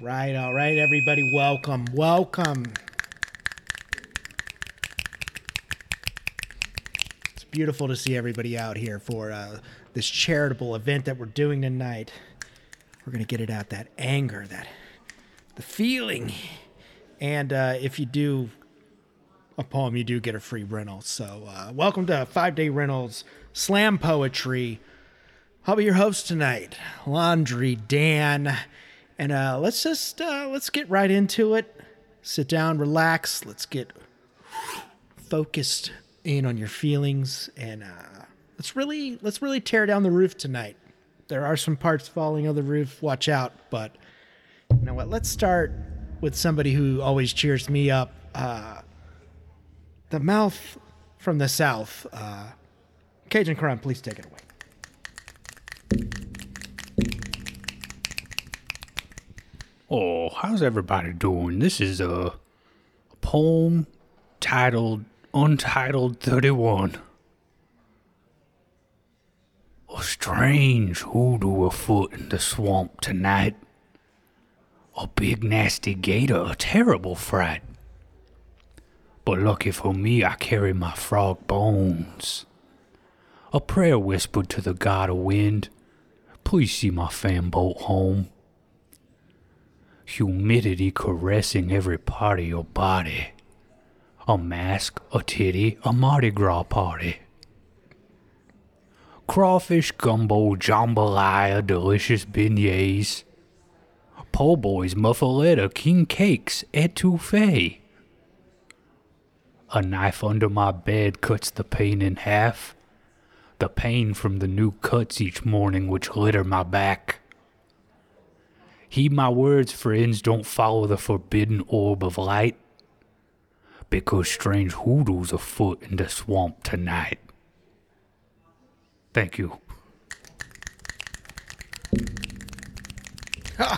right, all right, everybody, welcome, welcome. It's beautiful to see everybody out here for uh, this charitable event that we're doing tonight. We're gonna get it out that anger, that the feeling, and uh, if you do a poem, you do get a free rental. So, uh, welcome to Five Day Rentals Slam Poetry. I'll be your host tonight, Laundry Dan, and uh, let's just uh, let's get right into it. Sit down, relax. Let's get focused in on your feelings, and uh, let's really let's really tear down the roof tonight. There are some parts falling on the roof. Watch out, but you know what? Let's start with somebody who always cheers me up. Uh, the mouth from the south. Uh, Cajun Crime, please take it away. Oh, how's everybody doing? This is a, a poem titled Untitled 31. A strange hoodoo afoot in the swamp tonight. A big nasty gator, a terrible fright. But lucky for me, I carry my frog bones. A prayer whispered to the god of wind. Please see my fan boat home humidity caressing every part of your body. A mask, a titty, a Mardi Gras party. Crawfish gumbo, jambalaya, delicious beignets. Po' boys, muffaletta, king cakes, etouffee. A knife under my bed cuts the pain in half. The pain from the new cuts each morning which litter my back. Heed my words, friends, don't follow the forbidden orb of light. Because strange hoodoos afoot in the swamp tonight. Thank you.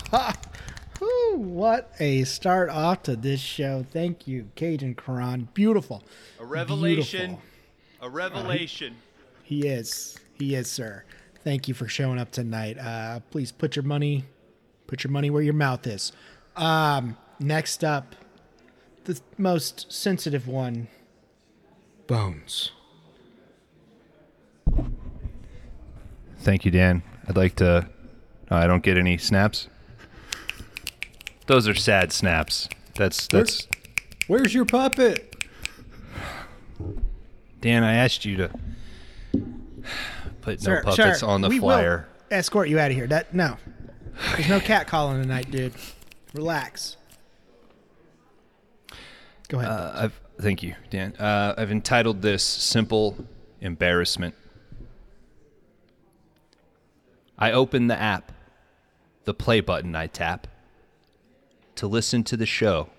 Ooh, what a start off to this show. Thank you, Cajun Karan. Beautiful. A revelation. Beautiful. A revelation. He is. He is, sir. Thank you for showing up tonight. Uh, please put your money, put your money where your mouth is. Um, next up, the most sensitive one, Bones. Thank you, Dan. I'd like to. oh, I don't get any snaps. Those are sad snaps. That's that's. Where's your puppet? Dan, I asked you to put Sir, no puppets sir, on the we flyer. Will escort you out of here. That no. There's no cat calling tonight, dude. Relax. Go ahead. Uh, I've thank you, Dan. Uh, I've entitled this "Simple Embarrassment." I open the app, the play button I tap, to listen to the show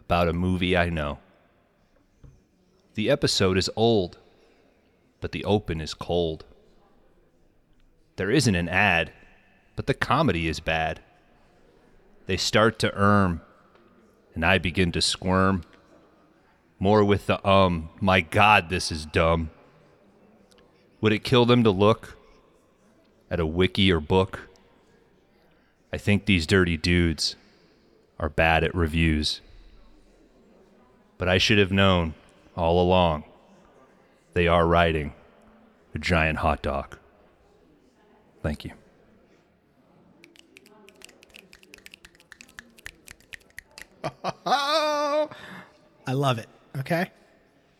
about a movie I know. The episode is old, but the open is cold. There isn't an ad, but the comedy is bad. They start to erm, and I begin to squirm. More with the um, my God, this is dumb. Would it kill them to look at a wiki or book? I think these dirty dudes are bad at reviews. But I should have known all along they are writing a giant hot dog. Thank you. I love it. Okay.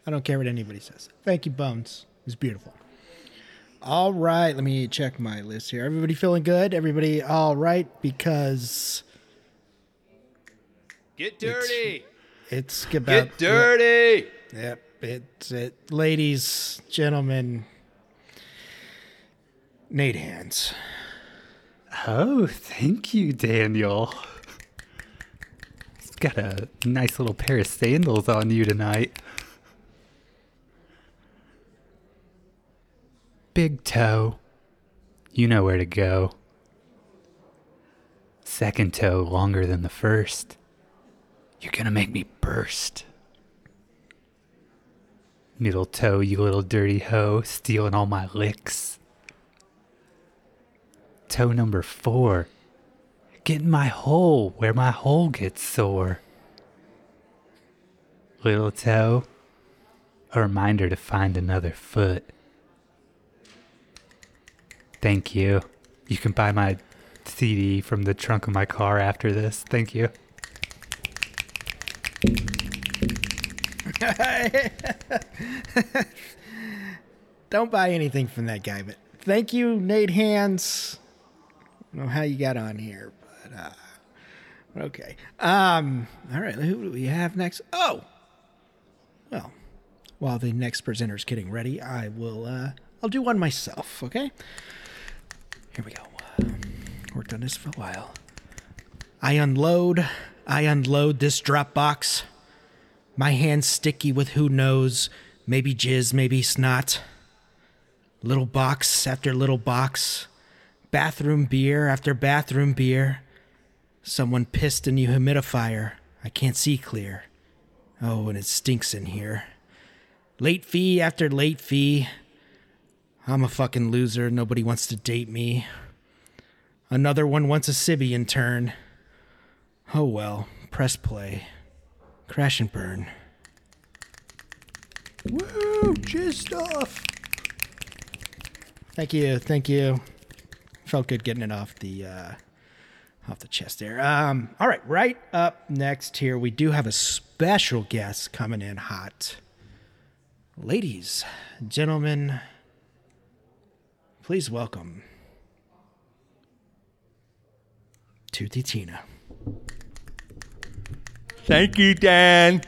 I don't care what anybody says. Thank you, Bones. It was beautiful. All right. Let me check my list here. Everybody feeling good? Everybody all right? Because Get dirty. it's about. Get dirty. Yep. It's it. Ladies, gentlemen, Nate Hands. Oh, thank you, Daniel. Got a nice little pair of sandals on you tonight. Big toe. You know where to go. Second toe longer than the first. You're gonna make me burst. Middle toe, you little dirty hoe, stealing all my licks toe number four. Get in my hole where my hole gets sore. Little toe, a reminder to find another foot. Thank you. You can buy my CD from the trunk of my car after this. Thank you. Don't buy anything from that guy, but thank you, Nate Hands. I don't know how you got on here, uh, okay. Um, all right, who do we have next? Oh, well, while the next presenter's getting ready, I will. Uh, I'll do one myself. Okay. Here we go. Worked on this for a while. I unload. I unload this drop box. My hands sticky with who knows, maybe jizz, maybe snot. Little box after little box. Bathroom beer after bathroom beer. Someone pissed in the humidifier. I can't see clear. Oh, and it stinks in here. Late fee after late fee. I'm a fucking loser. Nobody wants to date me. Another one wants a Sibby in turn. Oh well, press play. Crash and burn. Woo! Just off. Thank you, thank you. Felt good getting it off the uh, off the chest there. Um, all right, right up next here, we do have a special guest coming in hot. Ladies, gentlemen, please welcome Toothy Tina. Thank you, Dan.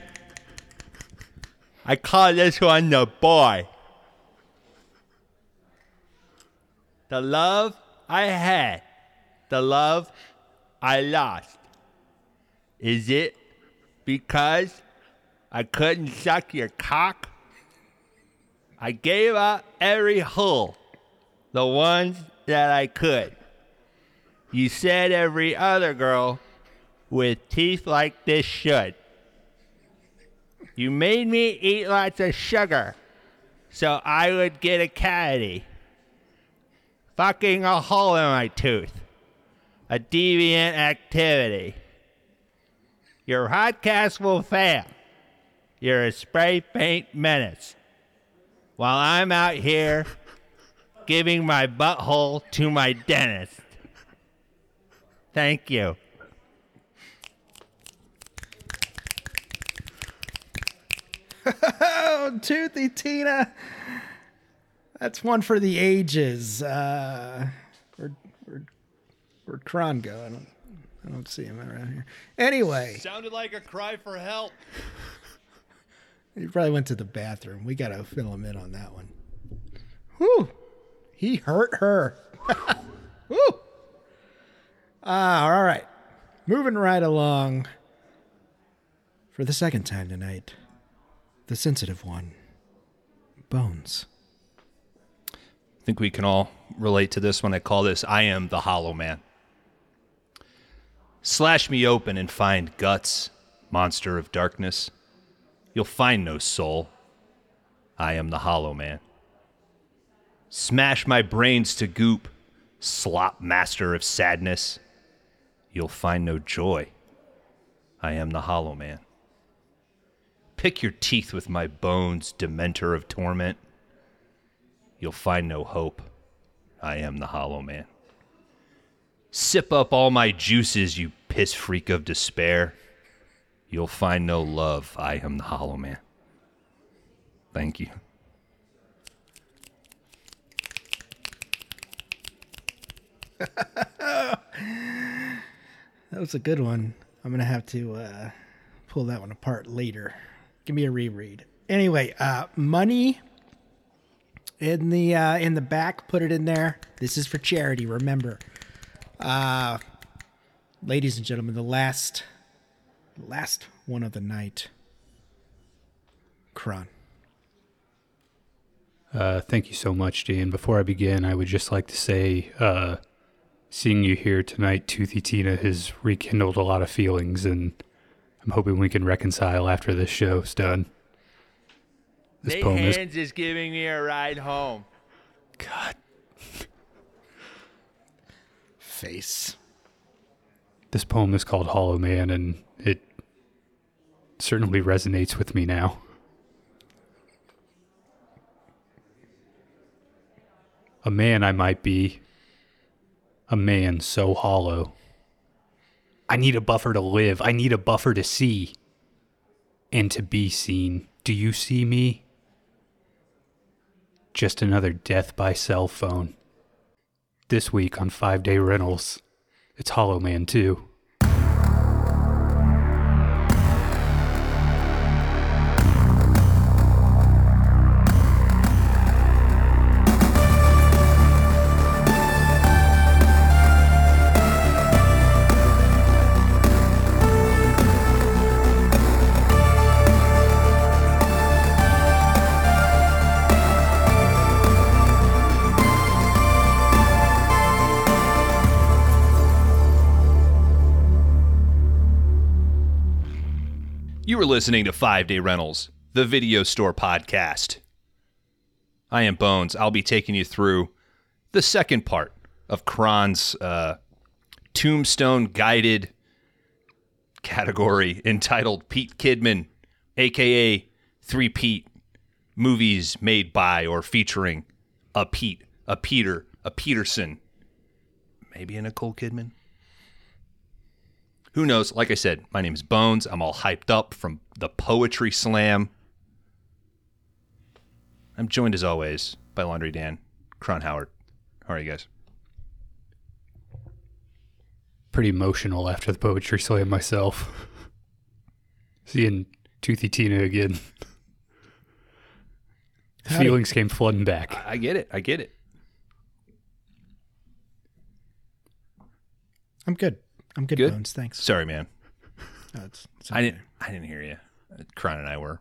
I call this one the boy. The love I had, the love I lost. Is it because I couldn't suck your cock? I gave up every hole, the ones that I could. You said every other girl with teeth like this should. You made me eat lots of sugar so I would get a cavity. Fucking a hole in my tooth. A deviant activity. Your podcast will fail. You're a spray paint menace. While I'm out here giving my butthole to my dentist. Thank you. Oh, Toothy Tina. That's one for the ages. Uh, where'd Kron go? I don't, I don't see him around here. Anyway, Sounded like a cry for help. he probably went to the bathroom. We got to fill him in on that one. Whew. He hurt her. Whew. Ah, all right. Moving right along. For the second time tonight, the sensitive one, Bones. I think we can all relate to this one. I call this I am the hollow man. Slash me open and find guts, monster of darkness. You'll find no soul. I am the hollow man. Smash my brains to goop, slop master of sadness. You'll find no joy. I am the hollow man. Pick your teeth with my bones, dementor of torment. You'll find no hope. I am the hollow man. Sip up all my juices, you piss freak of despair. You'll find no love. I am the hollow man. Thank you. That was a good one. I'm gonna have to uh, pull that one apart later. Give me a reread. Anyway, uh, money in the uh, in the back. Put it in there. This is for charity. Remember, uh, ladies and gentlemen, the last last one of the night. Kron. Uh, thank you so much, Dan. Before I begin, I would just like to say, uh, seeing you here tonight, Toothy Tina, has rekindled a lot of feelings, and I'm hoping we can reconcile after this show's done. This Nate poem is Hands is giving me a ride home. God. Face. This poem is called Hollow Man, and it certainly resonates with me now. A man I might be, a man so hollow. I need a buffer to live, I need a buffer to see and to be seen. Do you see me? Just another death by cell phone. This week on Five Day Rentals, it's Hollow Man 2. Listening to Five Day Rentals, the video store podcast. I am Bones. I'll be taking you through the second part of Kron's uh, tombstone guided category entitled Pete Kidman, aka Three Pete, movies made by or featuring a Pete, a Peter, a Peterson, maybe a Nicole Kidman. Who knows? Like I said, my name is Bones. I'm all hyped up from the Poetry Slam. I'm joined as always by Laundry Dan, Kron Howard. How are you guys? Pretty emotional after the poetry slam myself. Seeing Toothy Tina again. Howdy. Feelings came flooding back. I get it. I get it. I'm good. I'm good, Good? Bones. Thanks. Sorry, man. No, it's- it's I didn't. I didn't hear you. Kron and I were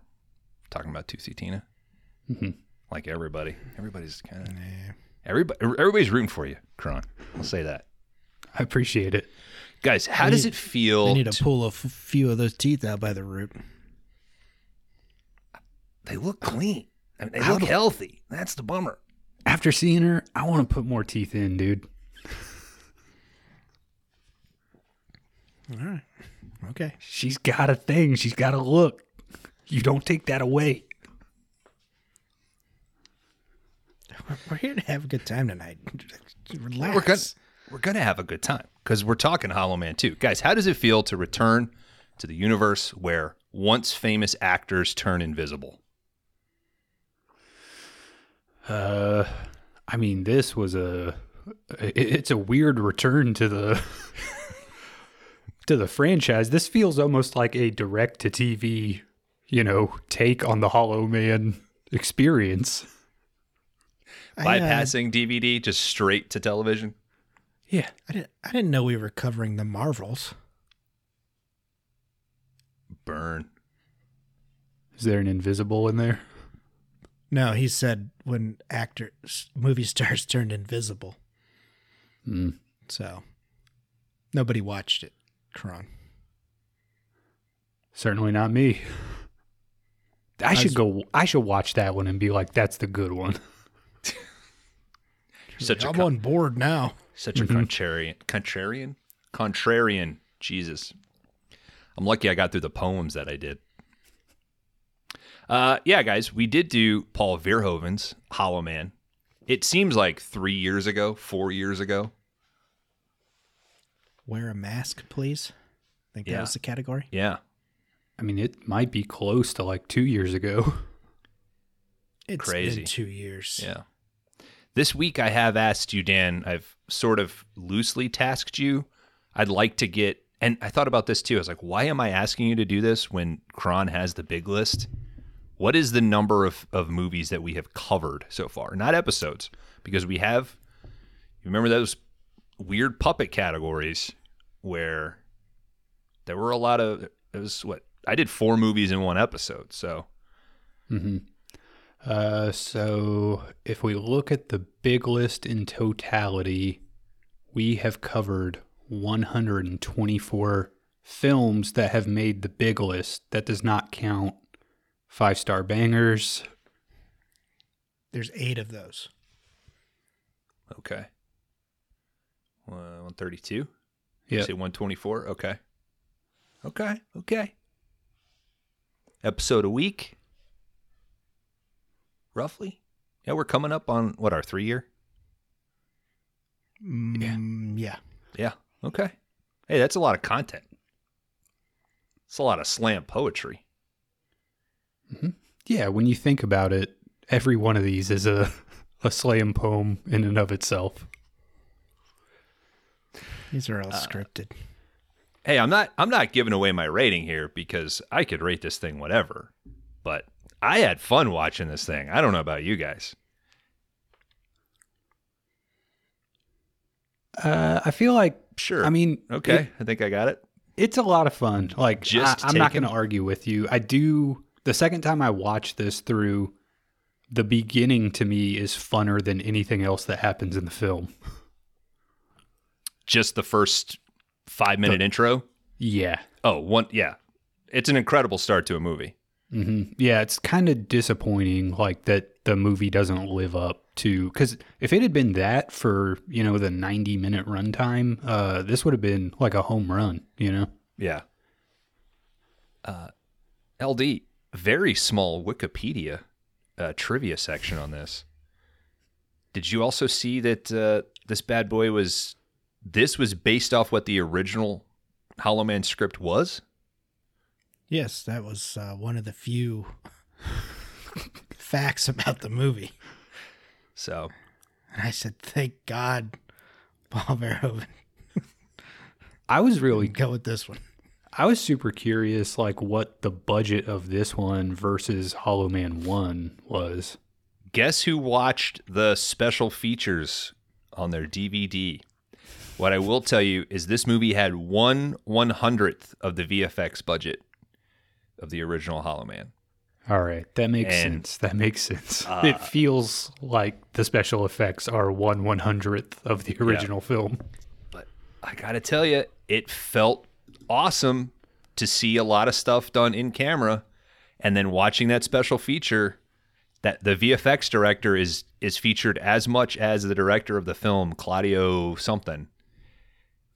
talking about Tootsie Tina. Mhm. Like everybody. Everybody's kind of. Nah. Everybody. Everybody's rooting for you, Kron. I'll say that. I appreciate it. Guys, how I does need- it feel? I need to to- pull a f- few of those teeth out by the root. they look clean. I mean, they How look healthy. That's the bummer. After seeing her, I want to put more teeth in, dude. All right. Okay. She's got a thing. She's got a look. You don't take that away. We're- We're here to have a good time tonight. Relax. We're gonna we're gonna have a good time because we're talking Hollow Man too, guys. How does it feel to return to the universe where once famous actors turn invisible? Uh, I mean, this was a. It's a weird return to the to the franchise. This feels almost like a direct to TV, you know, take on the Hollow Man experience. I, uh, Bypassing DVD just straight to television. Yeah, I didn't. I didn't know we were covering the Marvels. Burn. is there an invisible in there? No, he said when actors, movie stars turned invisible. Hmm. So nobody watched it. Kron. Certainly not me. I was- should go. I should watch that one and be like, "That's the good one." Such a I'm con- on board now. such a contrarian. Contrarian. Contrarian. Jesus. I'm lucky I got through the poems that I did. Uh, yeah, guys, we did do Paul Verhoeven's Hollow Man. It seems like three years ago, four years ago. Wear a mask, please. I think Yeah. that was the category. Yeah. I mean, it might be close to like two years ago. It's Crazy. been two years. Yeah. This week, I have asked you, Dan, I've sort of loosely tasked you. I'd like to get, and I thought about this too. I was like, why am I asking you to do this when Kron has the big list? What is the number of, of movies that we have covered so far? Not episodes, because we have, you remember those weird puppet categories where there were a lot of, it was what, I did four movies in one episode. So, hmm Uh, so if we look at the big list in totality, we have covered 124 films that have made the big list. That does not count five star bangers. There's eight of those. okay. Uh, 132? You Yeah. say 124? Okay. Okay. Okay. Episode a week. Roughly. Yeah, we're coming up on what our three year? Mm, yeah. Yeah. Okay. Hey, that's a lot of content. It's a lot of slam poetry. Yeah, when you think about it, every one of these is a a slam poem in and of itself. These are all scripted. Hey, I'm not I'm not giving away my rating here because I could rate this thing whatever. But I had fun watching this thing. I don't know about you guys. Uh, I feel like Sure. I mean, okay. it- I think I got it. it's a lot of fun. Like, Just I, I'm not going to argue with you. I do. The second time I watched this through, the beginning to me is funner than anything else that happens in the film. Just the first five minute intro. Yeah. Oh, one yeah. It's an incredible start to a movie. hmm Yeah, it's kind of disappointing, like that the movie doesn't live up to. Because if it had been that for you know the 90 minute runtime, uh, this would have been like a home run. You know. Yeah. Uh, LD, very small Wikipedia uh, trivia section on this. Did you also see that uh, this bad boy was? This was based off what the original Hollow Man script was. Yes, that was uh, one of the few facts about the movie. So And I said, thank God Paul Verhoeven I was really go with this one. I was super curious, like what the budget of this one versus Hollow Man One was. guess who watched the special features on their DVD? What I will tell you is this movie had one one hundredth of the VFX budget of the original Hollow Man. All right, that makes And, sense. That makes sense. Uh, it feels like the special effects are one one hundredth of the original film. but I gotta tell you, it felt awesome to see a lot of stuff done in camera, and then watching that special feature. That the VFX director is is featured as much as the director of the film, Claudio something,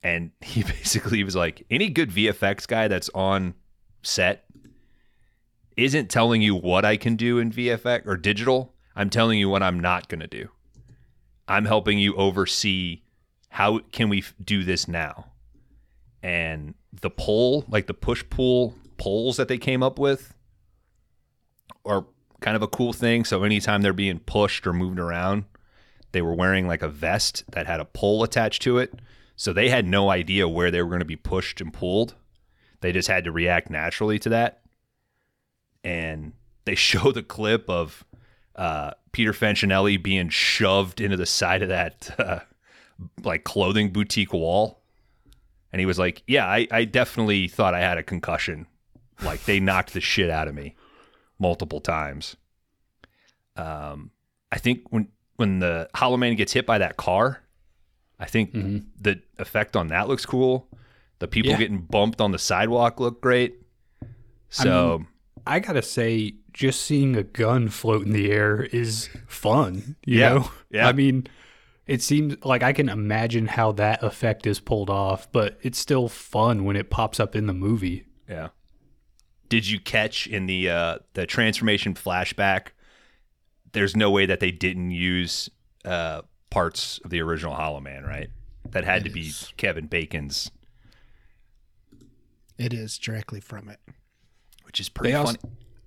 and he basically was like, any good VFX guy that's on set isn't telling you what I can do in VFX or digital. I'm telling you what I'm not gonna do. I'm helping you oversee how can we do this now and the pull, like the push pull poles that they came up with are kind of a cool thing so anytime they're being pushed or moved around they were wearing like a vest that had a pole attached to it so they had no idea where they were going to be pushed and pulled they just had to react naturally to that and they show the clip of uh, Peter Facinelli being shoved into the side of that uh, like clothing boutique wall. And he was like, Yeah, I, I definitely thought I had a concussion. Like they knocked the shit out of me multiple times. Um, I think when when the Hollow Man gets hit by that car, I think the effect on that looks cool. The people Yeah. getting bumped on the sidewalk look great. So I gotta say, just seeing a gun float in the air is fun. You Yeah, know? yeah. I mean, it seems like I can imagine how that effect is pulled off, but it's still fun when it pops up in the movie. Yeah. Did you catch in the uh, the transformation flashback? There's no way that they didn't use uh, parts of the original Hollow Man, right? That had to be Kevin Bacon's, It is directly from it. which is pretty They also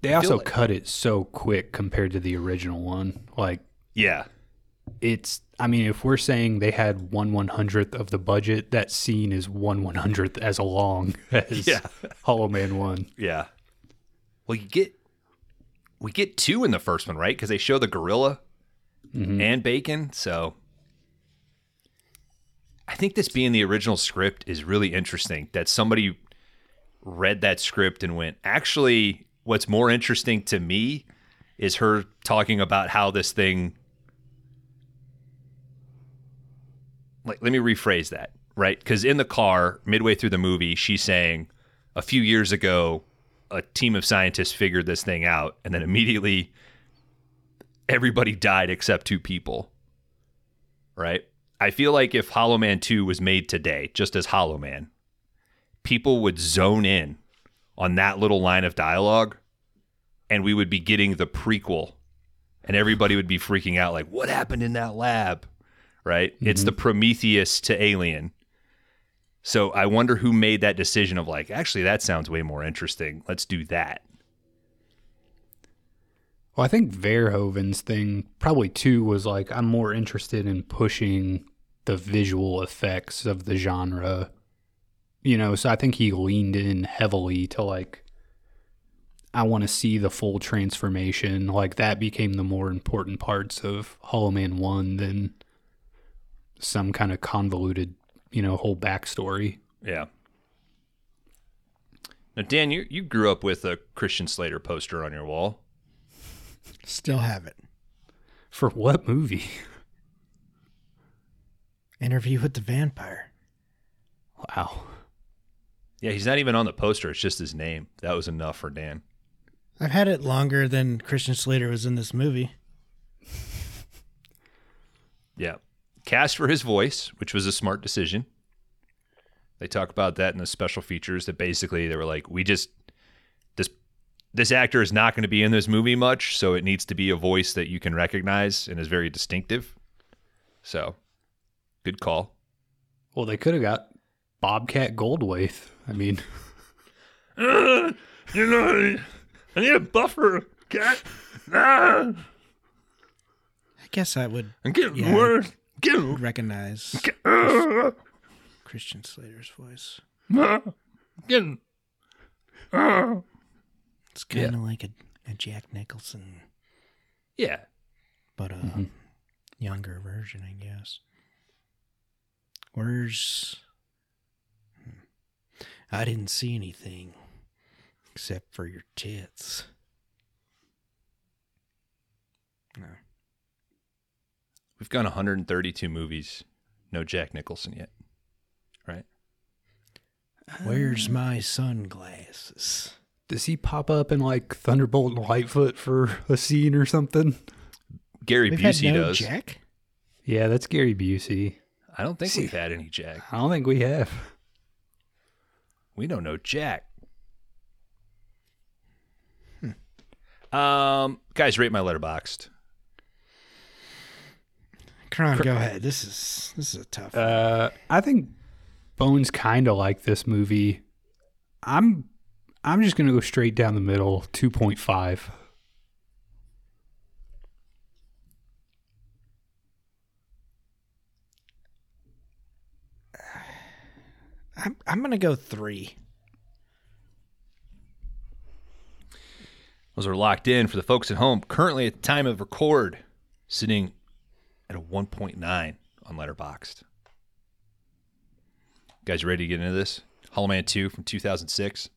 they also like- cut it so quick compared to the original one. Like Yeah, it's I mean, if we're saying they had one one hundredth of the budget, that scene is one one hundredth as long as Yeah. Hollow Man one. yeah. Well, you get we get two in the first one, right? Because they show the gorilla Mm-hmm. and Bacon. So I think this being the original script is really interesting. That somebody read that script and went, actually, what's more interesting to me is her talking about how this thing. Like, let me rephrase that, right? Because in the car, midway through the movie, she's saying, a few years ago, a team of scientists figured this thing out, and then immediately everybody died except two people, right? I feel like if Hollow Man 2 was made today, just as Hollow Man, people would zone in on that little line of dialogue and we would be getting the prequel and everybody would be freaking out like what happened in that lab? Right? It's mm-hmm. the prometheus to alien. So i wonder who made that decision of like actually that sounds way more interesting. Let's do that Well, I think Verhoeven's thing probably too was like I'm more interested in pushing the visual effects of the genre. You know, so I think he leaned in heavily to like I want to see the full transformation. Like that became the more important parts of Hollow Man 1 than some kind of convoluted, you know, whole backstory. yeah now dan you, you grew up with a christian slater poster on your wall Still have it. For what movie? Interview with the Vampire. Wow. yeah he's not even on the poster it's just his name that was enough for dan I've had it longer than Christian Slater was in this movie. Yeah. Cast for his voice, which was a smart decision. They talk about that in the special features that basically they were like, we just this this actor is not going to be in this movie much, so it needs to be a voice that you can recognize and is very distinctive. So, good call. Well, they could have got Bobcat Goldthwait. I mean, You know, I need a buffer, cat. Ah, I guess I would I'm getting Yeah. worse. Getting recognize ah, Christian Slater's voice. ah, getting. ah. It's kind of like a, a Jack Nicholson, Yeah. but a younger version, I guess. Where's. Hmm. I didn't see anything except for your tits. No. We've gone 132 movies. No Jack Nicholson yet. Right? Where's uh. my sunglasses? Does he pop up in like Thunderbolt and Lightfoot for a scene or something? Gary We've had Busey no does. Jack. Yeah, that's Gary Busey. I don't think we've had any Jack. I don't think we have. We don't know Jack. Um, guys, rate my Letterboxd. Kron, go ahead. This is this is a tough. one. Uh, I think Bones kind of like this movie. I'm I'm just gonna go straight down the middle, two point five. I'm I'm gonna go three. Those are locked in for the folks at home. Currently, at the time of record, sitting at a 1.9 on Letterboxd. Guys, ready to get into this? Hollow Man 2 from 2006.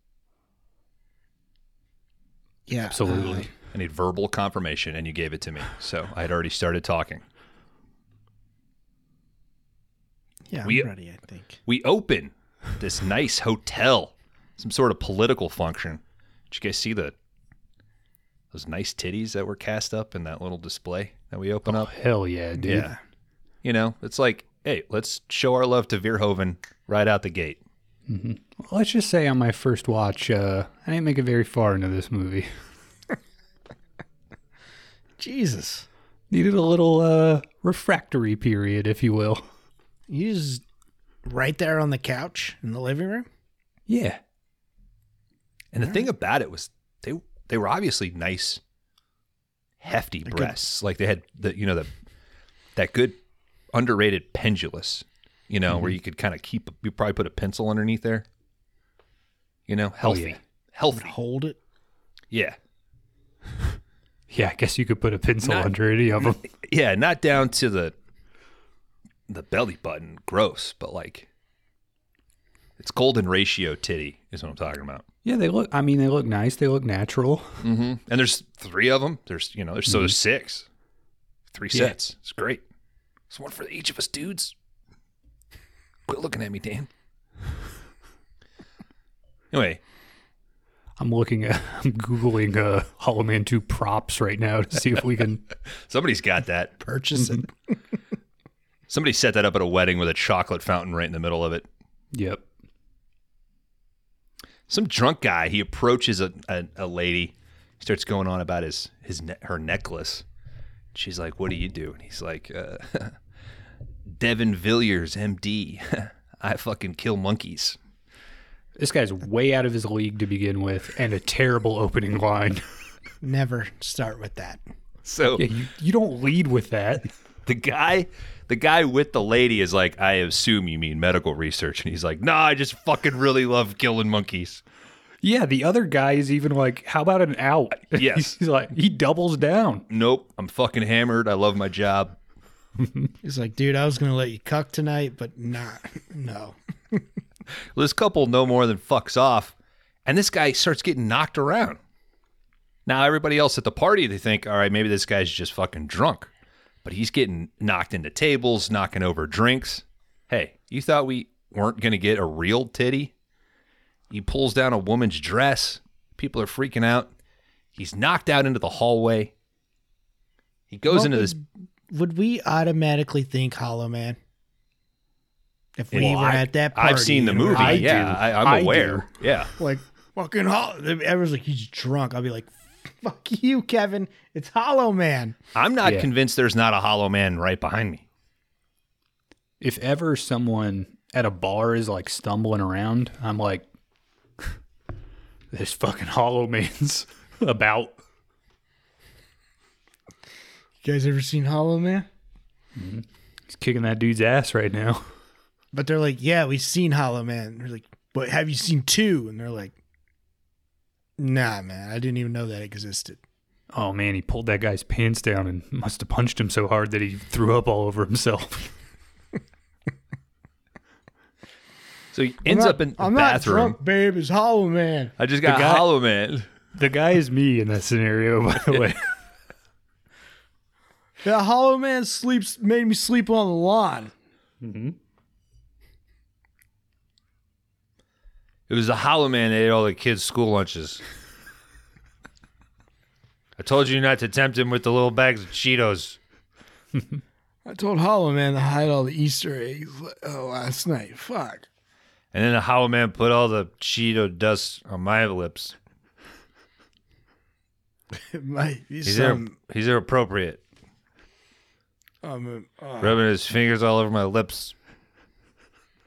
Yeah, Absolutely. Uh, I need verbal confirmation, and you gave it to me. So I had already started talking. Yeah, I'm We- ready. I think. We open this nice hotel, some sort of political function. Did you guys see the those nice titties that were cast up in that little display that we open Oh, up? hell yeah, dude. Yeah. You know, it's like, hey, let's show our love to Verhoeven right out the gate. Mm-hmm. Let's just say on my first watch, uh, I didn't make it very far into this movie. Jesus, Needed a little uh, refractory period, if you will. you just right there on the couch in the living room. Yeah. And the thing about it was they they were obviously nice, hefty breasts. Like they had the you know the that good underrated pendulous, you know, where you could kind of keep you probably put a pencil underneath there. You know, healthy, yeah. healthy. Hold it. Yeah, Yeah, I guess you could put a pencil Not- under any of them. yeah, not down to the the belly button, gross, but like it's golden ratio titty is what I'm talking about. yeah, they look, I mean, they look nice. They look natural. Mm-hmm. And there's three of them. There's you know there's so there's six, three Yeah. sets. It's great. It's one for each of us, dudes. Quit looking at me, Dan. Anyway, I'm looking at, I'm Googling uh, Hollow Man 2 props right now to see if we can. somebody's got that. Purchase it. Somebody set that up at a wedding with a chocolate fountain right in the middle of it. Yep. Some drunk guy, he approaches a, a, a lady, starts going on about his his ne- her necklace. She's like, "What do you do?" And he's like, uh, "Devin Villiers, MD. I fucking kill monkeys." This guy's way out of his league to begin with, and a terrible opening line. Never start with that. So Yeah, you, you don't lead with that. the guy the guy with the lady is like, I assume you mean medical research. And he's like, nah, I just fucking really love killing monkeys. Yeah, the other guy is even like, "How about an out?" Yes. he's like, he doubles down. Nope, I'm fucking hammered. I love my job. He's like, dude, I was gonna let you cuck tonight, but not. No. Well, this couple no more than fucks off, and this guy starts getting knocked around. Now everybody else at the party, they think, all right, maybe this guy's just fucking drunk. But he's getting knocked into tables, knocking over drinks. Hey, you thought we weren't gonna get a real titty? He pulls down a woman's dress. People are freaking out. He's knocked out into the hallway. He goes What into would- this Would we automatically think Hollow Man? If we Well, were I- at that party, I've seen the and we're movie. I yeah, do. I, I'm I aware. Yeah. like fucking Hollow. Everyone's like, he's drunk. I'll be like, fuck you, Kevin. It's Hollow Man. I'm not Yeah. convinced there's not a hollow man right behind me. If ever someone at a bar is like stumbling around, I'm like, this fucking hollow man's about. You guys ever seen Hollow Man? Mm-hmm. He's kicking that dude's ass right now. But they're like, yeah, we've seen Hollow Man. We're like, but have you seen two? And they're like, nah, man, I didn't even know that existed. Oh man, he pulled that guy's pants down and must have punched him so hard that he threw up all over himself. So he ends I'm up in the I'm bathroom. not drunk, babe. It's Hollow Man. I just got guy- hollow man. the guy is me in that scenario, by the way. Yeah, Hollow Man sleeps made me sleep on the lawn. Mm-hmm. It was the hollow man that ate all the kids' school lunches. I told you not to tempt him with the little bags of Cheetos. I told Hollow Man to hide all the Easter eggs uh, last night. Fuck. And then the hollow man put all the Cheeto dust on my lips. It might be He's, some. he's inappropriate. Um, uh, Rubbing his fingers all over my lips.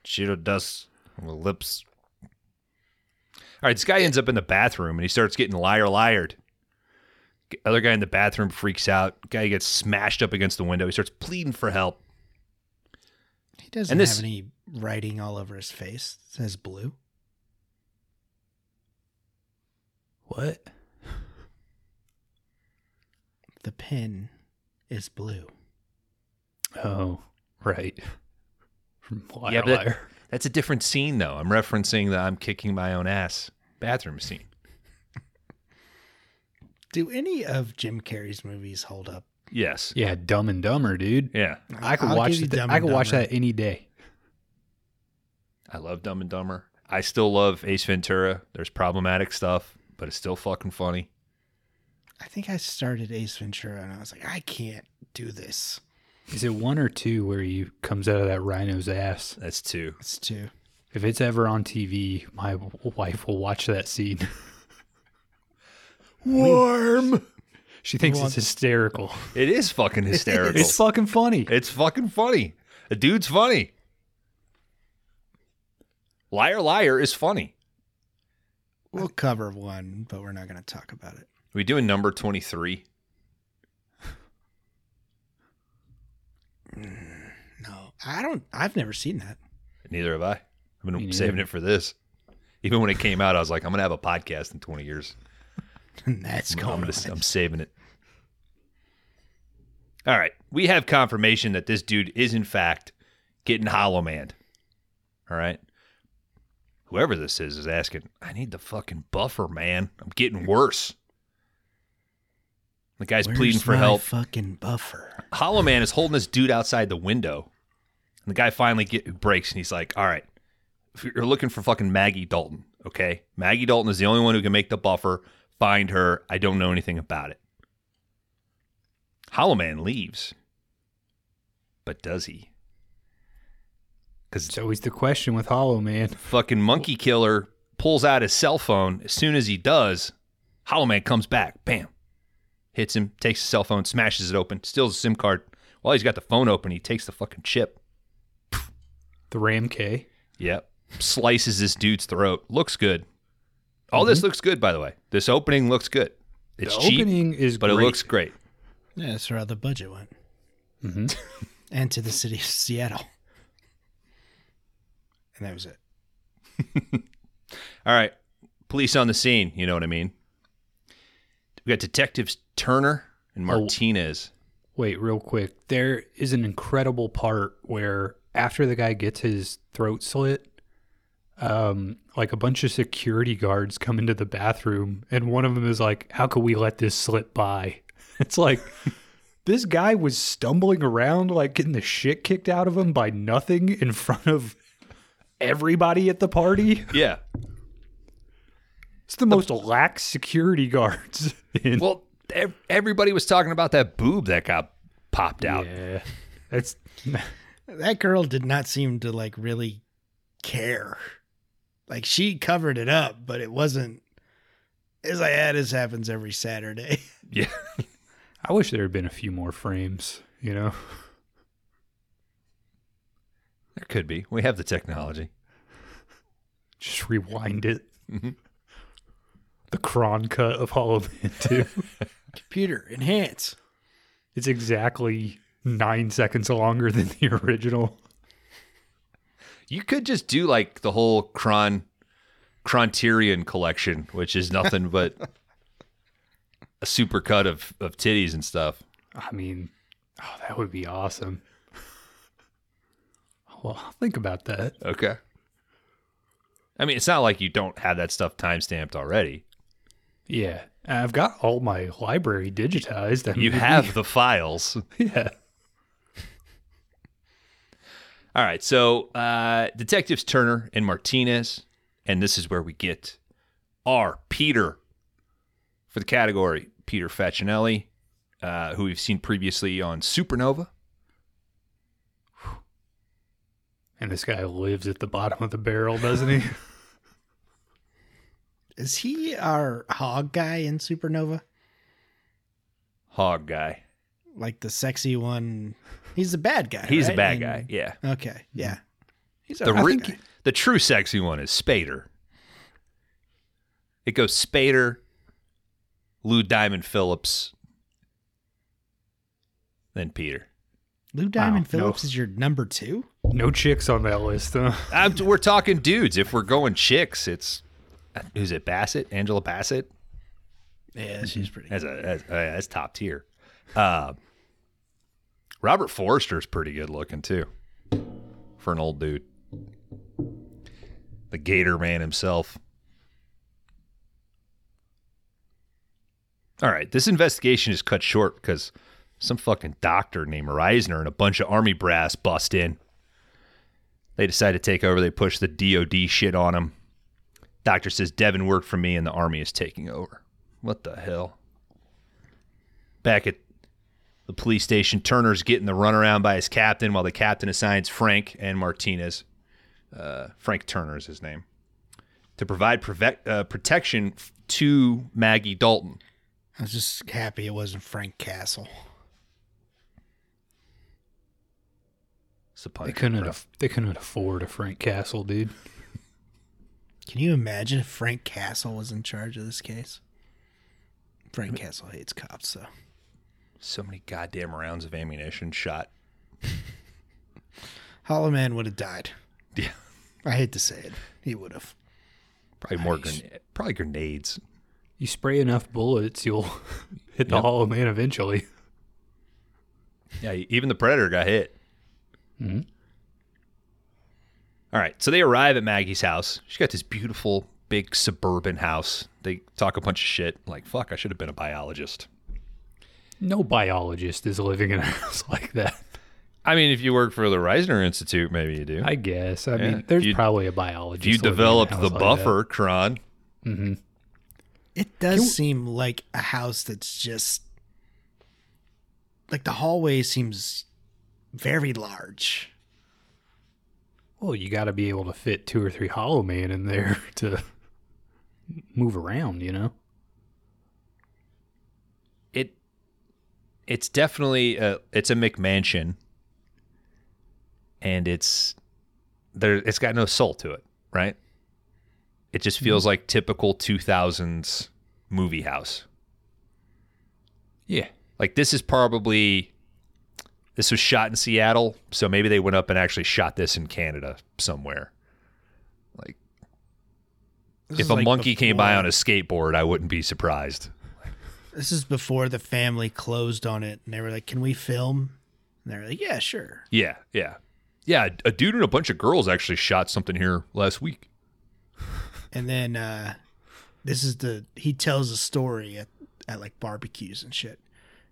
Cheeto dust on my lips. All right, this guy ends up in the bathroom and he starts getting liar liared. Other guy in the bathroom freaks out. Guy gets smashed up against the window. He starts pleading for help. he doesn't and this- have any writing all over his face. It says blue. what? The pen is blue. Oh, right. From liar, Yeah, but that- liar. That's a different scene, though. I'm referencing the I'm kicking my own ass bathroom scene. Do any of Jim Carrey's movies hold up? Yes. Yeah, Dumb and Dumber, dude. Yeah. I could I'll watch give you that. Dumb I and could watch Dumber. that any day. I love Dumb and Dumber. I still love Ace Ventura. There's problematic stuff, but it's still fucking funny. I think I started Ace Ventura and I was like, I can't do this. Is it one or two where he comes out of that rhino's ass? That's two. It's two. If it's ever on TV, my wife will watch that scene. Warm. She thinks it's hysterical. It is fucking hysterical. It's fucking funny. It's fucking funny. The dude's funny. Liar Liar is funny. We'll cover one, but we're not going to talk about it. we doing number 23? No, I don't. I've never seen that. Neither have I. I've been Me neither. saving it for this. Even when it came out, I was like, I'm going to have a podcast in 20 years. That's I'm, going gonna- on. I'm saving it. All right. We have confirmation that this dude is, in fact, getting hollow manned. All right. Whoever this is is asking, I need the fucking buffer, man. I'm getting worse. The guy's pleading for help. Fucking buffer. Hollow Man is holding this dude outside the window. And the guy finally get, breaks and he's like, All right, if you're looking for fucking Maggie Dalton, okay? Maggie Dalton is the only one who can make the buffer. Find her. I don't know anything about it. Hollow Man leaves. But does he? Because It's always the question with Hollow Man. fucking monkey killer pulls out his cell phone. As soon as he does, Hollow Man comes back. Bam. Hits him, takes his cell phone, smashes it open, steals a SIM card. While he's got the phone open, he takes the fucking chip. The Ram K. Yep. Slices this dude's throat. Looks good. All this looks good, by the way. This opening looks good. It's the cheap, opening is but great. it looks great. Yeah, that's where the budget went. Mm-hmm. and to the city of Seattle. And that was it. All right. Police on the scene. You know what I mean? We got detectives Turner and Oh. Martinez. Wait, real quick. There is an incredible part where after the guy gets his throat slit, um, like a bunch of security guards come into the bathroom, and one of them is like, "How could we let this slip by?" It's like this guy was stumbling around, like getting the shit kicked out of him by nothing in front of everybody at the party. Yeah. It's the most lax security guards. In, Well, ev- everybody was talking about that boob that got popped out. yeah, that's That girl did not seem to like really care. Like she covered it up, but it wasn't. As I yeah, this happens every Saturday. Yeah. I wish there had been a few more frames, you know? There could be. We have the technology. Just rewind it. Mm-hmm. The Kron cut of Hollow Man 2. Computer enhance. it's exactly nine seconds longer than the original. You could just do like the whole Kron Criterion collection, which is nothing but a super cut of, of titties and stuff. I mean, oh, that would be awesome. Well, I'll think about that. Okay. I mean, it's not like you don't have that stuff time stamped already. Yeah. I've got all my library digitized. I You mean, have the files. Yeah. All right, so uh, detectives Turner and Martinez, and this is where we get our Peter for the category Peter Facinelli, uh, who we've seen previously on Supernova. And this guy lives at the bottom of the barrel, doesn't he? Is he our hog guy in Supernova? Hog guy. Like the sexy one? He's the bad guy. He's a bad And- guy. Yeah. Okay, yeah. He's The our re- guy. the true sexy one is Spader. It goes Spader, Lou Diamond Phillips, then Peter. Lou Diamond no. Phillips is your number two. No chicks on that list, huh? I'm, we're talking dudes. If we're going chicks, it's who's it? Bassett, Angela Bassett. Yeah, she's pretty. As a as, uh, that's top tier. Uh, Robert Forster's pretty good looking too, for an old dude. The Gator Man himself. All right, this investigation is cut short because some fucking doctor named Reisner and a bunch of army brass bust in. They decide to take over. They push the DOD shit on him. Doctor says Devin worked for me and the army is taking over. What the hell? Back at the police station, Turner's getting the runaround by his captain while the captain assigns Frank and Martinez. Uh, Frank Turner is his name. To provide prove- uh, protection to Maggie Dalton. I was just happy it wasn't Frank Castle. It's a They couldn't. bro. Aff- they couldn't afford a Frank Castle, dude. Can you imagine if Frank Castle was in charge of this case? Frank Castle hates cops, so So many goddamn rounds of ammunition shot. Hollow Man would have died. Yeah. I hate to say it, he would have. Probably more grenade, probably grenades. You spray enough bullets, you'll hit the Yep. Hollow Man eventually. Yeah, even the Predator got hit. Mm-hmm. All right, so they arrive at Maggie's house. She's got this beautiful, big suburban house. They talk a bunch of shit, like, fuck, I should have been a biologist. No biologist is living in a house like that. I mean, if you work for the Reisner Institute, maybe you do. I guess. I Yeah, mean, there's you- probably a biologist. you living in a developed the like buffer, Kron. that. Mhm. It does seem like a house that's just like the hallway seems very large. Well, you got to be able to fit two or three Hollow Man in there to move around, you know? It it's definitely a it's a McMansion, and it's there. It's got no soul to it, right? It just feels mm-hmm. like typical two thousands movie house. Yeah. Like this is probably this was shot in Seattle, so maybe they went up and actually shot this in Canada somewhere. Like This if a like monkey came by on a skateboard, I wouldn't be surprised. This is before the family closed on it, and they were like, "Can we film?" And they were like, "Yeah, sure." Yeah, yeah. Yeah, a dude and a bunch of girls actually shot something here last week. And then uh, this is the he tells a story at, at like barbecues and shit.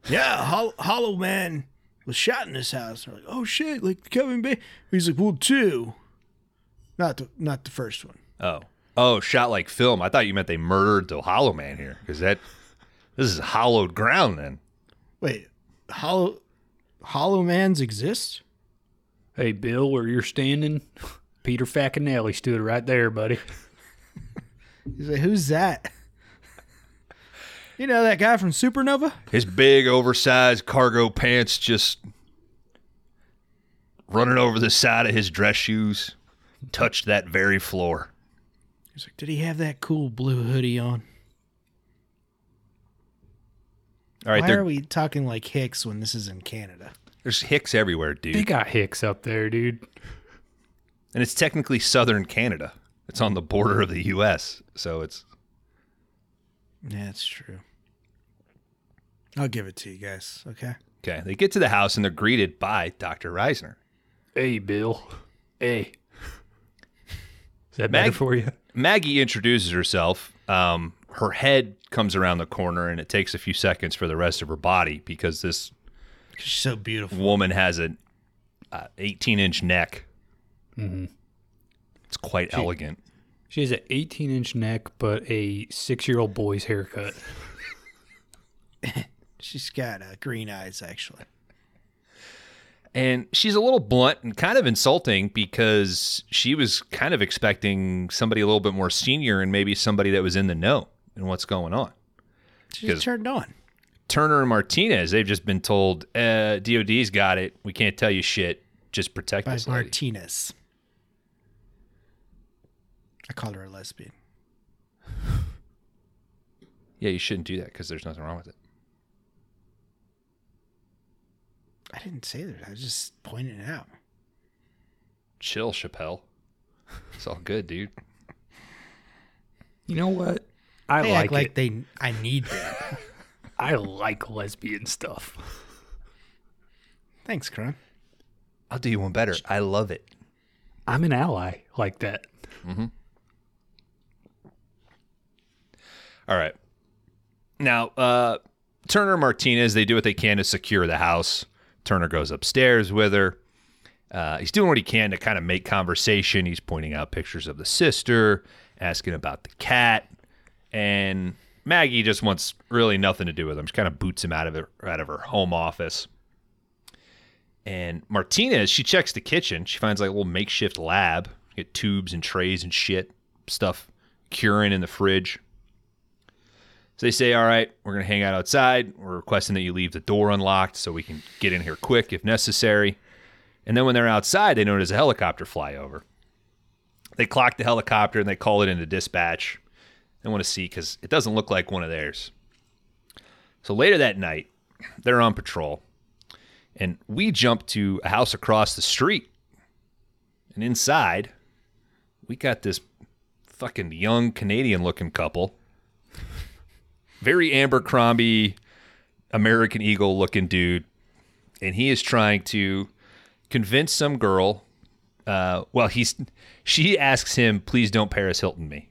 Yeah, Hol- Hollow Man was shot in this house. They're like, "Oh shit!" Like Kevin Bacon. He's like, "Well, two, not the not the first one." Oh. Oh, shot like film. I thought you meant they murdered the Hollow Man here because that this is hollowed ground then. Wait, Hollow Hollow Mans exist? Hey, Bill, where you're standing, Peter Facinelli stood right there, buddy. He's like, "Who's that?" You know that guy from Supernova? His big oversized cargo pants just running over the side of his dress shoes touched that very floor. He's like, "Did he have that cool blue hoodie on?" All right, Why there, are we talking like Hicks when this is in Canada? there's hicks everywhere, dude. They got Hicks up there, dude. and it's technically southern Canada. It's on the border of the US. So it's Yeah, that's true. I'll give it to you guys. Okay. okay. They get to the house and they're greeted by Dr. Reisner. Hey, Bill. Hey. Is that Mag- better for you? Maggie introduces herself. Um, her head comes around the corner, and it takes a few seconds for the rest of her body because this She's so beautiful. woman has an uh, 18 inch neck. Mm-hmm. It's quite elegant. She has an 18 inch neck, but a six year old boy's haircut. She's got uh, green eyes, actually. And she's a little blunt and kind of insulting because she was kind of expecting somebody a little bit more senior and maybe somebody that was in the know and what's going on. She's turned on. Turner and Martinez, they've just been told, uh, DOD's got it. We can't tell you shit. Just protect By this lady. Martinez. I called her a lesbian. Yeah, you shouldn't do that because there's nothing wrong with it. I didn't say that. I was just pointing it out. Chill, Chappelle. It's all good, dude. You know what? I They like, act like it. they. I need that. I like lesbian stuff. Thanks, Kron. I'll do you one better. I love it. I'm an ally like that. All right. Now, uh, Turner and Martinez, they do what they can to secure the house. Turner goes upstairs with her. Uh, he's doing what he can to kind of make conversation. He's pointing out pictures of the sister, asking about the cat, and Maggie just wants really nothing to do with him. She kind of boots him out of it, out of her home office. And Martinez, she checks the kitchen. She finds like a little makeshift lab, get tubes and trays and shit, stuff curing in the fridge. So they say, all right, we're going to hang out outside. We're requesting that you leave the door unlocked so we can get in here quick if necessary. And then when they're outside, they notice a helicopter fly over. They clock the helicopter and they call it into dispatch. They want to see because it doesn't look like one of theirs. So later that night, they're on patrol. And we jump to a house across the street. And inside, we got this fucking young Canadian looking couple very Abercrombie, American Eagle looking dude, and he is trying to convince some girl. Uh, well, he's she asks him, "Please don't Paris Hilton me,"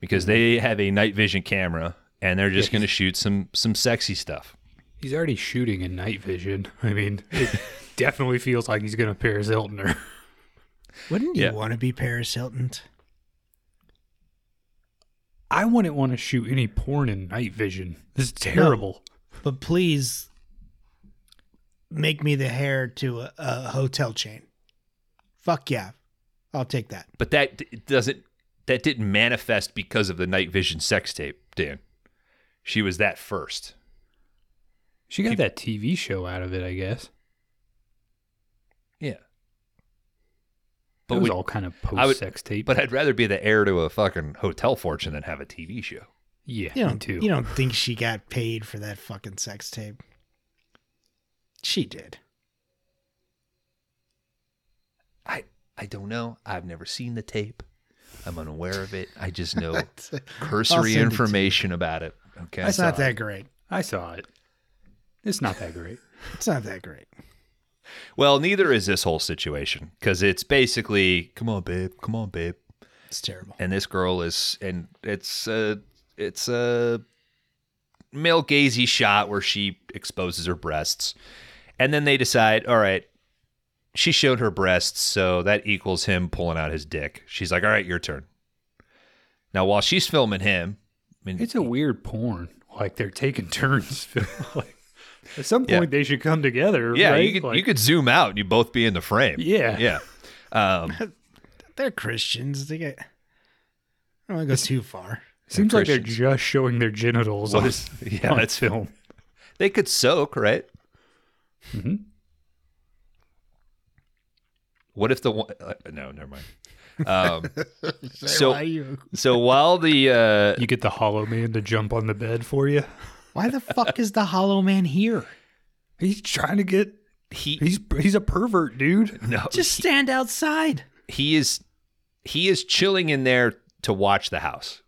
because they have a night vision camera and they're just going to shoot some some sexy stuff. He's already shooting in night vision. I mean, it definitely feels like he's going to Paris Hilton her. Wouldn't you Yeah. want to be Paris Hilton? I wouldn't want to shoot any porn in night vision. This is terrible. But please make me the hair to a, a hotel chain. Fuck yeah. I'll take that. But that doesn't that didn't manifest because of the night vision sex tape, Dan. She was that first. She got that TV show out of it, I guess. Yeah. But But it was we- all kind of I would- post sex tape. But I'd rather be the heir to a fucking hotel fortune than have a TV show. yeah, You me don't, too. you don't think she got paid for that fucking sex tape? She did. I I don't know. I've never seen the tape. I'm unaware of it. I just know cursory send it information about it. Okay. That's not that great. I saw it. It's not that great. It's not that great. Well, neither is this whole situation because it's basically, come on, babe, come on, babe, It's terrible. and this girl is, and it's a, it's a male gazy shot where she exposes her breasts, and then they decide, all right, she showed her breasts, so that equals him pulling out his dick. She's like, all right, your turn. Now, while she's filming him, I mean, It's a weird porn. Like they're taking turns. like, at some point, Yeah. they should come together. yeah, right? you could Like, you could zoom out and you both be in the frame. Yeah. yeah. Um, They're Christians. They get. I don't want to go too far. Seems like they're just showing their genitals What on, is- yeah, on that's film. they could soak, right? Mhm. What if the one? Uh, no, never mind. Um, so so while the uh, You get the hollow man to jump on the bed for you. Why the fuck is the Hollow Man here? He's trying to get. he He's he's a pervert, dude. no Just stand outside. he is he is chilling in there to watch the house.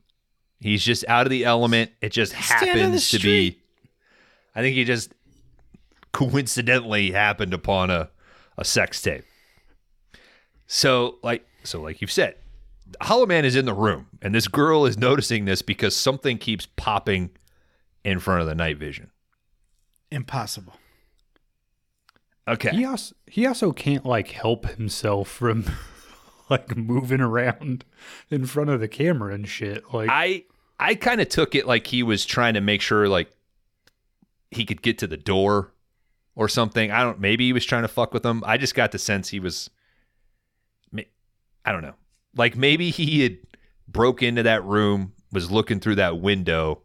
He's just out of the element. It just Stand happens to be. I think he just coincidentally happened upon a a sex tape. So like so like you've said, Hollow Man is in the room, and this girl is noticing this because something keeps popping in front of the night vision. Impossible. Okay. He also he also can't like help himself from like moving around in front of the camera and shit. Like I I kind of took it like he was trying to make sure like he could get to the door or something. I don't. Maybe he was trying to fuck with them. I just got the sense he was. ma- I don't know. Like maybe he had broke into that room, was looking through that window,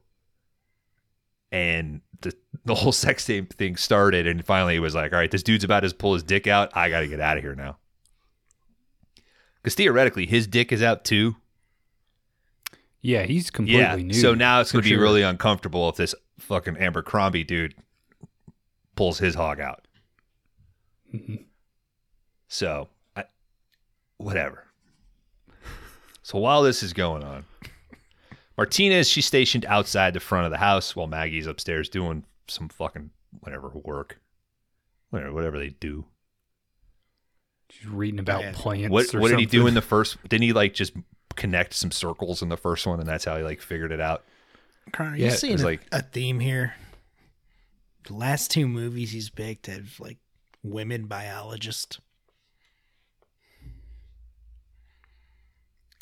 and the the whole sex tape thing started. And finally, he was like, "All right, this dude's about to pull his dick out. I got to get out of here now." Because theoretically, his dick is out too. yeah, he's completely Yeah. new. So now it's going to be sure. really uncomfortable if this fucking Abercrombie dude pulls his hog out. Mhm. So, I, whatever. So while this is going on, Martinez, she's stationed outside the front of the house while Maggie's upstairs doing some fucking whatever work. Whatever, whatever they do. She's reading about Yeah. plants. What or what did he do in the first? Didn't he like just connect some circles in the first one, and that's how he like figured it out? Connor, Yeah, you it seeing a, like- a theme here? The last two movies he's picked have like women biologists.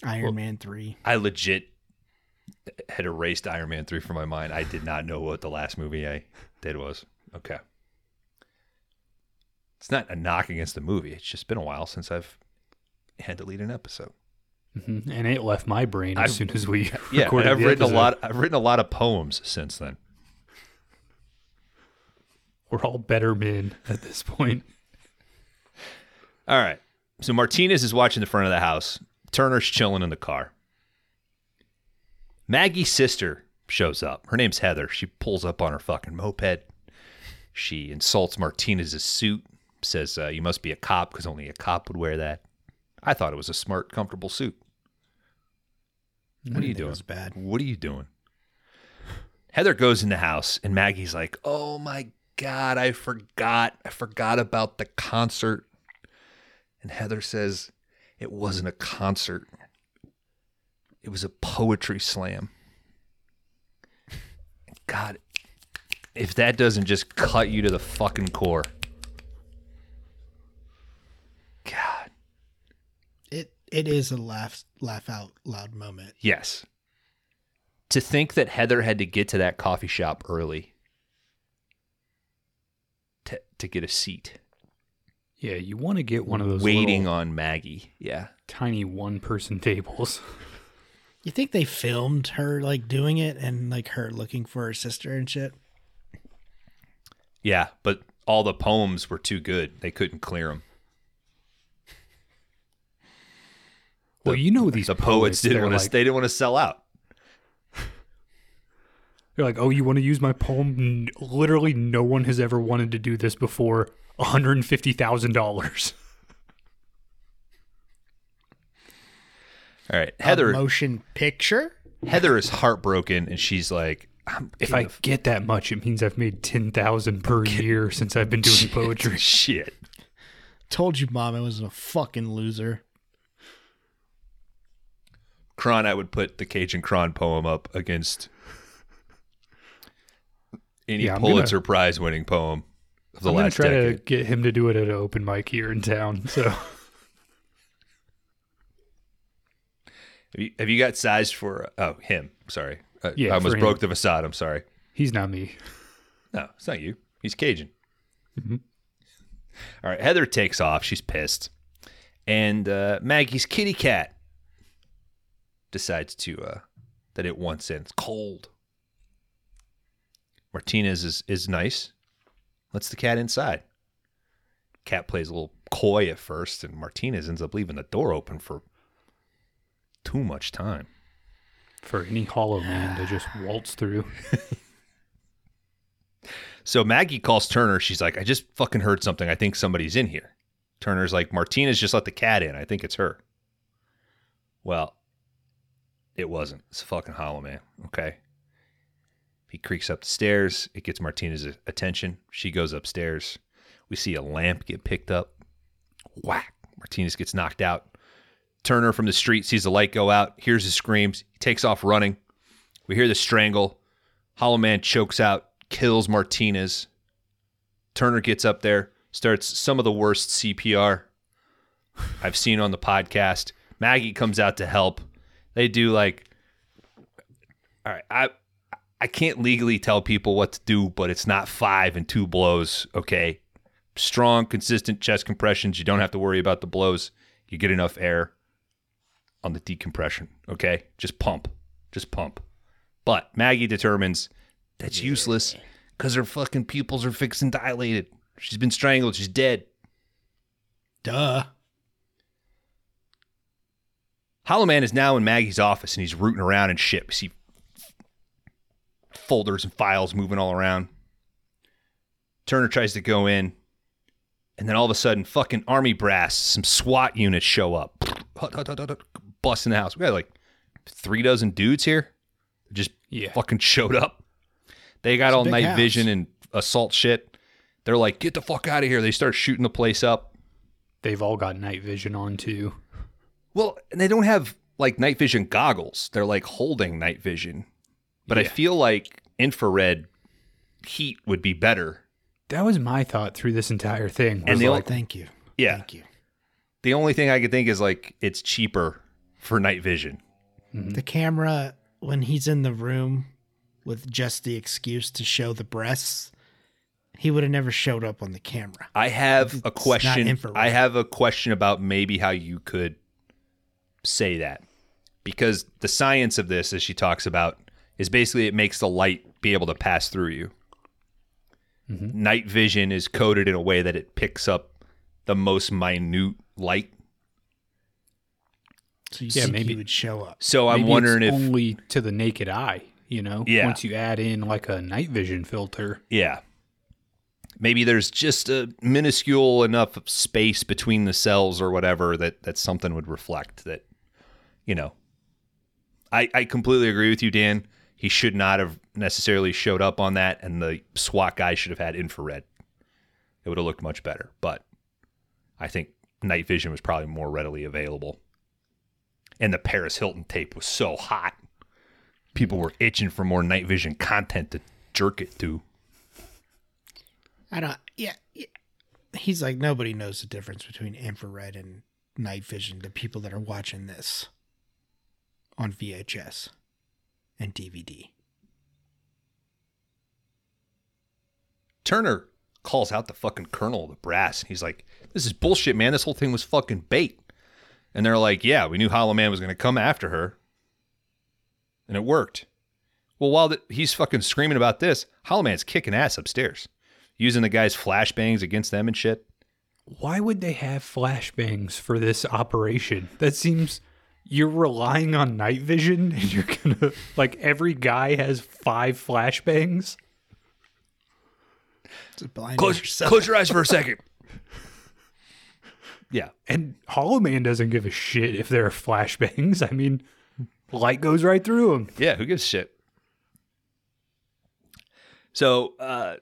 Iron Well- Man three. I legit had erased Iron Man 3 from my mind. I did not know what the last movie I did was. Okay. It's not a knock against the movie. It's just been a while since I've had to lead an episode. Mhm. And it left my brain as I've- soon as we Yeah, recorded I've written a lot I've written a lot of poems since then. We're all better men at this point. All right. So Martinez is watching the front of the house. Turner's chilling in the car. Maggie's sister shows up. Her name's Heather. She pulls up on her fucking moped. She insults Martinez's suit, says, uh, You must be a cop because only a cop would wear that. I thought it was a smart, comfortable suit. What are you doing? was bad. What are you doing? Heather goes in the house and Maggie's like, "Oh my god, I forgot. I forgot about the concert." And Heather says, "It wasn't a concert. It was a poetry slam." God, if that doesn't just cut you to the fucking core. God. It it is a laugh laugh out loud moment. Yes. To think that Heather had to get to that coffee shop early to, to get a seat. Yeah, you want to get one of those waiting on Maggie. Yeah. tiny one-person tables. You think they filmed her like doing it and like her looking for her sister and shit? Yeah, but all the poems were too good. They couldn't clear them. well, you know these The poets didn't they're want to. like, they didn't want to sell out. They're like, oh, you want to use my poem? N- Literally, no one has ever wanted to do this before. One hundred and fifty thousand dollars. All right, A Heather. motion picture? Heather is heartbroken, and she's like, If I get that much, it means I've made ten thousand per year since I've been doing the- poetry. shit. Told you mom I was a fucking loser. Kron, I would put the Cajun Kron poem up against any Yeah, gonna- Pulitzer Prize winning poem of the I'm gonna last try decade. to get him to do it at an open mic here in town. So Have you, have you got sized for? Oh, him. Sorry, uh, Yeah, I almost broke the facade. I'm sorry. he's not me. No, it's not you. He's Cajun. Mhm. All right, Heather takes off. She's pissed, and uh, Maggie's kitty cat decides to uh, that it wants in. It's cold. Martinez is is nice. Lets the cat inside. Cat plays a little coy at first, and Martinez ends up leaving the door open for too much time. For any hollow man to just waltz through. So Maggie calls Turner. She's like, I just fucking heard something. I think somebody's in here. Turner's like, Martinez just let the cat in. I think it's her. Well, it wasn't. It's a fucking hollow man. Okay. He creaks up the stairs. It gets Martinez's attention. She goes upstairs. We see a lamp get picked up. Whack. Martinez gets knocked out. Turner from the street sees the light go out, hears his screams. He takes off running. We hear the strangle. Hollow Man chokes out, kills Martinez. Turner gets up there, starts some of the worst CPR I've seen on the podcast. Maggie comes out to help. They do like all right, I I can't legally tell people what to do, but it's not five and two blows, okay? Strong, consistent chest compressions. You don't have to worry about the blows. You get enough air on the decompression, okay? Just pump. Just pump. But Maggie determines that's useless because her fucking pupils are fixed and dilated. She's been strangled. She's dead. Duh. Hollow Man is now in Maggie's office and he's rooting around and shit. We see folders and files moving all around. Turner tries to go in, and then all of a sudden, fucking army brass, some SWAT units show up, hut, hut, hut, in the house. We got like three dozen dudes here, just Yeah. fucking showed up. They got all night house. vision and assault shit. They're like, get the fuck out of here. They start shooting the place up. They've all got night vision on too. Well, and they don't have like night vision goggles. They're like holding night vision. But I feel like infrared heat would be better. That was my thought through this entire thing. And the like, Thank you. Yeah. Thank you. The only thing I could think is like it's cheaper for night vision. Mm-hmm. The camera, when he's in the room with just the excuse to show the breasts, he would have never showed up on the camera. I have a question. I have a question about maybe how you could say that. Because the science of this, as she talks about, is basically it makes the light be able to pass through you. Mm-hmm. Night vision is coded in a way that it picks up the most minute light. So you Yeah, think maybe- he would show up. So I'm maybe wondering it's if only to the naked eye, you know, Yeah. once you add in like a night vision filter. Yeah. Maybe there's just a minuscule enough space between the cells or whatever that, that something would reflect that, you know. I, I completely agree with you, Dan. He should not have necessarily showed up on that, and the SWAT guy should have had infrared. It would have looked much better. But I think night vision was probably more readily available. And the Paris Hilton tape was so hot. People were itching for more night vision content to jerk it to. I don't. Yeah, yeah. He's like nobody knows the difference between infrared and night vision. The people that are watching this on VHS and DVD. Turner calls out the fucking colonel of the brass. He's like, "This is bullshit, man. This whole thing was fucking bait." And they're like, "Yeah, we knew Hollow Man was going to come after her, and it worked." Well, while the, he's fucking screaming about this, Hollow Man's kicking ass upstairs, using the guy's flashbangs against them and shit. Why would they have flashbangs for this operation? That seems you're relying on night vision and you're gonna like every guy has five flashbangs. Close, close your eyes for a second. yeah, And Hollow Man doesn't give a shit if there are flashbangs. I mean, light goes right through them. Yeah, who gives a shit? So uh,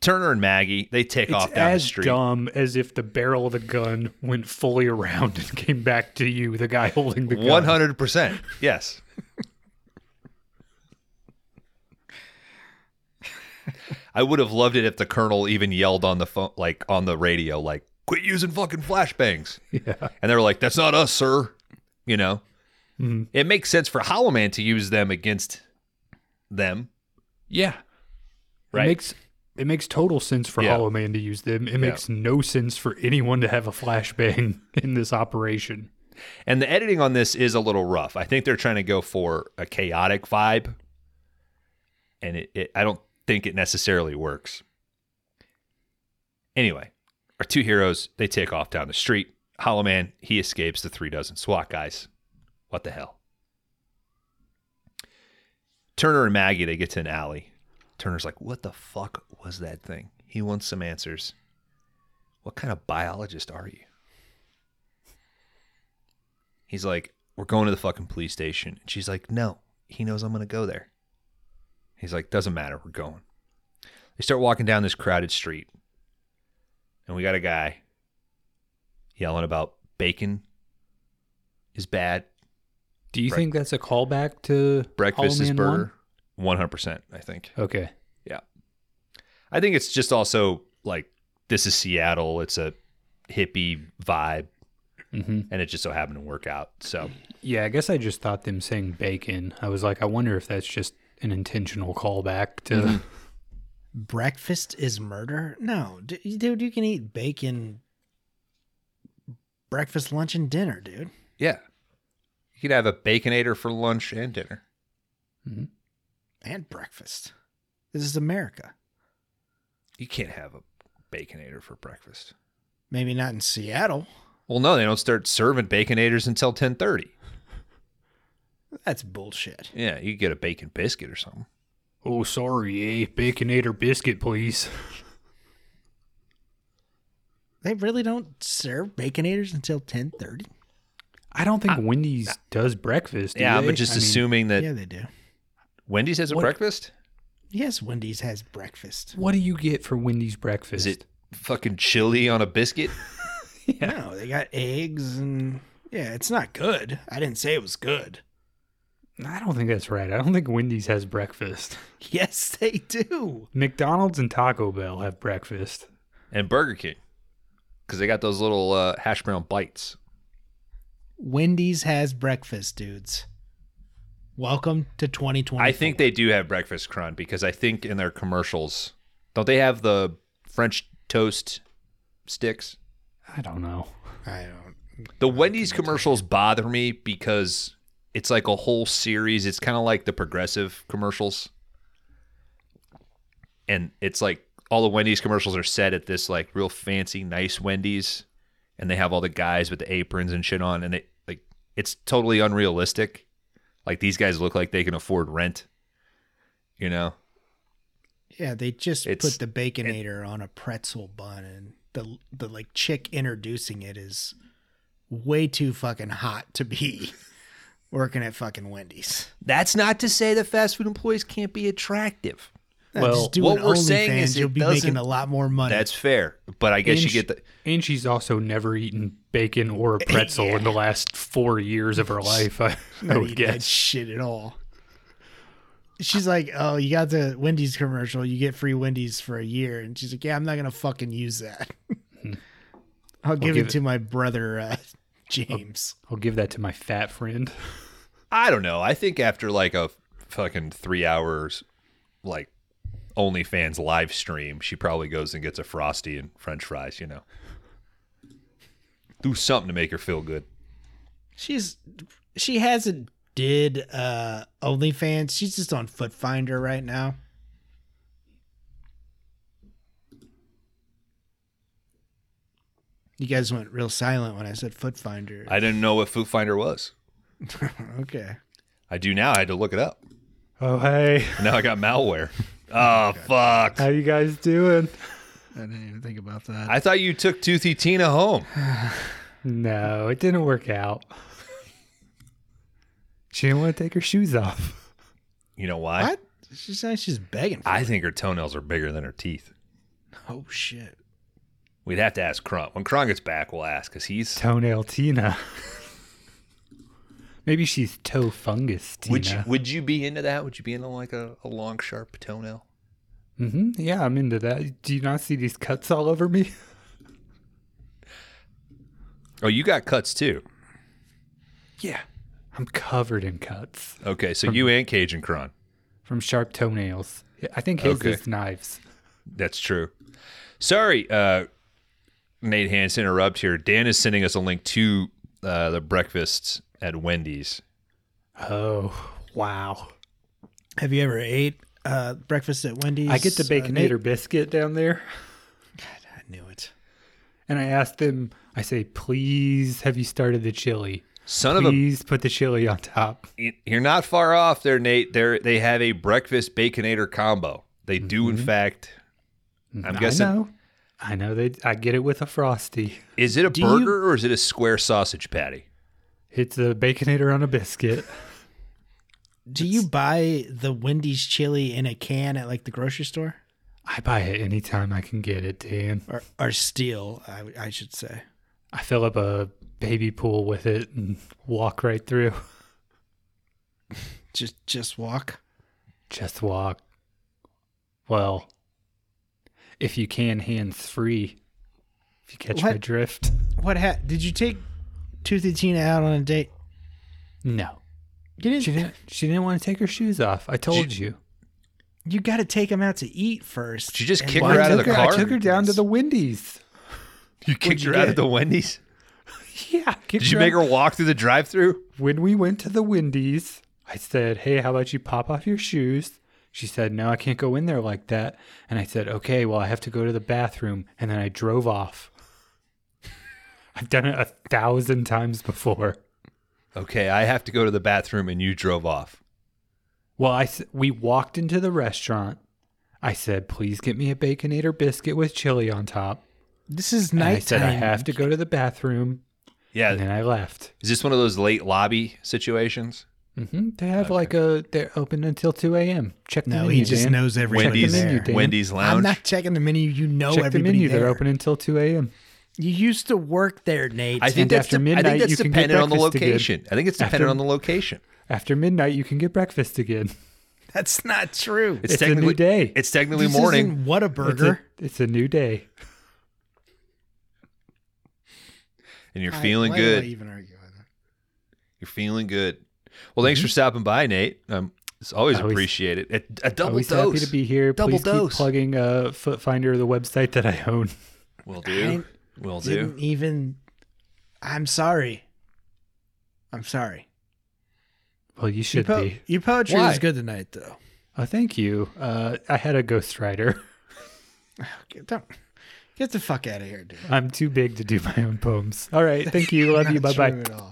Turner and Maggie they take It's off down the as street. dumb as if the barrel of the gun went fully around and came back to you, the guy holding the gun. One hundred percent. Yes. I would have loved it if the colonel even yelled on the phone, like on the radio, like "Quit using fucking flashbangs." Yeah. And they were like, "That's not us, sir." You know, Mhm. it makes sense for Hollow Man to use them against them, Yeah. right? It makes it makes total sense for Yeah. Hollow Man to use them. It makes no sense for anyone to have a flashbang in this operation. And the editing on this is a little rough. I think they're trying to go for a chaotic vibe, and it, it I don't think it necessarily works. Anyway, our two heroes they take off down the street. Hollow Man he escapes the three dozen SWAT guys. What the hell? Turner and Maggie they get to an alley. Turner's like, "What the fuck was that thing?" He wants some answers. What kind of biologist are you? He's like, We're going to the fucking police station. And she's like, No, he knows I'm going to go there. He's like, Doesn't matter. We're going. They start walking down this crowded street. And we got a guy yelling about bacon is bad. Do you Right. think that's a callback to Breakfast Hollow is Man burger. 100%, I think. Okay. Yeah. I think it's just also like, this is Seattle. It's a hippie vibe. hmm And it just so happened to work out. So, Yeah, I guess I just thought them saying bacon. I was like, I wonder if that's just an intentional callback to. Mm-hmm. Breakfast is murder? No, D- dude, you can eat bacon breakfast, lunch, and dinner, dude. yeah. You could have a baconator for lunch and dinner. And breakfast. This is America. You can't have a baconator for breakfast. Maybe not in Seattle. Well, no, they don't start serving baconators until ten thirty. That's bullshit. Yeah, you could get a bacon biscuit or something. Oh, sorry, eh? Baconator biscuit, please. They really don't serve baconators until 10:30? I don't think Wendy's does breakfast. do yeah, they? but just I mean, assuming that Yeah, they do. Wendy's has a What- breakfast. Yes, Wendy's has breakfast. what do you get for Wendy's breakfast? Is it fucking chili on a biscuit? No, they got eggs and yeah, it's not good. I didn't say it was good. I don't think that's right. I don't think Wendy's has breakfast. Yes, they do. McDonald's and Taco Bell have breakfast. and Burger King, because they got those little uh, hash brown bites. Wendy's has breakfast, dudes. Welcome to 2020. I think they do have breakfast crunch because I think in their commercials, don't they have the French toast sticks? I don't know. I don't. The Wendy's commercials bother me because it's like a whole series. It's kind of like the progressive commercials. And it's like all the Wendy's commercials are set at this like real fancy, nice Wendy's. And they have all the guys with the aprons and shit on. And it like it's totally unrealistic. Like these guys look like they can afford rent. You know? Yeah, they just It's- put the baconator on a pretzel bun, and the the like chick introducing it is way too fucking hot to be working at fucking Wendy's. That's not to say that fast food employees can't be attractive. Now, Well, just what we're saying OnlyFans, is you'll be making a lot more money. That's fair. But I guess and you sh- get the And she's also never eaten bacon or a pretzel in the last four years of her life. I, I would eating that shit at all. She's like, "Oh, you got the Wendy's commercial. You get free Wendy's for a year." And she's like, "Yeah, I'm not gonna fucking use that. I'll give, give it it- to my brother uh, James." I'll give that to my fat friend. I don't know. I think after like a fucking three hours, like OnlyFans live stream, she probably goes and gets a frosty and French fries. You know, do something to make her feel good. She's she hasn't did uh OnlyFans. She's just on Foot Finder right now. You guys went real silent when I said Foot Finder. I didn't know what Foot Finder was. okay. I do now. I had to look it up. Oh hey, Now I got malware. Oh fuck! how you guys doing? I didn't even think about that. I thought you took Toothy Tina home. No, it didn't work out. She didn't want to take her shoes off. You know why? what? She's she's begging for I it. think her toenails are bigger than her teeth. Oh shit. We'd have to ask Kron. When Kron gets back, we'll ask because he's. Toenail Tina. Maybe she's toe fungus Tina. Would you Would you be into that? Would you be into like a, a long, sharp toenail? Mm-hmm. Yeah, I'm into that. Do you not see these cuts all over me? Oh, you got cuts too. Yeah. I'm covered in cuts Okay, so you and Cajun Kron. from sharp toenails. I think his Okay. is knives. That's true. Sorry, uh, Nate Hands, to interrupt here. Dan is sending us a link to uh, the breakfasts at Wendy's. Oh, wow. Have you ever ate uh breakfast at Wendy's? I get the uh, Baconator biscuit down there, I knew it. and I asked them, I say, please, have you started the chili? Son of a Please put the chili on top. you're not far off there, Nate. They they have a breakfast baconator combo. They do, in fact. I'm guessing. Know. I know they. I get it with a frosty. Is it a Do you- burger or is it a square sausage patty? It's a baconator on a biscuit. Do you buy the Wendy's chili in a can at like the grocery store? I buy it anytime I can get it, Dan. Or or steal, I, I should say. I fill up a baby pool with it and walk right through. Just just walk. Just walk. Well, if you can, hands free. If you catch my drift. What ha- did you take Toothy Tina out on a date? No, You didn't. she didn't. She didn't want to take her shoes off. I told you. You got to take them out to eat first. Did you just And kick her out of the her, car? I took her down to the Wendy's. You kicked you her out of the Wendy's. Yeah. Did you make her walk through the drive-through? when we went to the Wendy's, I said, Hey, how about you pop off your shoes? She said, No, I can't go in there like that. And I said, Okay, well, I have to go to the bathroom. And then I drove off. I've done it a thousand times before. Okay, I have to go to the bathroom, and you drove off. Well, I, s- we walked into the restaurant. I said, Please get me a Baconator biscuit with chili on top. This is And. I said, I have to go to the bathroom. Yeah, And then I left. is this one of those late lobby situations? Hmm They have like a, they're open until 2 a.m. Check the menu. No, he just Dan. knows everybody Wendy's, the menu, there. Dan. Wendy's I'm not checking the menu. You know Check the everybody menu. there. They're open until 2 a.m. You used to work there, Nate. I think And that's after de- I midnight, think that's you can get dependent on the breakfast again. location. I think it's dependent After- on the location. After midnight, you can get breakfast again. That's not true. It's, It's a new day. It's technically This morning. isn't what a It's a, burger. it's a new day. and you're I- feeling why do I good. even argue with that? You're feeling good. Well, thanks for stopping by, Nate. Um, it's always, Always- appreciated. A, a double Always dose. happy to be here. Double Please dose. keep plugging uh, Foot Finder, the website that I own. Will do. Will do. Didn't even. I'm sorry. I'm sorry. Well, you should your, po- be. your poetry Why? was good tonight, though. Oh, thank you. Uh, I had a ghostwriter. Get, don't, get the fuck out of here, dude. I'm too big to do my own poems. All right. Thank you. Love you. Bye bye. true at all.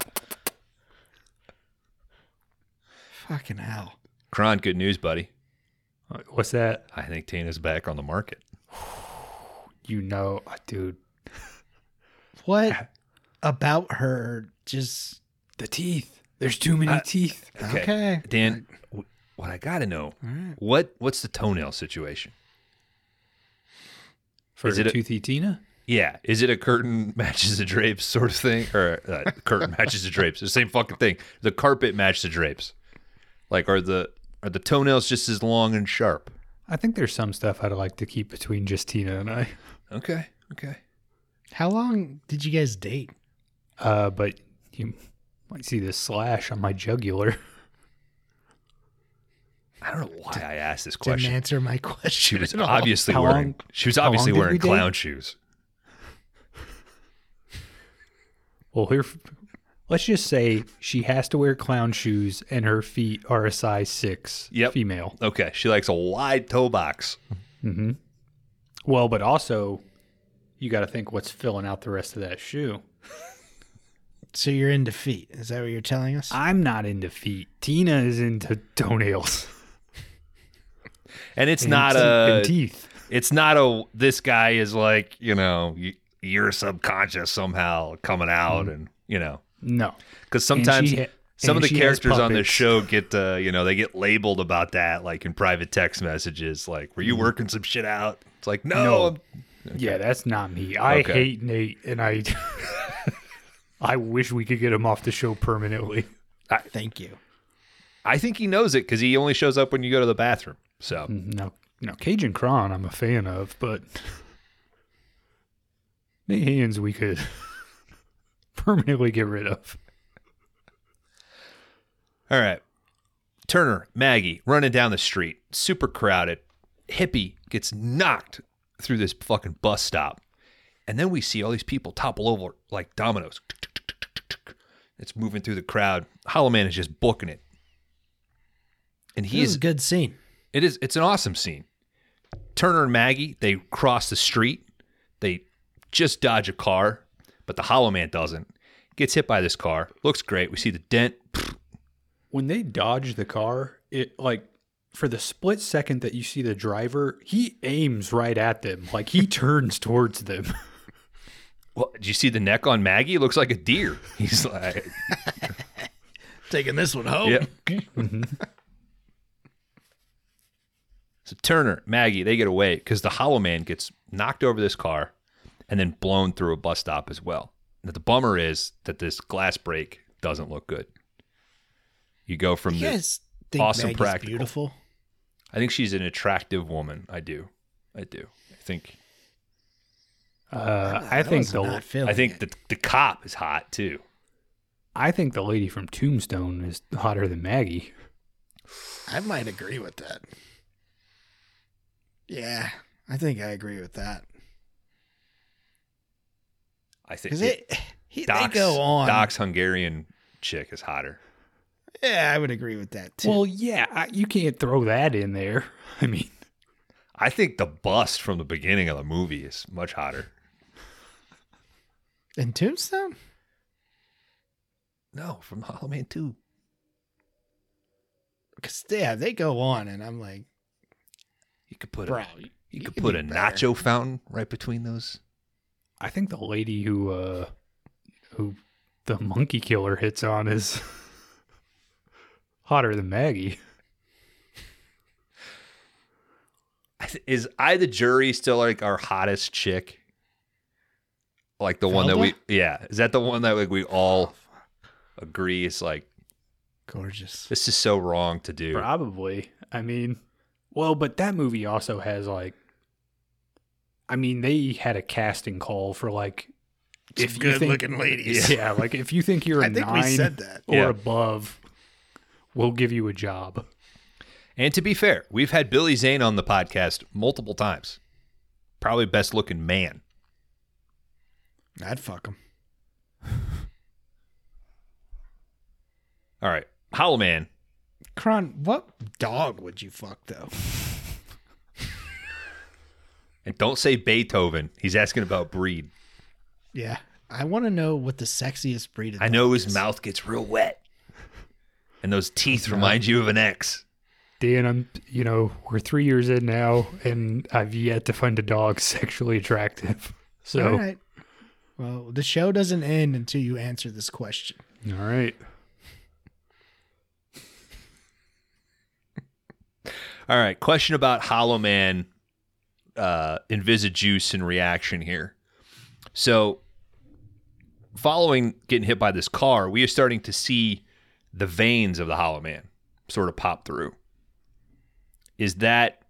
Fucking hell. Kron, good news, buddy. What's that? I think Tina's back on the market. You know, uh, dude. What about her just. The teeth. There's too many teeth. Okay. Dan, w- what I got to know, what what's the toenail situation? For Is it a- toothy Tina? Yeah, is it a curtain matches the drapes sort of thing, or uh, curtain matches the drapes? The same fucking thing. The carpet matches the drapes. Like, are the are the toenails just as long and sharp? I think there's some stuff I'd like to keep between just Tina and I. Okay, okay. How long did you guys date? Uh, but you might see this slash on my jugular. I I don't know why I asked this question. Didn't answer my question. She question. was at all. obviously How wearing long- she was obviously wearing we date? clown shoes. Well, here, let's just say she has to wear clown shoes, and her feet are a size six. Yep. female. Okay, she likes a wide toe box. Mm-hmm. Well, but also, you got to think what's filling out the rest of that shoe. So you're into feet. Is that what you're telling us? I'm not into feet. Tina is into toenails. And it's and not te- a and teeth. it's not a this guy is like, you know, y- your subconscious somehow coming out mm-hmm. and, you know, No, cuz sometimes she some of the characters on this show get uh, you know, they get labeled about that like in private text messages like, "Were you working some shit out?" It's like, "No, No. I'm- Yeah, that's not me. I Okay. hate Nate, and I I wish we could get him off the show permanently. Thank you. I think he knows it cuz he only shows up when you go to the bathroom." So, No, no, Cajun Kron, I'm a fan of, but Nate Hands, we could permanently get rid of. All right. Turner, Maggie running down the street, super crowded. Hippie gets knocked through this fucking bus stop. And then we see all these people topple over like dominoes. It's moving through the crowd. Hollow Man is just booking it. And he This is is a good scene. it is it's an awesome scene. Turner and Maggie, they cross the street. They just dodge a car, but the Hollow Man doesn't. Gets hit by this car. Looks great. We see the dent. When they dodge the car, it like for the split second that you see the driver, he aims right at them. Like he turns towards them. Well, did you see the neck on Maggie? It looks like a deer. He's like, Taking this one home. yeah. Mm-hmm. so Turner, Maggie, they get away because the Hollow Man gets knocked over this car and then blown through a bus stop as well. Now, the bummer is that this glass break doesn't look good. You go from You the. guys think awesome Maggie's practical. beautiful? I think she's an attractive woman. I do. I do. I think. Uh, I think the not I think it. the the cop is hot too. I think the lady from Tombstone is hotter than Maggie. I might agree with that. Yeah, I think I agree with that I think because it, he, they Doc's, go on. Doc's Hungarian chick is hotter. Yeah, I would agree with that too. Well, yeah, I, you can't throw that in there. I mean, I think the bust from the beginning of the movie is much hotter. in Tombstone, No, from Hollow Man 2. because yeah, they go on, and I'm like, You could put bro, a you, you could put a better. nacho fountain right between those. I think the lady who uh who the monkey killer hits on is hotter than Maggie. Is I the jury still like our hottest chick? Like the one that we yeah, is that the one that like we all agree is like gorgeous. this is so wrong to do. Probably. I mean, well, but that movie also has like I mean, they had a casting call for like If you good think- looking ladies. Yeah, like if you think you're a I think nine we said that. or Yeah. above, we'll give you a job. And to be fair, we've had Billy Zane on the podcast multiple times. Probably best looking man. I'd fuck him. All right. Hollow Man. Kron, what dog would you fuck though? And don't say Beethoven. He's asking about breed. Yeah, I want to know what the sexiest breed. Of I know his is. mouth gets real wet. And those teeth remind you of an ex. Dan, I'm you know, we're three years in now and I've yet to find a dog sexually attractive. So All right. Well, the show doesn't end until you answer this question. all right. All right. Question about Hollow Man uh, Invisijuice and reaction here. So, following getting hit by this car, we are starting to see the veins of the Hollow Man sort of pop through. Is that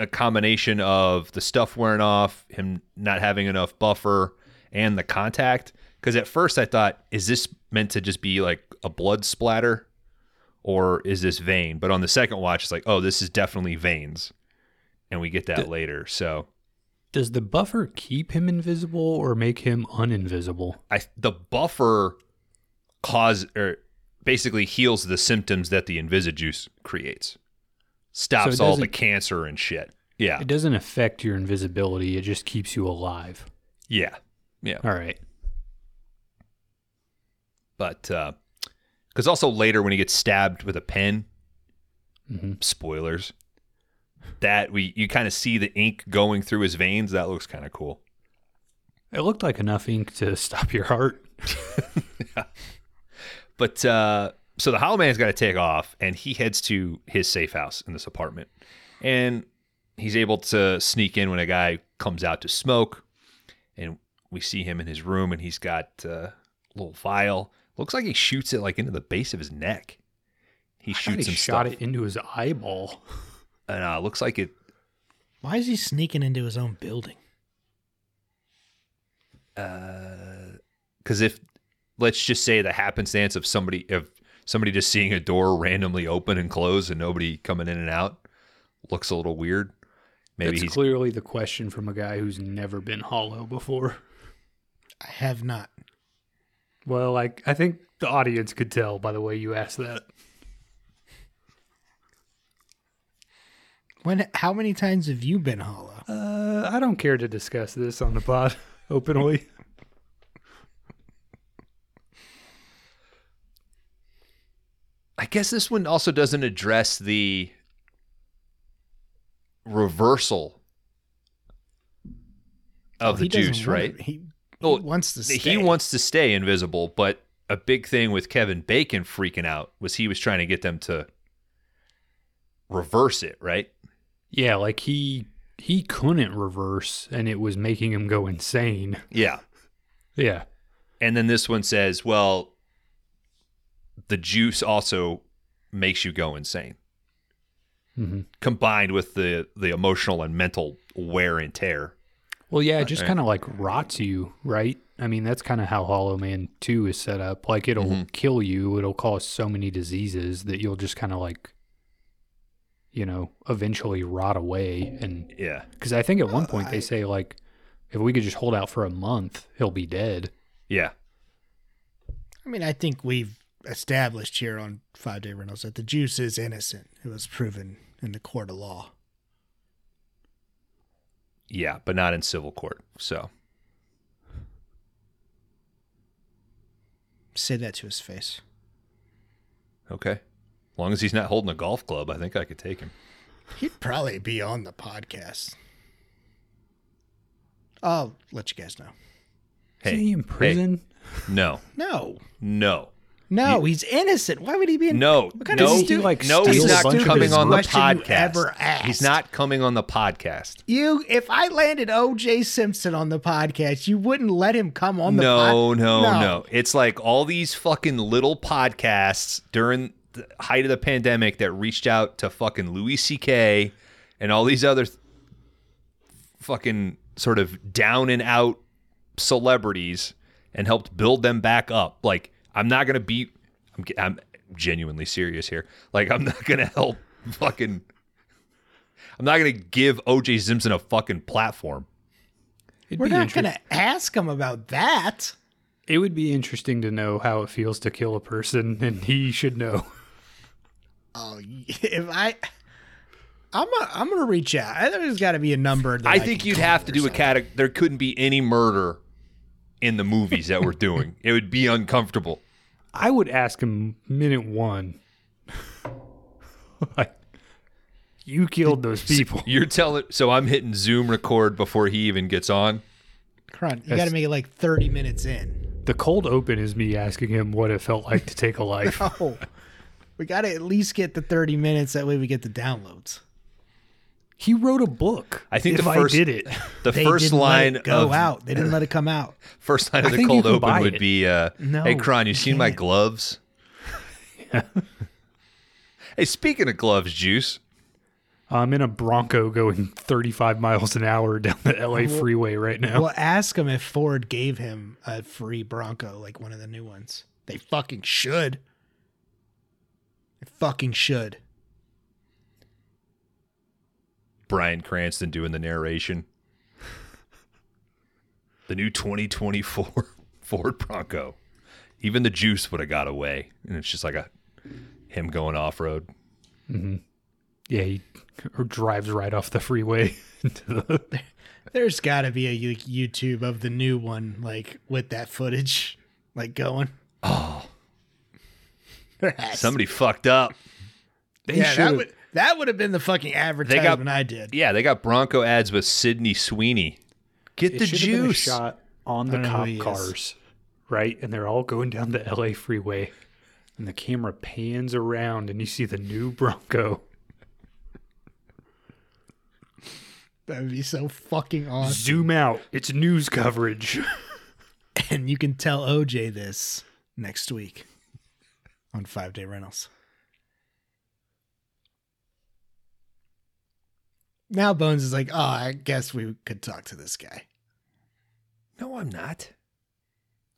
a combination of the stuff wearing off, him not having enough buffer, and the contact? Because at first I thought, is this meant to just be like a blood splatter? or is this vein? But on the second watch, it's like, oh, this is definitely veins, and we get that later. So Does the buffer keep him invisible or make him uninvisible? I the buffer cause or basically heals the symptoms that the Invisijuice creates. Stops it all the cancer and shit. Yeah. It doesn't affect your invisibility, it just keeps you alive. Yeah. Yeah. All right. But uh cuz also later when he gets stabbed with a pen, Mhm. spoilers. That we you kind of see the ink going through his veins. That looks kind of cool. It looked like enough ink to stop your heart. But uh, so the Hollow Man's got to take off, and he heads to his safe house in this apartment, and he's able to sneak in when a guy comes out to smoke, and we see him in his room, and he's got uh, a little vial. Looks like he shoots it like into the base of his neck. He I shoots he some shot stuff, it into his eyeball. and uh, looks like it. Why is he sneaking into his own building? Uh, Because if let's just say the happenstance of somebody of somebody just seeing a door randomly open and close and nobody coming in and out looks a little weird. Maybe That's he's clearly the question from a guy who's never been hollow before. I have not. Well, like I think the audience could tell by the way you asked that. When? How many times have you been hollow? Uh, I don't care to discuss this on the pod openly. I guess this one also doesn't address the reversal of Oh, the juice, right? it. He, he Well, wants to. Stay. He wants to stay invisible, but a big thing with Kevin Bacon freaking out was he was trying to get them to reverse it, right? Yeah, like he he couldn't reverse, and it was making him go insane. Yeah. Yeah, And then this one says, well, the juice also makes you go insane. Mhm. Combined with the the emotional and mental wear and tear. Well, yeah, it just kind of like rots you, right? I mean, that's kind of how Hollow Man 2 is set up. Like, it'll Mm-hmm. kill you, it'll cause so many diseases that you'll just kind of like, you know, eventually rot away. And Yeah. because I think at one point they say, like, if we could just hold out for a month, he'll be dead. Yeah. I mean, I think we've established here on Five Day Rentals that the juice is innocent. It was proven in the court of law. Yeah, but not in civil court. So Say that to his face. okay. As long as he's not holding a golf club, I think I could take him. He'd probably be on the podcast. I'll let you guys know. Hey, is he in prison? no, No, no, no, he's innocent. Why would he be in? no, What kind no, of stu- like, no. He's not coming on the podcast. ever asked? He's not coming on the podcast. You, if I landed O.J. Simpson on the podcast, you wouldn't let him come on the podcast. no, pod- no, no, It's like all these fucking little podcasts during the height of the pandemic that reached out to fucking Louis C.K. and all these other th- fucking sort of down and out celebrities and helped build them back up. Like I'm not gonna be. I'm, I'm genuinely serious here. Like I'm not gonna help fucking. I'm not gonna give O.J. Simpson a fucking platform. It'd We're not going to ask him about that. It would be interesting to know how it feels to kill a person, and he should know. Oh, if I, I'm, a, I'm going to reach out. I think there's got to be a number. That I I think you'd have to or do a something. category. There couldn't be any murder in the movies that we're doing. it would be uncomfortable. I would ask him minute one. like, you killed those people. You're telling. So I'm hitting Zoom record before he even gets on. Come you got to make it like 30 minutes in. The cold open is me asking him what it felt like to take a life. Oh, we got to at least get the 30 minutes. That way we get the downloads. He wrote a book. I think if the first I did it. the They first didn't let line it go of out. They didn't let it come out. first line of I the cold open would it. be, uh, No, "Hey, Kron, you you seen my can't. gloves?" hey, speaking of gloves, Juice. I'm in a Bronco going 35 miles an hour down the LA freeway right now. Well, ask him if Ford gave him a free Bronco, like one of the new ones. They fucking should. It fucking should. Bryan Cranston doing the narration. The new 2024 Ford Bronco. Even the juice would have got away. And it's just like a him going off road. Mm-hmm. Yeah, he drives right off the freeway the. There's got to be a YouTube of the new one, like with that footage, like going. Oh, There has- somebody fucked up. They yeah, that should've- would that would have been the fucking advertisement got, I did. Yeah, they got Bronco ads with Sydney Sweeney. Get it the should've been a juice. shot on the I don't know cop who he is. cars, right? And they're all going down the LA freeway, and the camera pans around, and you see the new Bronco. That would be so fucking awesome. Zoom out. It's news coverage. And you can tell OJ this next week on Five Day Rentals. Now Bones is like, oh, I guess we could talk to this guy. No, I'm not.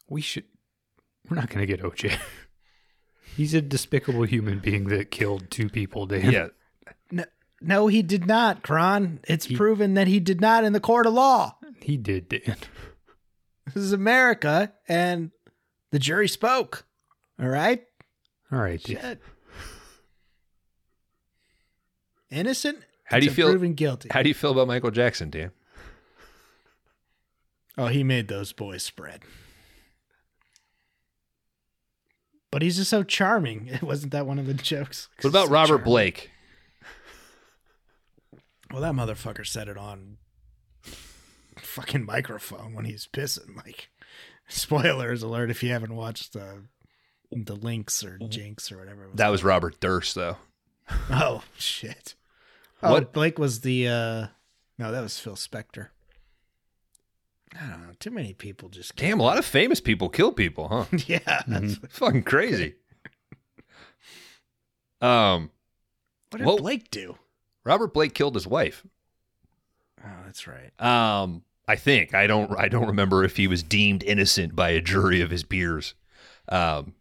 we should. We're not going to get OJ. He's a despicable human being that killed two people, Dan. Yeah. No, no, he did not, Kron. It's proven that he did not in the court of law. He did, Dan. This is America, and the jury spoke. All right? All right, Shit. Innocent? How do you feel? Proven guilty. How do you feel about Michael Jackson, Dan? Oh, he made those boys spread. But he's just so charming. Wasn't that one of the jokes? What about So Robert charming. Blake? Well, that motherfucker said it on fucking microphone when he's pissing. Like, spoilers alert if you haven't watched the the Lynx or Jinx or whatever. It was That was Robert Durst, though. Oh shit. Oh, What- Blake was the uh no, that was Phil Spector. I don't know. Too many people just Damn, a lot of famous people kill people, huh? Yeah. That's, Fucking crazy. Um, what did Well- Blake do? Robert Blake killed his wife. Oh, that's right. Um, I think I don't. I don't remember if he was deemed innocent by a jury of his peers. Um,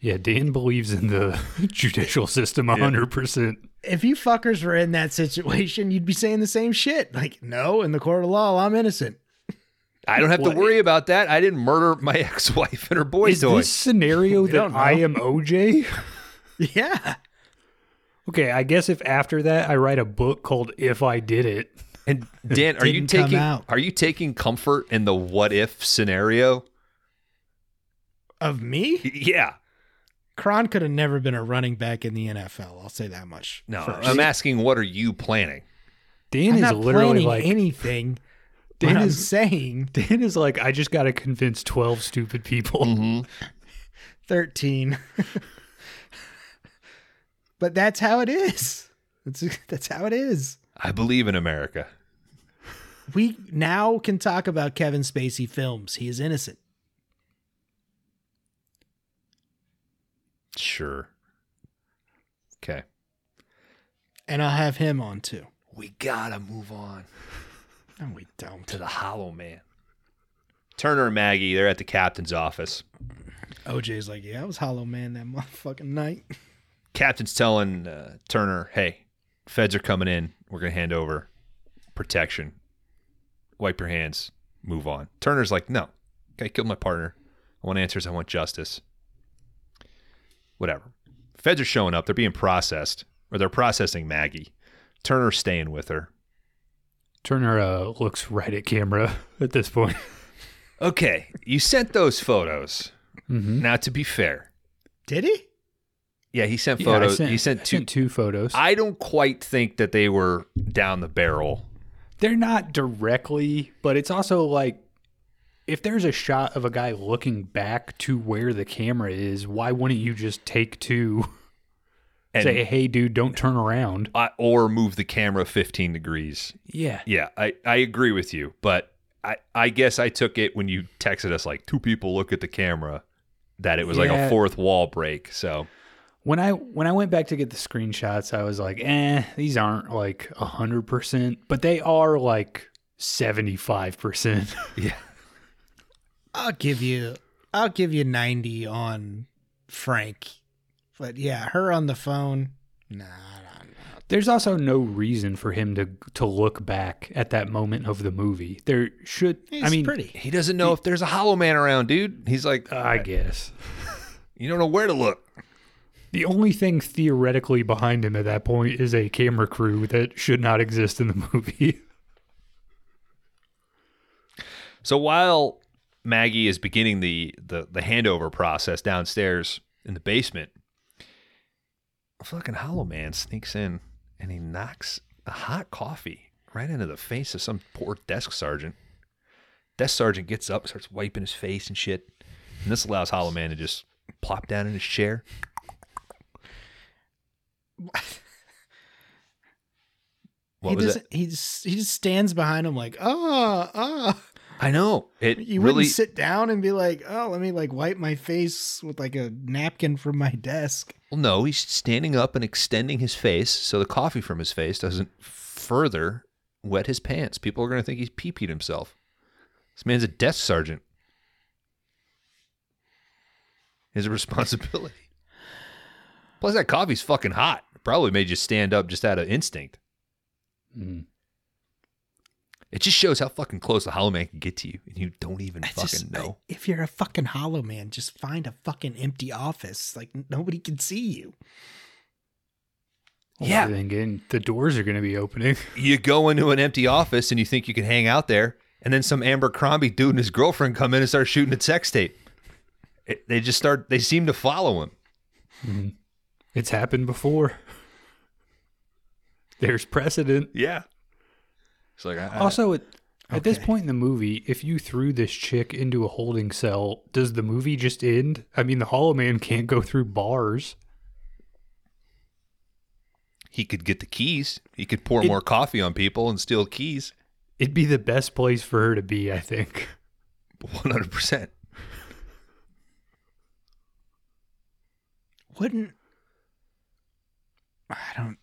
Yeah, Dan believes in the judicial system 100%. If you fuckers were in that situation, you'd be saying the same shit. Like, no, in the court of law, I'm innocent. I don't have Well, to worry about that. I didn't murder my ex-wife and her boy Is toy. this scenario that. I am OJ? Yeah. Okay, I guess if after that I write a book called If I Did It. And Dan, are you taking out. are you taking comfort in the what if scenario? Of me? Yeah. Kron could have never been a running back in the NFL. I'll say that much. No, first. I'm asking what are you planning? Dan I'm is not literally planning like anything. Dan what I'm is- saying, Dan is like I just got to convince 12 stupid people. Mm-hmm. 13. but that's how it is. That's, that's how it is. I believe in America. We now can talk about Kevin Spacey films. He is innocent. Sure. Okay. And I'll have him on too. We gotta move on No, we don't. to the Hollow Man. Turner and Maggie, they're at the captain's office. OJ's like, yeah, I was Hollow Man that motherfucking night. Captain's telling uh, Turner, "Hey, feds are coming in. We're gonna hand over protection. Wipe your hands. Move on." Turner's like, "No, I killed my partner. I want answers. I want justice. Whatever." Feds are showing up. They're being processed, or they're processing Maggie. Turner's staying with her. Turner uh, looks right at camera at this point. Okay, you sent those photos. Now, to be fair, Did he? yeah, he sent Yeah, photos. sent- he sent two. sent two photos. I don't quite think that they were down the barrel. They're not directly, but it's also like if there's a shot of a guy looking back to where the camera is, why wouldn't you just take two? And Say, hey, dude, don't turn around. I, or move the camera 15 degrees. Yeah. Yeah, I, I agree with you, but I, I guess I took it when you texted us like two people look at the camera that it was like a fourth wall break. So When I when I went back to get the screenshots, I was like, eh, these aren't like hundred percent, but they are like seventy five percent. yeah, I'll give you I'll give you 90 on Frank But yeah, her on the phone. Nah, There's also no reason for him to to look back at that moment of the movie. There should he's I mean pretty. He doesn't know if there's a Hollow Man around, dude. He's like, I guess. you don't know where to look. The only thing theoretically behind him at that point is a camera crew that should not exist in the movie. So while Maggie is beginning the, the the handover process downstairs in the basement, a fucking Hollow Man sneaks in and he knocks a hot coffee right into the face of some poor desk sergeant. Desk sergeant gets up, starts wiping his face and shit, and this allows Hollow Man to just plop down in his chair. What he was doesn't. it? He just he just stands behind him like, ah, ah. I know it You really. wouldn't sit down and be like, oh, let me like wipe my face with like a napkin from my desk. Well, no, he's standing up and extending his face so the coffee from his face doesn't further wet his pants. People are going to think he's pee peed himself. This man's a desk sergeant. He has a responsibility. Plus, that coffee's fucking hot. Probably made you stand up just out of instinct. Mm. It just shows how fucking close the Hollow Man can get to you, and you don't even It's fucking just- know. If you're a fucking hollow man, just find a fucking empty office. Like nobody can see you. Yeah. Then again, the doors are going to be opening. you go into an empty office and you think you can hang out there, and then some Abercrombie dude and his girlfriend come in and start shooting a sex tape. It, they just start. They seem to follow him. Mm-hmm. It's happened before. There's precedent. Yeah. It's like I, I- Also, at, at this point in the movie, if you threw this chick into a holding cell, does the movie just end? I mean, the Hollow Man can't go through bars. he could get the keys. He could pour It- more coffee on people and steal keys. It'd be the best place for her to be, I think. One hundred percent. Wouldn't I don't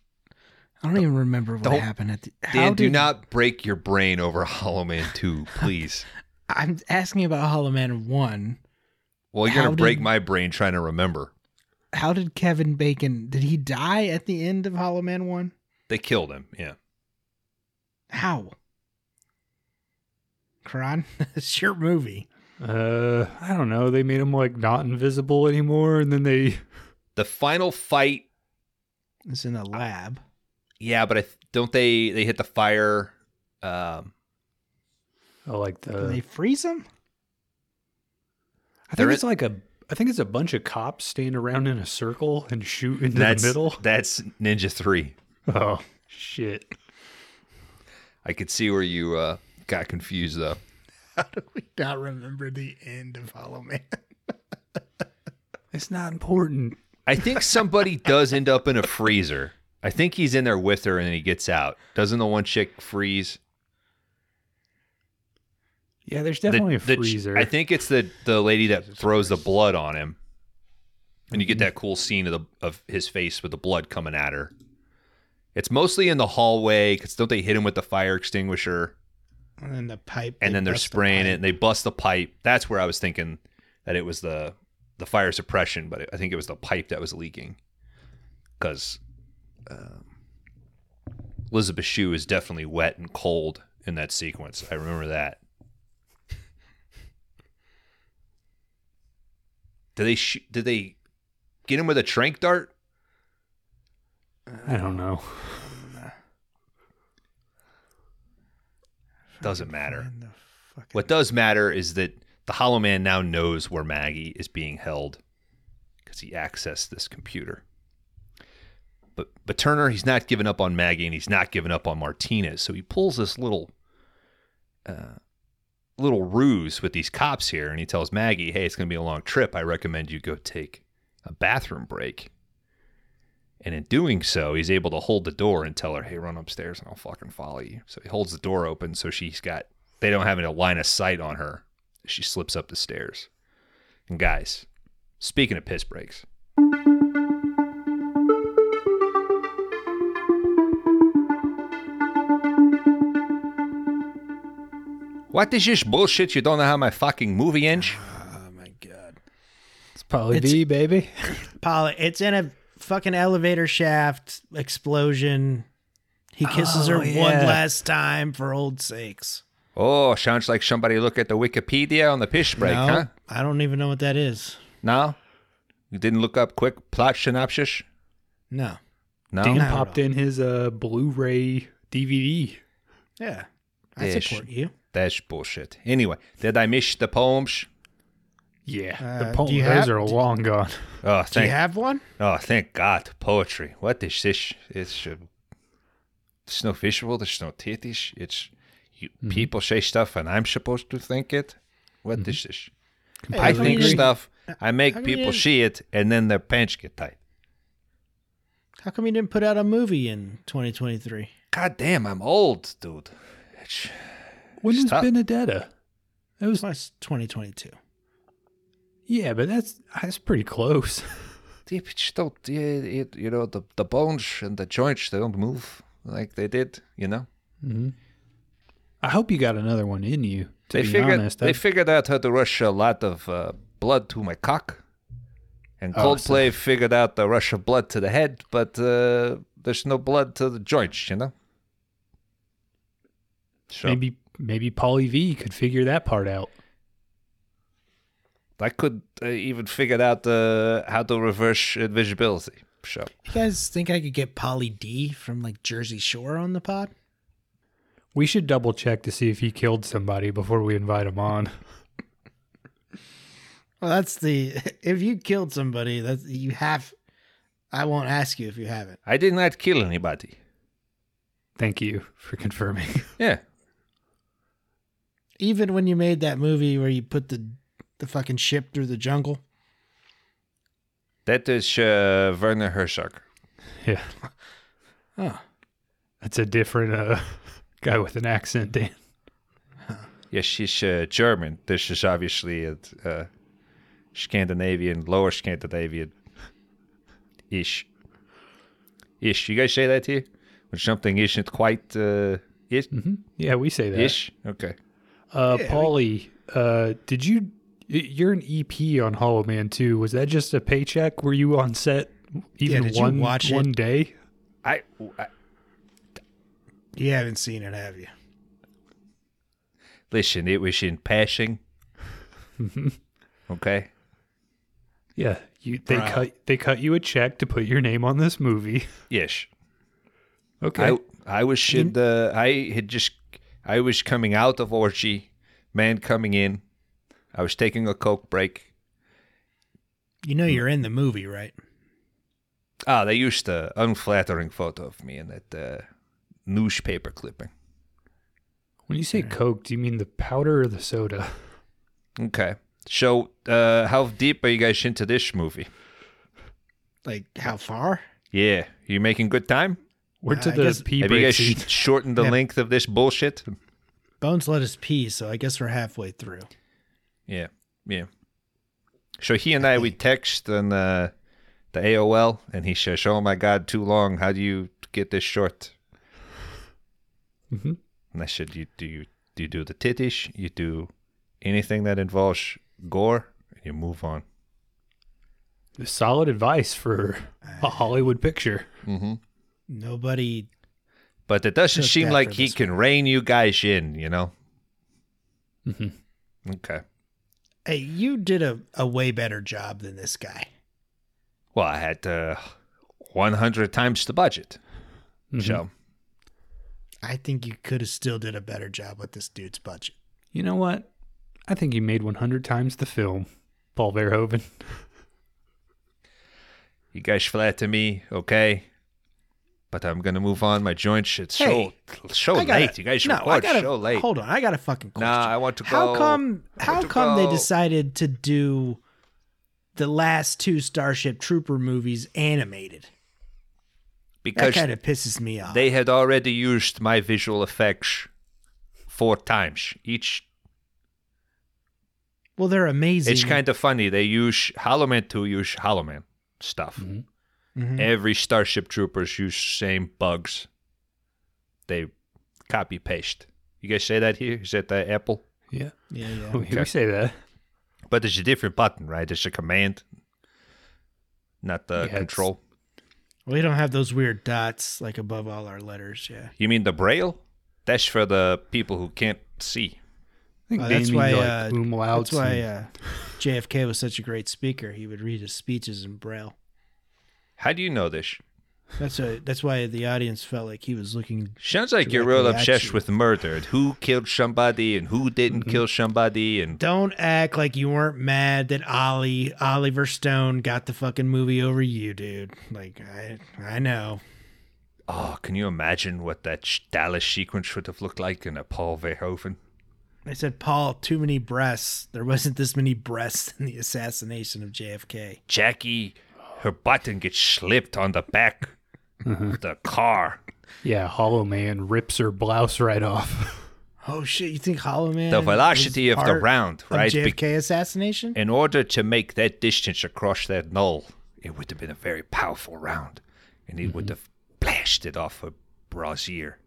I don't even remember what Don't- happened at the how Dan, do did- not break your brain over Hollow Man Two, please. I'm asking about Hollow Man one. Well, you're How gonna break my brain trying to remember. How did Kevin Bacon did he die at the end of Hollow Man one? They killed him. Yeah. How? Kron, it's your movie. Uh, I don't know. They made him like not invisible anymore, and then they. The final fight. is in a lab. Yeah, but I th- don't they they hit the fire. Um, Oh, like the. they freeze them. I think is- it's like a. I think it's a bunch of cops stand around in a circle and shoot into that's the middle. that's Ninja Three. Oh shit! I could see where you uh, got confused though. How do we not remember the end of Hollow Man? It's not important. I think somebody does end up in a freezer. I think he's in there with her and then he gets out. Doesn't the one chick freeze? Yeah, there's definitely the a freezer. I think it's the the lady that throws the blood on him. And you get mm-hmm. that cool scene of the of his face with the blood coming at her. It's mostly in the hallway because don't they hit him with the fire extinguisher And then the pipe. and they then they're bust the spraying it and they bust the pipe. That's where I was thinking that it was the the fire suppression, but I think it was the pipe that was leaking because um, Elizabeth Shue is definitely wet and cold in that sequence. I remember that. Did they sh- did they get him with a trank dart? I don't know. Doesn't matter. And the fucking- What does matter is that the Hollow Man now knows where Maggie is being held because he accessed this computer. But but Turner, he's not giving up on Maggie and he's not giving up on Martinez. So he pulls this little uh, little ruse with these cops here, and he tells Maggie, "Hey, it's going to be a long trip. I recommend you go take a bathroom break." And in doing so, he's able to hold the door and tell her, "Hey, run upstairs, and I'll fucking follow you." So he holds the door open, so she's got they don't have any line of sight on her. She slips up the stairs. And guys, speaking of piss breaks, what is this bullshit? You don't know how my fucking movie ends? Oh my god. It's Polly It's- V, baby. Polly, it's in a fucking elevator shaft explosion. He kisses her Oh, one yeah. last time for old sakes. Oh, sounds like somebody look at the Wikipedia on the piss break, no, huh? I don't even know what that is. No? You didn't look up quick plot synopsis? No. No? Dan popped in his uh, Blu-ray DVD. Yeah. I Yes. support you. That's bullshit. Anyway, did I miss the poems? Yeah, Uh, the po- do you those have- are long gone. Oh, Do you thank have one? Oh, thank God. Poetry. What is this? It's uh, there's no visual, there's no titties. It's you, people say stuff and I'm supposed to think it. What is this? I how come think you didn't- stuff, I make come you people didn't- see it, and then their pants get tight. How come you didn't put out a movie in 2023? God damn, I'm old, dude. It's, When was Stop. Benedetta? It was last Plus 2022. yeah, but that's that's pretty close. deep, it's don't, yeah, it, you know, the, the bones and the joints, they don't move like they did, you know? I hope you got another one in you. To They be figured honest, they I- figured out how to rush a lot of uh, blood to my cock, and Oh, Coldplay figured out the rush of blood to the head, but uh, there's no blood to the joints, you know. So maybe maybe Polly V could figure that part out. I could uh, even figure out uh, how to reverse invisibility. So You guys think I could get Pauly D from like Jersey Shore on the pod? We should double check to see if he killed somebody before we invite him on. Well, that's the if you killed somebody, that's you have. I won't ask you if you haven't. I did not kill anybody. Thank you for confirming. Yeah, Even when you made that movie where you put the the fucking ship through the jungle. that is uh, Werner Herzog. yeah, Oh, that's a different uh, guy with an accent, Dan. Yes, she's uh, German. This is obviously a uh, Scandinavian, lower Scandinavian ish. Ish. You guys say that here? When something isn't quite uh, ish? Yeah, we say that. ish? Okay. Uh, Polly, uh, did you? You're an EP on Hollow Man too. Was that just a paycheck? Were you on set even did you one watch it? one day? I, I you haven't seen it, have you? listen. It was in passing. okay. Yeah, you they Bro. cut they cut you a check to put your name on this movie. Yes. Okay. I I was in the I had just I was coming out of orgy, man coming in. I was taking a coke break. You know you're in the movie, right? Ah, they used a unflattering photo of me in that uh, newspaper clipping. when you say Coke, do you mean the powder or the soda? Okay. So, uh, how deep are you guys into this movie? Like how far? Yeah, you making good time? We're to I the guess- pee Have you guys scene. sh- shortened the Yeah. length of this bullshit? Bones let us pee, so I guess we're halfway through. Yeah, yeah. So he and I we text on uh, the AOL, and he says, "Oh my God, too long. How do you get this short?" Mhm. And I said, "You do you do you do the titties? You do anything that involves gore, and you move on." Solid advice for a Hollywood picture. Nobody. But it doesn't seem like he this can rein you guys in, you know? Mhm. Okay. Hey, you did a, a way better job than this guy. Well, I had uh, 100 times the budget. So, I think you could have still did a better job with this dude's budget. You know what? I think you made 100 times the film, Paul Verhoeven. you guys flatter me, okay? But I'm going to move on. My joints, it's Hey, so I gotta- late. You guys no, I gotta, so late. Hold on, I got a fucking question. Nah, I want to How come? How come they decided to do the last two Starship Trooper movies animated? Because That kind of pisses me off. they had already used my visual effects four times. Each well, they're amazing. It's kind of funny. They use Hollow Man to use Hollow Man stuff. Mhm. Every Starship Troopers use same bugs. They copy paste. You guys say that here? Is that the Apple? Yeah. yeah, yeah. We, we say that. But it's a different button, right? It's a command. not the Yeah, it's- control. We don't have those weird dots like above all our letters. Yeah. You mean the braille? That's for the people who can't see. I think Uh, that's why. like uh, that's why and- uh, JFK was such a great speaker. He would read his speeches in braille. How do you know this? That's why. That's why the audience felt like he was looking. Sounds like you're real Directly at obsessed you. with murder and who killed somebody and who didn't Mm-hmm. kill somebody and Don't act like you weren't mad that Ollie Oliver Stone got the fucking movie over you, dude. Like I, I know. oh, can you imagine what that sh- Dallas sequence would have looked like in a Paul Verhoeven? I said, Paul, too many breasts. There wasn't this many breasts in the assassination of JFK. Jackie, her button gets slipped on the back mm-hmm. of the car. yeah, Hollow Man rips her blouse right off. Oh shit! You think Hollow Man? The velocity is of the part round, of right? Be- JFK assassination. in order to make that distance across that knoll, it would have been a very powerful round, and it would mm-hmm. have blasted off her brassiere,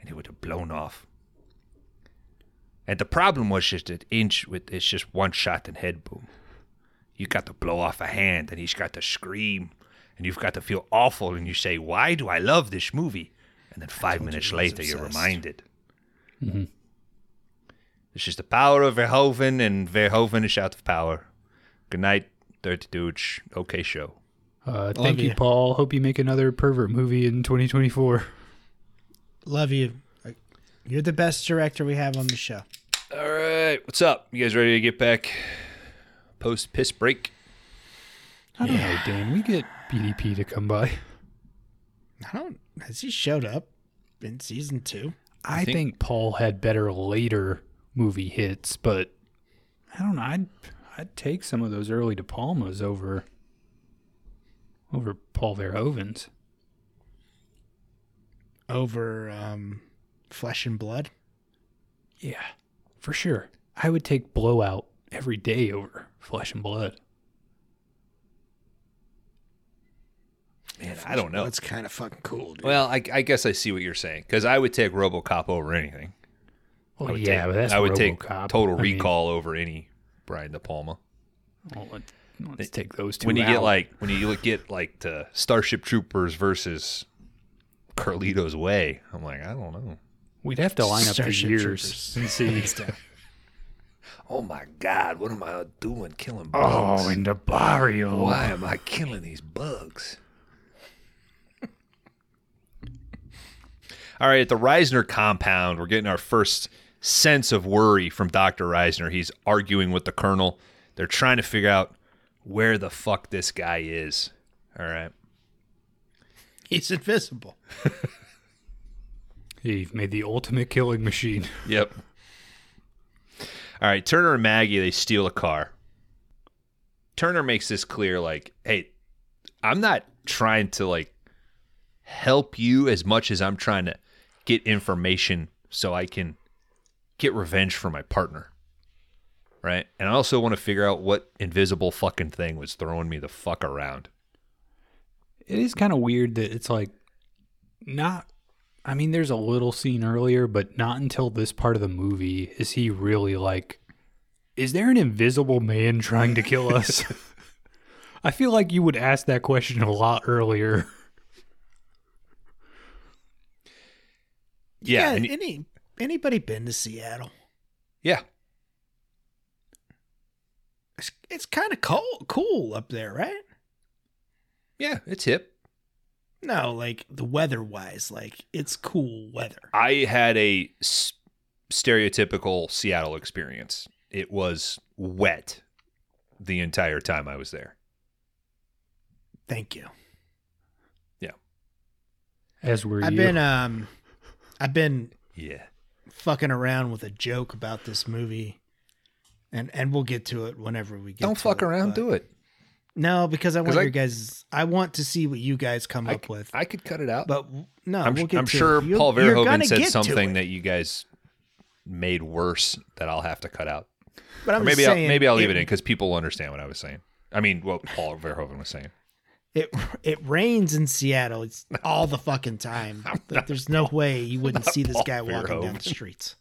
and it would have blown off. And the problem was just that inch with it's just one shot and head boom. You got to blow off a hand, and he's got to scream, and you've got to feel awful, and you say, "Why do I love this movie?" And then five minutes you I was later, you're obsessed. reminded. This is the power of Verhoeven, and Verhoeven is out of power. Good night, Dirty Dudes. Okay, show. Uh, thank you, you. Paul. Hope you make another pervert movie in 2024. Love you. You're the best director we have on the show. All right, what's up? You guys ready to get back post piss break? I don't know, Dan. We get BDP to come by. I don't. Has he showed up in season two? I think- think, Paul had better later movie hits, but I don't know. I'd I'd take some of those early De Palmas over over Paul Verhoeven's. Over um, Flesh and Blood. Yeah, for sure. I would take Blowout every day over Flesh and Blood. Man, I don't know. That's kind of fucking cool, dude. Well, I, I guess I see what you're saying because I would take RoboCop over anything. I Well, would yeah, take, but that's I would take RoboCop. Total I mean, Recall over any Brian De Palma. well, let, let's take those two. When you get out. like when you look- get like to Starship Troopers versus Carlito's Way, I'm like, I don't know. we'd have to line up the Starship years Troopers. and see. Hands down. Oh my God, what am I doing? Killing oh, bugs? oh, in the barrio. Why am I killing these bugs? All right, at the Reisner compound, we're getting our first sense of worry from Dr. Reisner. He's arguing with the colonel. They're trying to figure out where the fuck this guy is. All right. He's invisible. You've made the ultimate killing machine. Yep. All right, Turner and Maggie, they steal a car. Turner makes this clear like, hey, I'm not trying to like help you as much as I'm trying to get information so I can get revenge for my partner. Right? And I also want to figure out what invisible fucking thing was throwing me the fuck around. It is kind of weird that it's like not. I mean, there's a little scene earlier, but not until this part of the movie is he really like, is there an invisible man trying to kill us? I feel like you would ask that question a lot earlier. Yeah. Yeah. and any anybody been to Seattle? yeah. It's, it's kind of cool, cool up there, right? Yeah, it's hip. No, like the weather wise, like it's cool weather. I had a s- stereotypical Seattle experience. It was wet the entire time I was there. Thank you. Yeah. As were I've you. been um, I've been Yeah. fucking around with a joke about this movie, and and we'll get to it whenever we get. Don't to fuck it, around, but- do it. No, because I want 'Cause I- your guys. I want to see what you guys come I, up with. I could cut it out. but no, I'm, we'll get I'm to sure it. Paul Verhoeven said something that you guys made worse that I'll have to cut out. But I'm Or maybe just I'll, maybe I'll leave it in because people will understand what I was saying. I mean, what Paul Verhoeven was saying. It it rains in Seattle. It's all the fucking time. Like, There's no way you wouldn't see this Paul guy walking down the streets.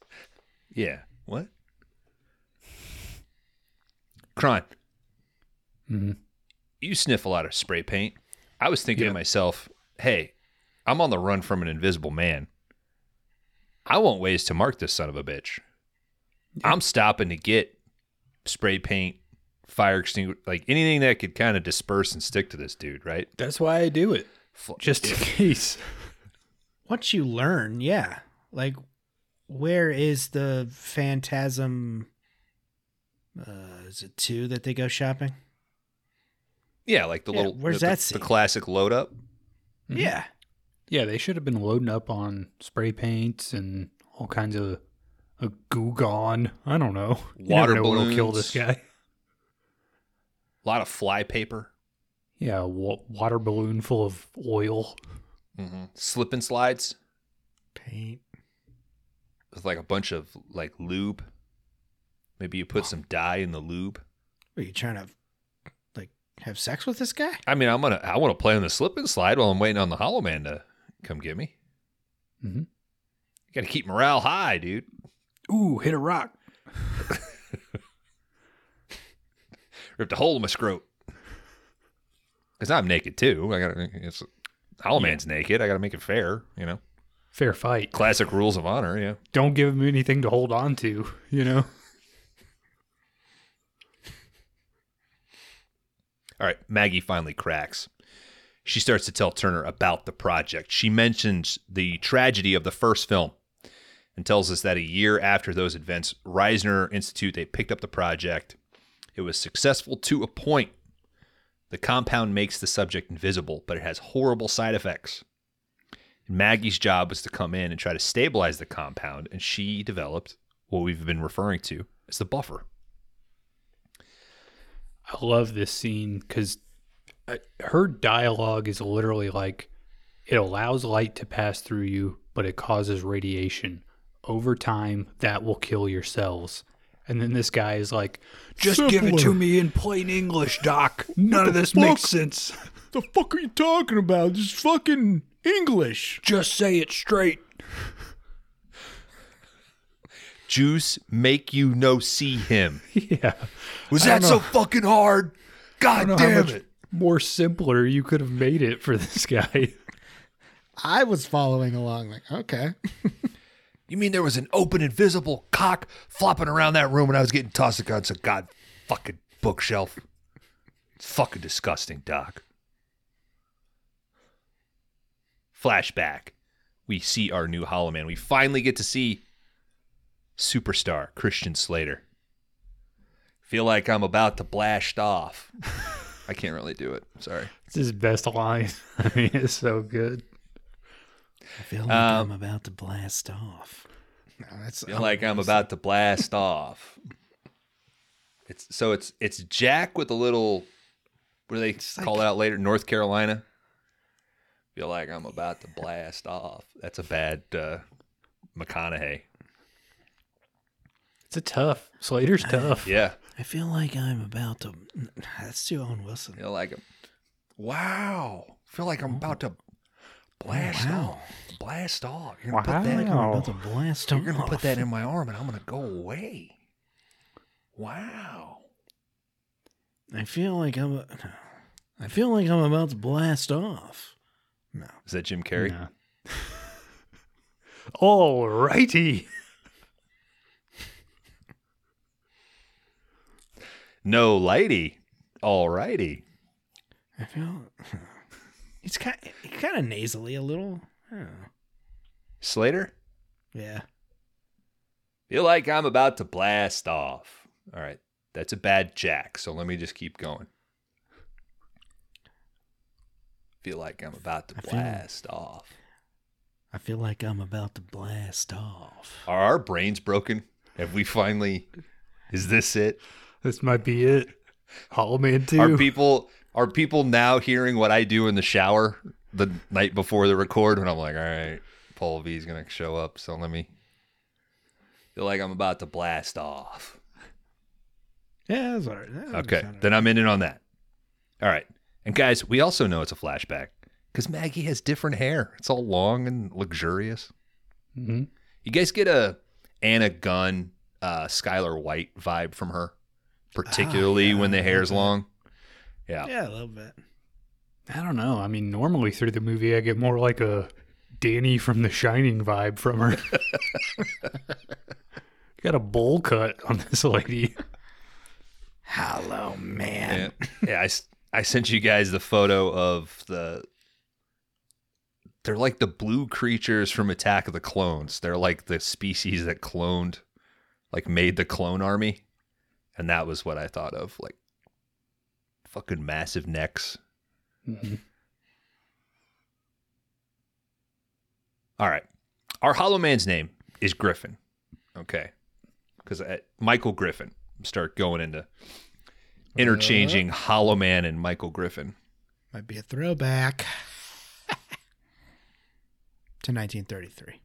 Yeah. What? Kron. Mhm. You sniff a lot of spray paint. I was thinking Yeah. to myself, hey, I'm on the run from an invisible man. I want ways to mark this son of a bitch. I'm stopping to get spray paint, fire extinguisher, like anything that could kind of disperse and stick to this dude, right? That's why I do it. Fl- Just in case. Once you learn, yeah. Like, where is the phantasm? Uh, is it two that they go shopping? Yeah, like the Yeah, little where's the, that the, scene? the classic load up. Yeah. Yeah, they should have been loading up on spray paints and all kinds of a goo gone. I don't know. You Water never know what'll kill this guy. A lot of fly paper, Yeah, wa- water balloon full of oil. Mm-hmm. slip and slides Paint. with like a bunch of like lube. Maybe you put some dye in the lube. Are you trying to, like, have sex with this guy? I mean, I'm gonna I want to play on the slip and slide while I'm waiting on the Hollow Man to come get me. Mm-hmm. You got to keep morale high, dude. Ooh, hit a rock. Ripped a hole in my scrot. Cause I'm naked too. I got. It's Hollow Man's naked. I got to make it fair. You know, Fair fight. classic rules of honor. Yeah. Don't give him anything to hold on to, you know? All right, Maggie finally cracks. She starts to tell Turner about the project. She mentions the tragedy of the first film and tells us that a year after those events, Reisner Institute, they picked up the project. It was successful to a point. The compound makes the subject invisible, but it has horrible side effects. Maggie's job was to come in and try to stabilize the compound, and she developed what we've been referring to as the buffer. I love this scene because uh, her dialogue is literally like it allows light to pass through you, but it causes radiation. Over time, that will kill your cells. And then this guy is like, just give it to me in plain English, Doc. None of this fuck? makes sense. The fuck are you talking about? Just fucking English. Just say it straight. Juice make you no see him. Yeah. Was that so fucking hard? I God don't know how damn much it. more simpler you could have made it for this guy. I was following along, like, okay. You mean there was an open invisible cock flopping around that room when I was getting tossed against a god fucking bookshelf? It's fucking disgusting, Doc. Flashback. We see our new Hollow Man. We finally get to see superstar Christian Slater. Feel like I'm about to blast off. I can't really do it. Sorry. It's his best line. I mean, it's so good. I feel like Um, I'm about to blast off. No, that's feel like I'm about to blast off. It's so it's it's Jack with a little what do they call it out later? North Carolina. Feel like I'm about to blast off. That's a bad uh McConaughey. It's a tough. Slater's tough. Yeah. I feel like I'm about to. That's too Owen Wilson. Feel like I'm Wow. Feel like I'm about to blast Wow. off. Blast off. You're gonna put I feel like that I'm about to blast you're gonna off. put that in my arm and I'm gonna go away. Wow. I feel like I'm. I feel like I'm about to blast off. No. Is that Jim Carrey? Yeah. All righty. No lady. All righty. I feel. It's kind. kind of nasally a little. Slater? Yeah. Feel like I'm about to blast off. All right. That's a bad jack, so let me just keep going. Feel like I'm about to I feel- blast off. I feel like I'm about to blast off. Are our brains broken? Have we finally Is this it? This might be it. Hollow Man 2. Are people are people now hearing what I do in the shower the night before the record when I'm like, all right, Pauly D's gonna show up, so let me feel like I'm about to blast off. Yeah, that's all right. That Okay, then I'm in it on that. All right, and guys, we also know it's a flashback because Maggie has different hair. It's all long and luxurious. Mhm. You guys get a Anna Gunn, uh, Skyler White vibe from her, particularly Ah, yeah, when the hair's long. Yeah. Yeah, a little bit. I don't know. I mean, normally through the movie, I get more like a Danny from The Shining vibe from her. Got a bowl cut on this lady. Hello, man. Yeah, yeah I, I sent you guys the photo of the. They're like the blue creatures from Attack of the Clones. They're like the species that cloned, like made the clone army, and that was what I thought of. Like, fucking massive necks. Mm-hmm. All right, our Hollow Man's name is Griffin. Okay, because Michael Griffin. Start going into interchanging uh-huh. Hollow Man and Michael Griffin. Might be a throwback to 1933.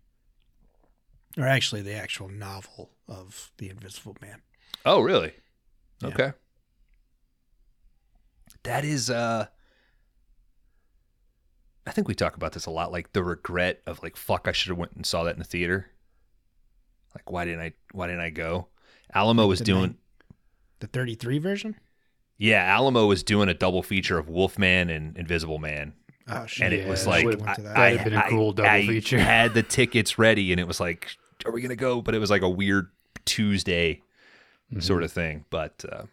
Or actually, the actual novel of The Invisible Man. Oh, really? Yeah. Okay. That is uh I think we talk about this a lot like the regret of like fuck I should have went and saw that in the theater. Like why didn't I why didn't I go? Alamo was the doing nine- The 33 version? Yeah, Alamo was doing a double feature of Wolfman and Invisible Man. Oh, shit. And it Yeah, was like would've I, to that. I- That'd have been a I- cool double I feature. had the tickets ready and it was like are we going to go? But it was like a weird Tuesday Mm-hmm. sort of thing. But uh,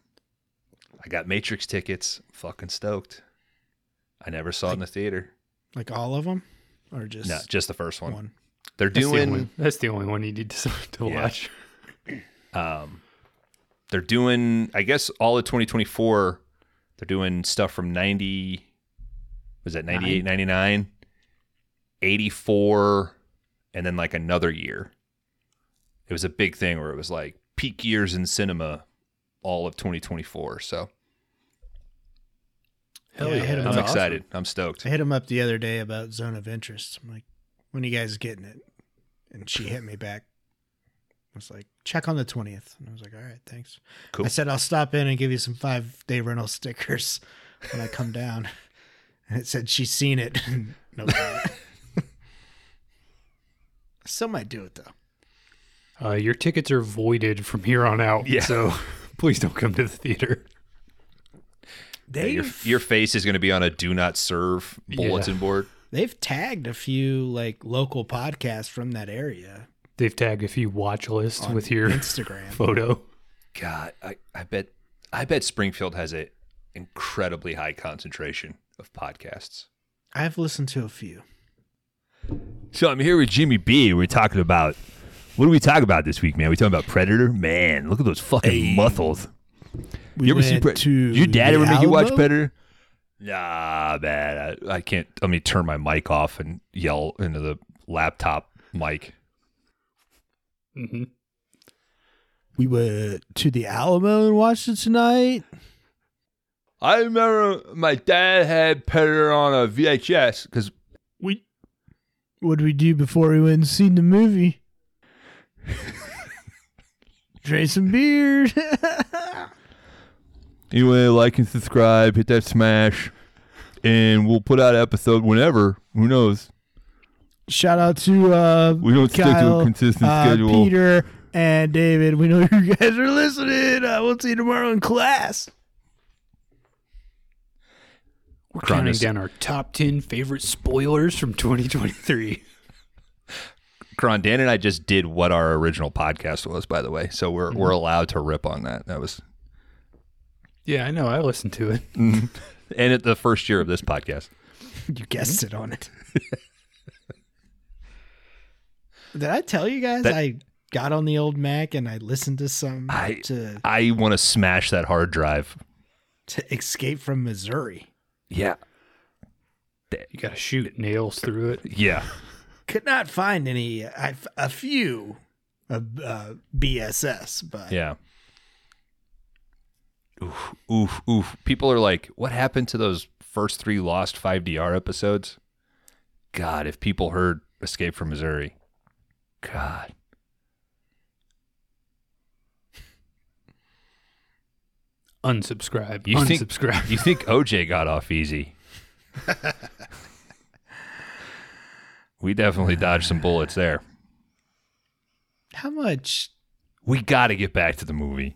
I got Matrix tickets. Fucking stoked. I never saw it in the theater. Like all of them? Or just No, just the first one. one? They're That's the, doing only, that's the only one you need to, to Yeah. watch. um they're doing I guess all of 2024 they're doing stuff from 90 was that 98 99 84 and then like another year. It was a big thing where it was like peak years in cinema all of 2024. So Hell yeah, yeah. I'm up. excited. I'm stoked. I hit him up the other day about Zone of Interest. I'm like, when are you guys getting it? And she hit me back. I was like, check on the 20th. And I was like, all right, thanks. Cool. I said, I'll stop in and give you some five day rental stickers when I come down. And it said she's seen it. no, comment. I still might do it though. Uh, your tickets are voided from here on out. Yeah. So please don't come to the theater. Yeah, your, your face is going to be on a do not serve bulletin Yeah. board. they've tagged a few like local podcasts from that area They've tagged a few watch lists on with your Instagram. photo. God, I, I bet I bet Springfield has a incredibly high concentration of podcasts. I've listened to a few. So I'm here with Jimmy B. We're talking about what do we talk about this week, man? We talking about Predator? Man, look at those fucking muscles. We you ever see Predator? to Your dad ever make you watch Predator? Nah, man, I, I can't. Let me turn my mic off and yell into the laptop mic. hmm We went to the Alamo and watched it tonight. I remember my dad had Predator on a VHS because We what did we do before we went and seen the movie? Drink some beers. anyway, like and subscribe, hit that smash, and we'll put out an episode whenever. Who knows? Shout out to uh We don't stick to a consistent uh, schedule. Peter and David. We know you guys are listening. Uh, we'll see you tomorrow in class. We're counting down our top 10 favorite spoilers from 2023. Kron, Dan and I just did what our original podcast was, by the way. So we're mm-hmm. we're allowed to rip on that. That was yeah, I know. I listened to it. Mm-hmm. and at the first year of this podcast. You guessed mm-hmm. it on it. Did I tell you guys That- I got on the old Mac and I listened to some I- to I want to smash that hard drive. to Escape from Missouri. Yeah, You got to shoot nails through it. yeah. Could not find any. I, a few of uh, BSS, but Yeah. Oof, oof, oof. People are like, what happened to those first three Lost 5DR episodes? God, if people heard Escape from Missouri. God. Unsubscribe. You think- Unsubscribe. You think OJ got off easy? we definitely dodged some bullets there. how much? We got to get back to the movie.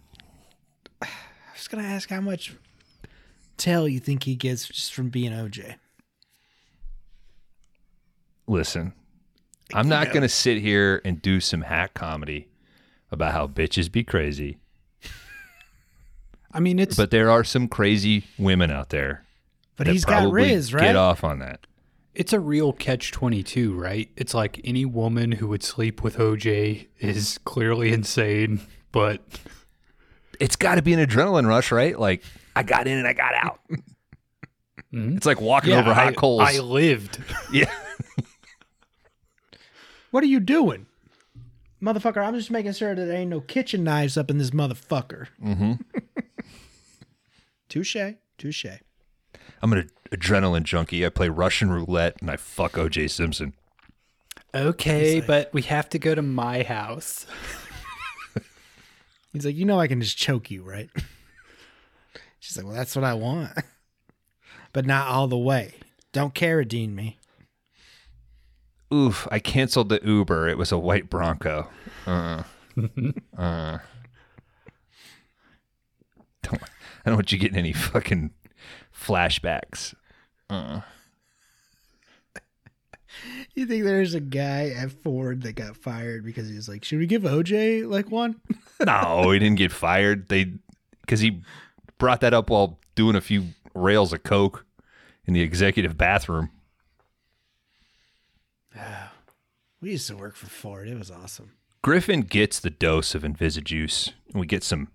I was gonna ask how much tail you think he gets just from being OJ? Listen, I'm not going to sit here and do some hack comedy about how bitches be crazy, I mean, it's but there are some crazy women out there. But he's got Riz, right? Get off on that. It's a real catch 22, right? It's like any woman who would sleep with OJ is clearly insane, but It's got to be an adrenaline rush, right? Like I got in and I got out. It's like walking over hot I, coals. I lived. yeah. What are you doing? Motherfucker, I'm just making sure that there ain't no kitchen knives up in this motherfucker. Mm-hmm. touche. Touche. I'm an adrenaline junkie. I play Russian roulette and I fuck OJ Simpson. Okay, but we have to go to my house. He's like, you know I can just choke you, right? She's like, well, that's what I want. but not all the way. Don't carradine me. Oof, I canceled the Uber. It was a white Bronco. Uh, uh. Don't, I don't want you getting any fucking flashbacks. You think there's a guy at Ford that got fired because he was like, should we give OJ like one? No, he didn't get fired. They because he brought that up while doing a few rails of coke in the executive bathroom. We used to work for Ford. It was awesome. Griffin gets the dose of Invisijuice, and we get some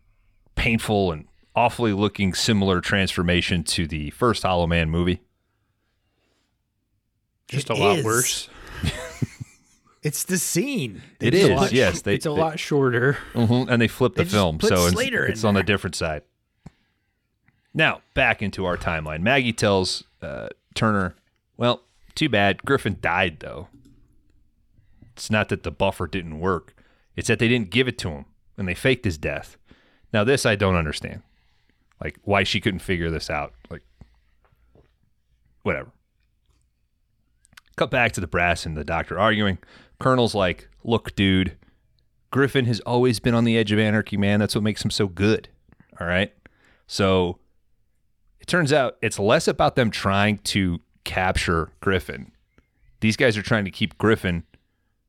painful and awfully looking similar transformation to the first Hollow Man movie. Just It a lot is. worse. It's the scene. It It's a lot- yes. They, it's a they- lot shorter. mhm, and they flip the They film, so it's, Slater in it's on the there. different side. Now back into our timeline. Maggie tells uh, Turner, "Well, too bad. Griffin died, though. It's not that the buffer didn't work; it's that they didn't give it to him, and they faked his death. Now, this I don't understand. Like why she couldn't figure this out. Like, whatever." Cut back to the brass and the doctor arguing. Colonel's like, "Look, dude." Griffin has always been on the edge of anarchy, man. That's what makes him so good. All right. So it turns out it's less about them trying to capture Griffin. These guys are trying to keep Griffin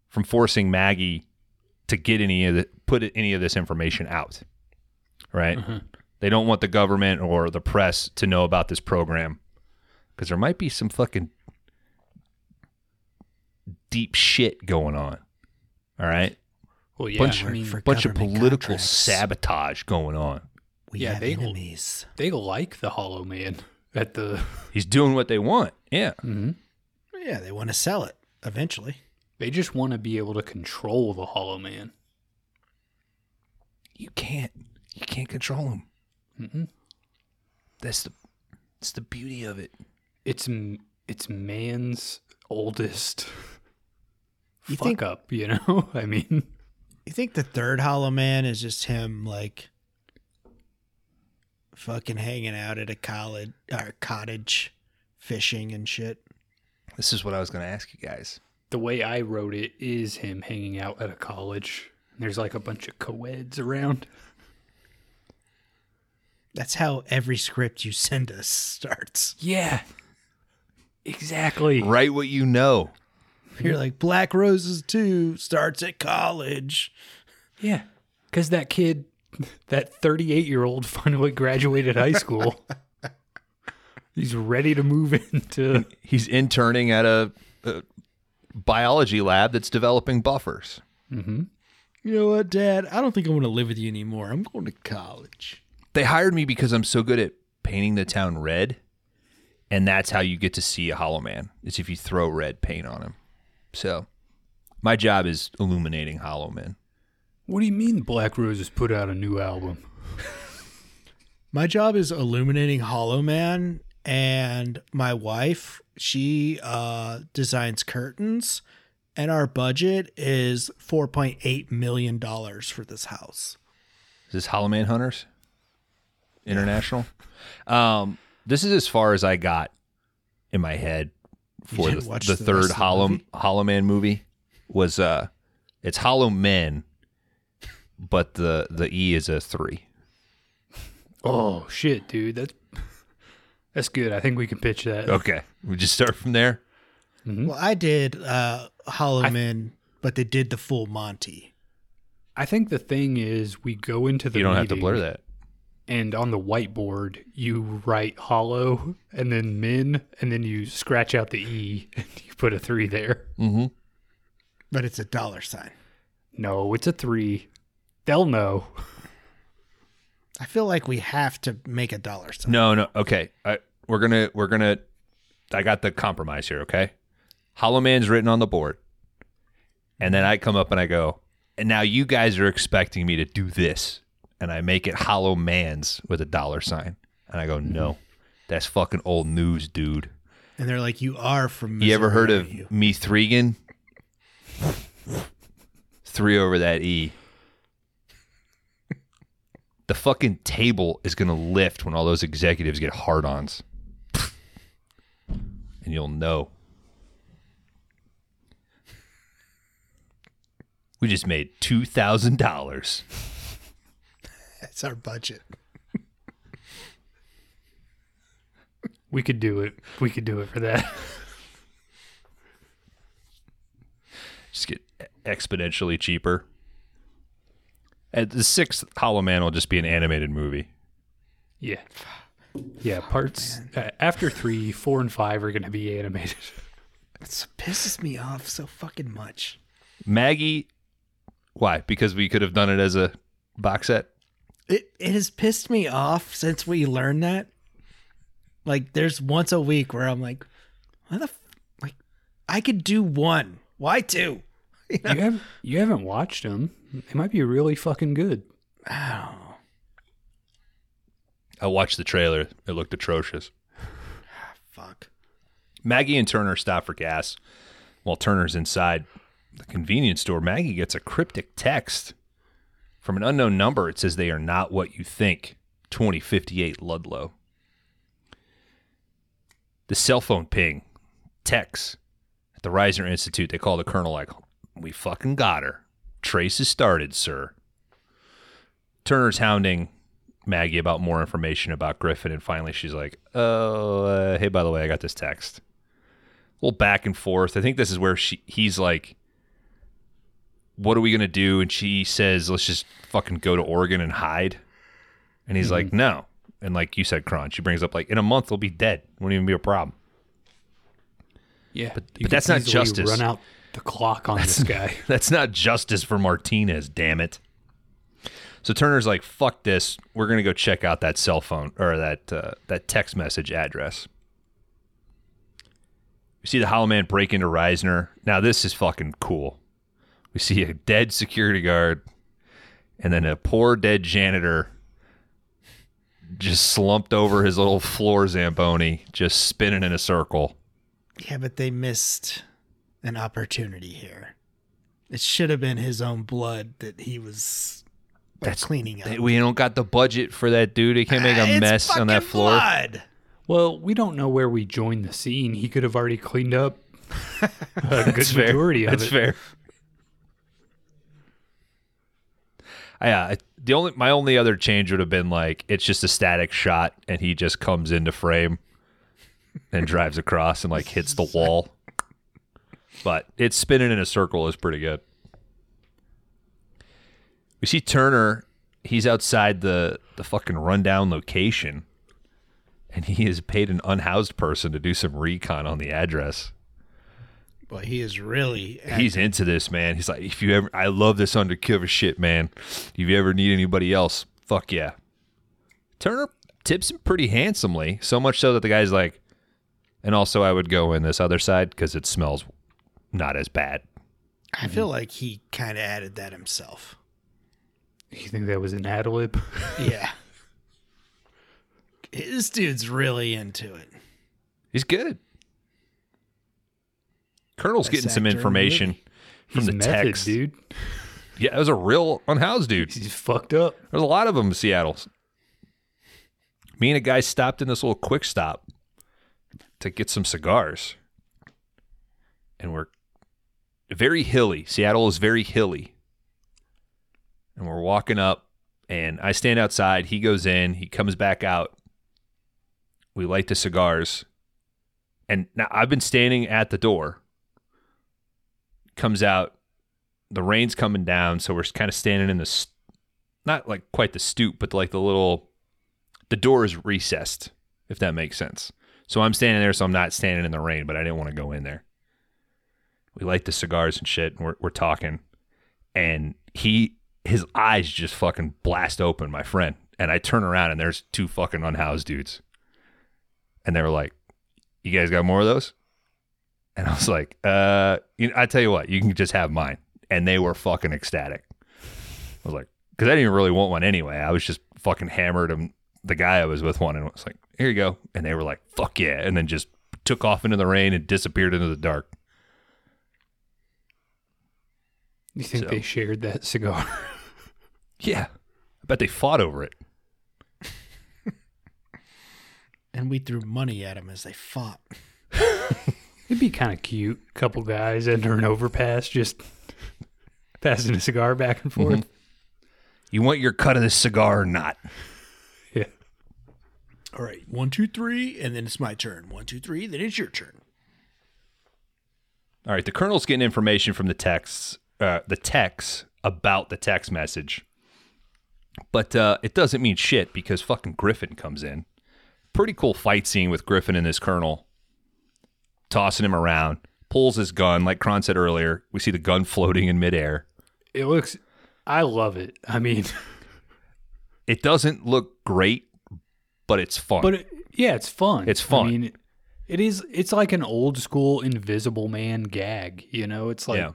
from forcing Maggie to get any of the put any of this information out. Right? Mm-hmm. They don't want the government or the press to know about this program because there might be some fucking deep shit going on. All right? Well, yeah, bunch, I mean, for bunch of political contracts. sabotage going on. We Yeah, have they- enemies. they like the Hollow Man at the. He's doing what they want. Yeah. Mm-hmm. Yeah, they want to sell it eventually. They just want to be able to control the Hollow Man. You can't. You can't control him. Mhm. That's the. It's the beauty of it. It's it's man's oldest You fuck think- up. You know, I mean, You think the third Hollow Man is just him like fucking hanging out at a college or cottage fishing and shit? This is what I was going to ask you guys. the way I wrote it is him hanging out at a college. There's like a bunch of co-eds around. That's how every script you send us starts. Yeah, exactly. Write what you know. You're like Black Roses 2 starts at college. Yeah, because that kid, that 38 year old, finally graduated high school. He's ready to move into. He's interning at a, a biology lab that's developing buffers. Mm-hmm. You know what, Dad? I don't think I want to live with you anymore. I'm going to college. They hired me because I'm so good at painting the town red, and that's how you get to see a Hollow Man. Is if you throw red paint on him. So, my job is illuminating Hollow Men. What do you mean Black Roses put out a new album? My job is illuminating Hollow Man, and my wife, she uh, designs curtains, and our budget is $4.8 million for this house. Is this Hollow Man Hunters International? um, this is as far as I got in my head for the, the the third Hollow movie? Hollow Man movie. Was uh, it's Hollow Men, but the the E is a three. Oh shit, dude, that's That's good. I think we can pitch that. Okay, we just start from there. Well, I did uh, Hollow Men, but they did the full Monty. I think the thing is we go into the You don't have to blur that. And on the whiteboard you write hollow and then min and then you scratch out the E and you put a three there. Mm-hmm. But it's a dollar sign. No, it's a three. They'll know. I feel like we have to make a dollar sign. No, no. Okay, I, we're gonna we're gonna. I got the compromise here. Okay, Hollow Man's written on the board, and then I come up and I go, and now you guys are expecting me to do this, and I make it Hollow Man's with a dollar sign, and I go, mm-hmm. no, that's fucking old news, dude. And they're like, you are from. You ever heard of you? me threegan? Three over that E. The fucking table is gonna lift when all those executives get hard-ons, and you'll know. We just made two thousand dollars. That's our budget. We could do it. We could do it for that. Just get exponentially cheaper. And the sixth Hollow Man will just be an animated movie. Yeah. Yeah, parts uh, after 3, 4 and 5 are going to be animated. It pisses me off so fucking much. Maggie, why? Because we could have done it as a box set. It it has pissed me off since we learned that. Like, there's once a week where I'm like, why the f- like, I could do one. Why two? you have you haven't watched them. They might be really fucking good. Oh, I watched the trailer. It looked atrocious. fuck. Maggie and Turner stop for gas while Turner's inside the convenience store. Maggie gets a cryptic text from an unknown number. It says they are not what you think. 2058 Ludlow. The cell phone ping, text at the Reisner Institute. They call the colonel like, "We fucking got her. Trace is started, sir." Turner's hounding Maggie about more information about Griffin, and finally she's like, "Oh, uh, hey, by the way, I got this text." A little back and forth. I think this is where she he's like, "What are we gonna do?" And she says, "Let's just fucking go to Oregon and hide." And he's like, "No." And like you said, Kron, she brings up like, "In a month, we'll be dead. Won't even be a problem." Yeah, But- but that's not justice. Run out the clock on this guy. That's not justice for Martinez, damn it. So Turner's like, "Fuck this. We're gonna go check out that cell phone or that uh, that text message address." We see the Hollow Man break into Reisner. Now this is fucking cool. We see a dead security guard, and then a poor dead janitor just slumped over his little floor zamboni, just spinning in a circle. Yeah, but they missed an opportunity here. It should have been his own blood that he was like, That's- cleaning up. We don't got the budget for that dude. He can't make a ah, It's mess on that floor. blood. Well, we don't know where we joined the scene. He could have already cleaned up a good That's fair. majority of That's it. fair. Yeah, the only my only other change would have been like it's just a static shot and he just comes into frame and drives across and like hits the wall. But it's spinning in a circle is pretty good. We see Turner, he's outside the the fucking rundown location and he has paid an unhoused person to do some recon on the address. Boy, he is really. He's into this, man. He's like, if you ever, I love this undercover shit, man. If you ever need anybody else, fuck yeah. Turner tips him pretty handsomely, so much so that the guy's like, and also I would go in this other side because it smells not as bad. I feel like he kind of added that himself. You think that was an ad lib? Yeah. this dude's really into it. He's good. Colonel's getting some actor in the information from He's the method, text. dude. Yeah, it was a real unhoused dude. He's fucked up. There's a lot of them in Seattle. Me and a guy stopped in this little quick stop to get some cigars. And we're very hilly. Seattle is very hilly. And we're walking up, and I stand outside. He goes in, he comes back out. We light the cigars. And now I've been standing at the door. Comes out. The rain's coming down, so we're kind of standing in the not like quite the stoop, but like the little the door is recessed, if that makes sense. So I'm standing there, so I'm not standing in the rain, but I didn't want to go in there. We light the cigars and shit, and we're we're talking, and he his eyes just fucking blast open, my friend. And I turn around and there's two fucking unhoused dudes. And they were like, You guys got more of those? And I was like, uh, you know, I tell you what, you can just have mine. And they were fucking ecstatic. I was like, because I didn't even really want one anyway. I was just fucking hammered and the guy I was with one and was like, Here you go. And they were like, fuck yeah. And then just took off into the rain and disappeared into the dark. You think So- they shared that cigar? Yeah. I bet they fought over it. And we threw money at them as they fought. It'd be kind of cute. A Couple guys under an overpass just passing a cigar back and forth. You want your cut of this cigar or not? Yeah. All right, one, two, three, and then it's my turn. One, two, three, then it's your turn. All right, the colonel's getting information from the texts, uh, the texts about the text message, but uh, it doesn't mean shit because fucking Griffin comes in. Pretty cool fight scene with Griffin and this colonel, tossing him around, pulls his gun like Kron said earlier. We see the gun floating in midair. It looks. I love it. I mean, It doesn't look great, but it's fun. but it, yeah, it's fun. It's fun. I mean, it, is. It's like an old school Invisible Man gag. You know, it's like Yeah.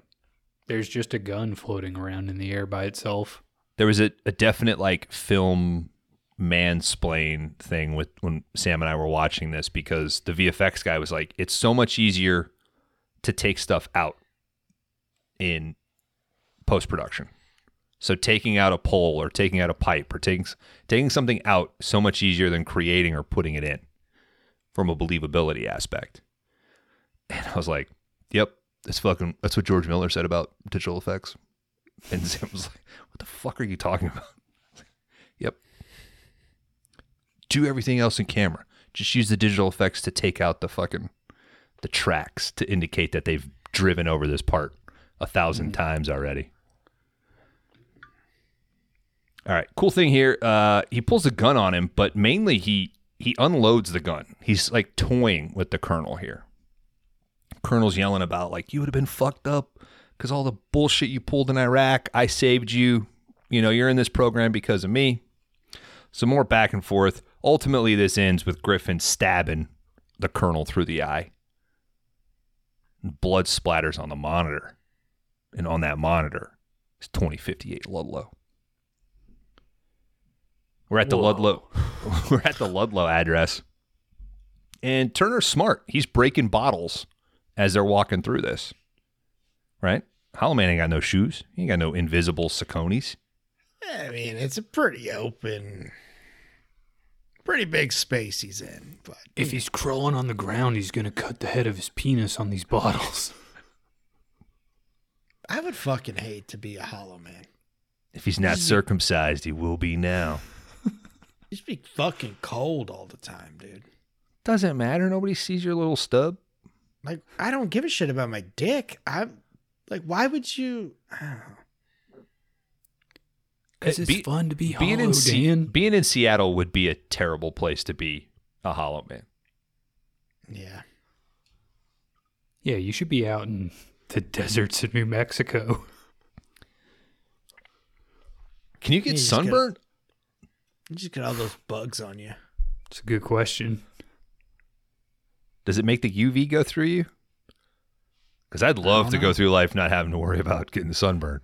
there's just a gun floating around in the air by itself. there was a, a definite like film mansplain thing with when Sam and I were watching this because the VFX guy was like, it's so much easier to take stuff out in post production. So taking out a pole or taking out a pipe or taking taking something out so much easier than creating or putting it in from a believability aspect. And I was like, "Yep, that's fucking that's what George Miller said about digital effects." And Sam was like, "What the fuck are you talking about?" I was like, yep. Do everything else in camera. Just use the digital effects to take out the fucking the tracks to indicate that they've driven over this part a 1000 times already. All right, cool thing here. Uh, he pulls a gun on him, but mainly he he unloads the gun. He's like toying with the colonel here. Colonel's yelling about like you would have been fucked up because all the bullshit you pulled in Iraq. I saved you. You know you're in this program because of me. Some more back and forth. Ultimately, this ends with Griffin stabbing the colonel through the eye. Blood splatters on the monitor, and on that monitor is 2058 Ludlow. We're at the Ludlow. We're at the Ludlow address. And Turner's smart. He's breaking bottles as they're walking through this. Right? Hollow Man ain't got no shoes. He ain't got no invisible Sauconys. I mean, it's a pretty open, pretty big space he's in. But If he's crawling on the ground, he's gonna cut the head of his penis on these bottles. I would fucking hate to be a Hollow Man. If he's not circumcised, he will be now. Just be fucking cold all the time, dude. Doesn't matter. Nobody sees your little stub. Like, I don't give a shit about my dick. I'm like, why would you? I don't know. Because it's Be- fun to be hollow, being in Dan. being in Seattle would be a terrible place to be a Hollow Man. Yeah. Yeah, you should be out in the deserts of New Mexico. Can you get you just sunburned? You just get all those bugs on you. It's a good question. Does it make the UV go through you? Because I'd love to know. go through life not having to worry about getting sunburned.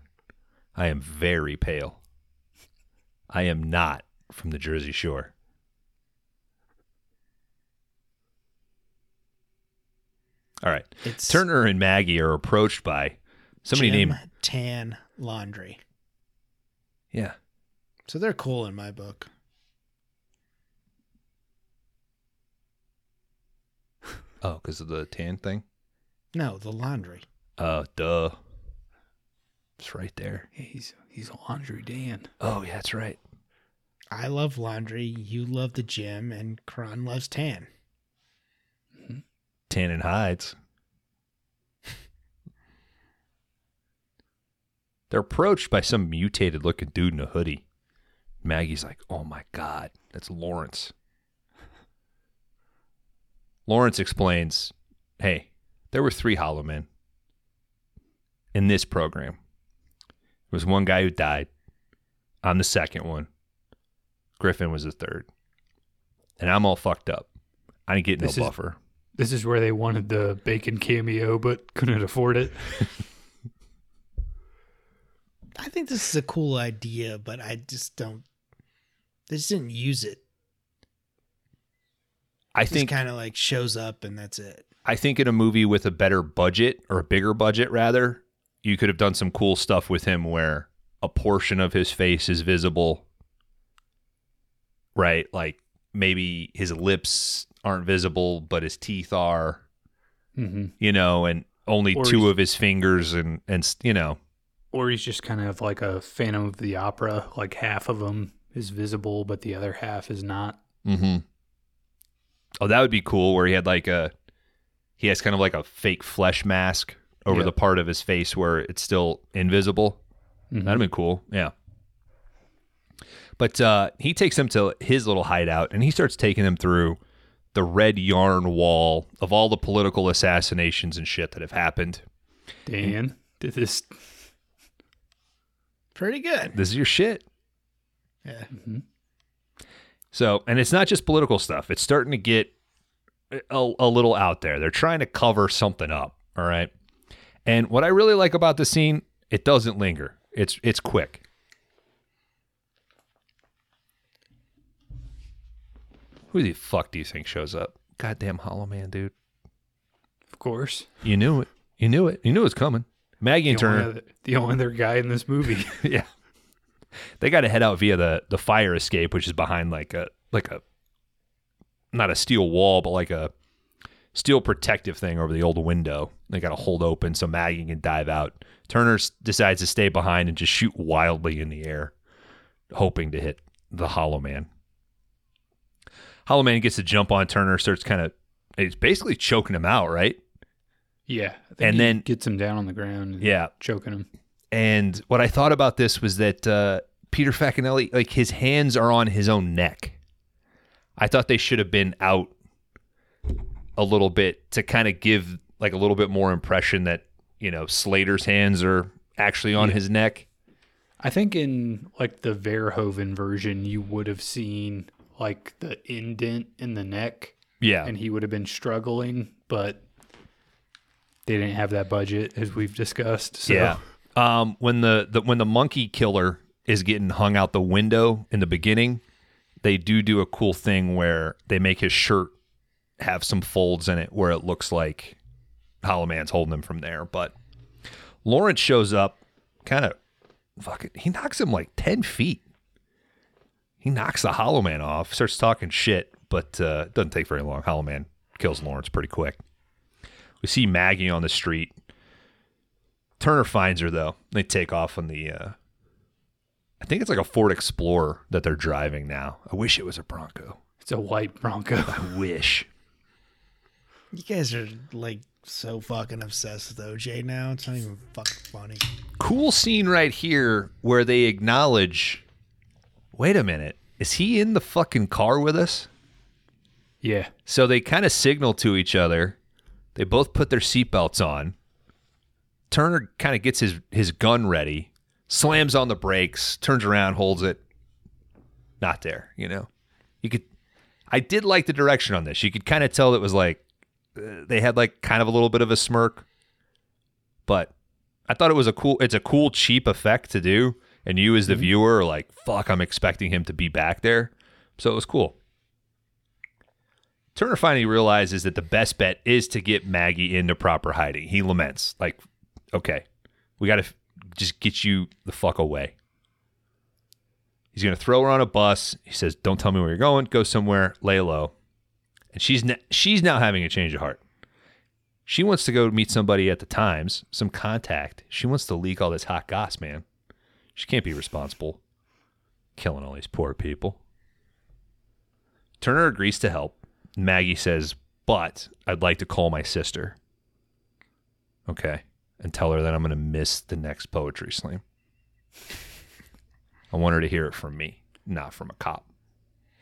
I am very pale. I am not from the Jersey Shore. All right. It's Turner and Maggie are approached by somebody Jim named Tan Laundry. yeah. So they're cool in my book. Oh, because of the tan thing. No, the laundry. Oh, duh. It's right there. Yeah, he's he's laundry Dan. Oh, yeah, that's right. I love laundry, you love the gym, and Kron loves tan. Tan and hides. They're approached by some mutated looking dude in a hoodie. Maggie's like, oh my God, that's Lawrence. Lawrence explains, hey, there were three Hollow Men in this program. There was one guy who died. I'm the second one. Griffin was the third. And I'm all fucked up. I didn't get no is- buffer. This is where they wanted the bacon cameo, but couldn't afford it. I think this is a cool idea, but I just don't. They just didn't use it. I think kind of like shows up and that's it. I think in a movie with a better budget or a bigger budget rather, you could have done some cool stuff with him where a portion of his face is visible. Right? Like maybe his lips aren't visible but his teeth are, hmm you know, and only Or two of his fingers and and you know. Or he's just kind of like a Phantom of the Opera, like half of him is visible, but the other half is not. Mm-hmm. Oh, that would be cool where he had like a he has kind of like a fake flesh mask over Yeah. the part of his face where it's still invisible. Mhm. That'd been cool. Yeah. But uh, he takes them to his little hideout and he starts taking them through the red yarn wall of all the political assassinations and shit that have happened. Dan, did this Pretty good. This is your shit. Yeah. So, and it's not just political stuff. It's starting to get a, a little out there. They're trying to cover something up. All right. And what I really like about the scene, it doesn't linger. It's it's quick. Who the fuck do you think shows up? Goddamn Hollow Man, dude. of course. You knew it. You knew it. You knew it was coming. Maggie and The only, Turner. other, the only other guy in this movie. yeah. They got to head out via the the fire escape, which is behind like a like a not a steel wall, but like a steel protective thing over the old window. They got to hold open so Maggie can dive out. Turner decides to stay behind and just shoot wildly in the air, hoping to hit the Hollow Man. Hollow Man gets a jump on Turner, starts kind of, he's basically choking him out, right? yeah. And he then- gets him down on the ground and Yeah. choking him. And what I thought about this was that uh, Peter Facinelli, like his hands are on his own neck. I thought they should have been out a little bit to kind of give like a little bit more impression that you know Slater's hands are actually on Yeah. his neck. I think in like the Verhoeven version, you would have seen like the indent in the neck, Yeah, and he would have been struggling, but they didn't have that budget, as we've discussed. So. yeah. Um, when the, the when the monkey killer is getting hung out the window in the beginning, they do do a cool thing where they make his shirt have some folds in it where it looks like Hollow Man's holding him from there. But Lawrence shows up, kind of fucking. He knocks him like ten feet. He knocks the Hollow Man off, starts talking shit, but uh, doesn't take very long. Hollow Man kills Lawrence pretty quick. We see Maggie on the street. Turner finds her though. They take off on the. Uh, I think it's like a Ford Explorer that they're driving now. I wish it was a Bronco. It's a white Bronco. I wish. You guys are like so fucking obsessed with OJ now. It's not even fucking funny. Cool scene right here where they acknowledge. Wait a minute, is he in the fucking car with us? yeah. So they kind of signal to each other. They both put their seatbelts on. Turner kind of gets his his gun ready, slams on the brakes, turns around, holds it. Not there, you know. You could. I did like the direction on this. You could kind of tell it was like uh, they had like kind of a little bit of a smirk, but I thought it was a cool. It's a cool cheap effect to do, and you as the mm-hmm. viewer are like, "Fuck, I'm expecting him to be back there," so it was cool. Turner finally realizes that the best bet is to get Maggie into proper hiding. He laments, like, okay, we got to f- just get you the fuck away. He's going to throw her on a bus. He says, don't tell me where you're going. Go somewhere, lay low. And she's, she's now having a change of heart. She wants to go meet somebody at the Times, some contact. She wants to leak all this hot goss, man. She can't be responsible. killing all these poor people. Turner agrees to help. Maggie says, But I'd like to call my sister. Okay. And tell her that I'm going to miss the next poetry slam. I want her to hear it from me, not from a cop.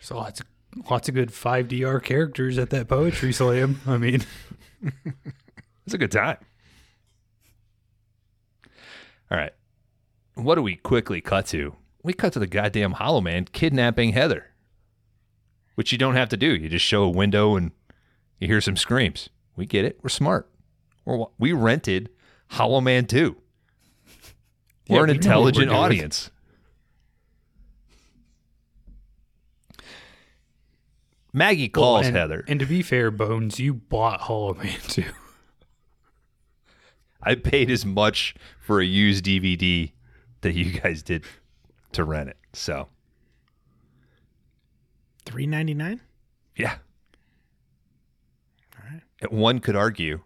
So lots of lots of good 5DR characters at that poetry slam. I mean, It's a good time. All right. What do we quickly cut to? We cut to the goddamn Hollow Man kidnapping Heather, which you don't have to do. You just show a window and you hear some screams. We get it. We're smart. We're, we rented Hollow Man 2. We're Yeah, an we know we're intelligent audience. Maggie calls and, Heather. And to be fair, Bones, you bought Hollow Man too. I paid as much for a used DVD that you guys did to rent it. So, Three ninety nine. yeah. All right. One could argue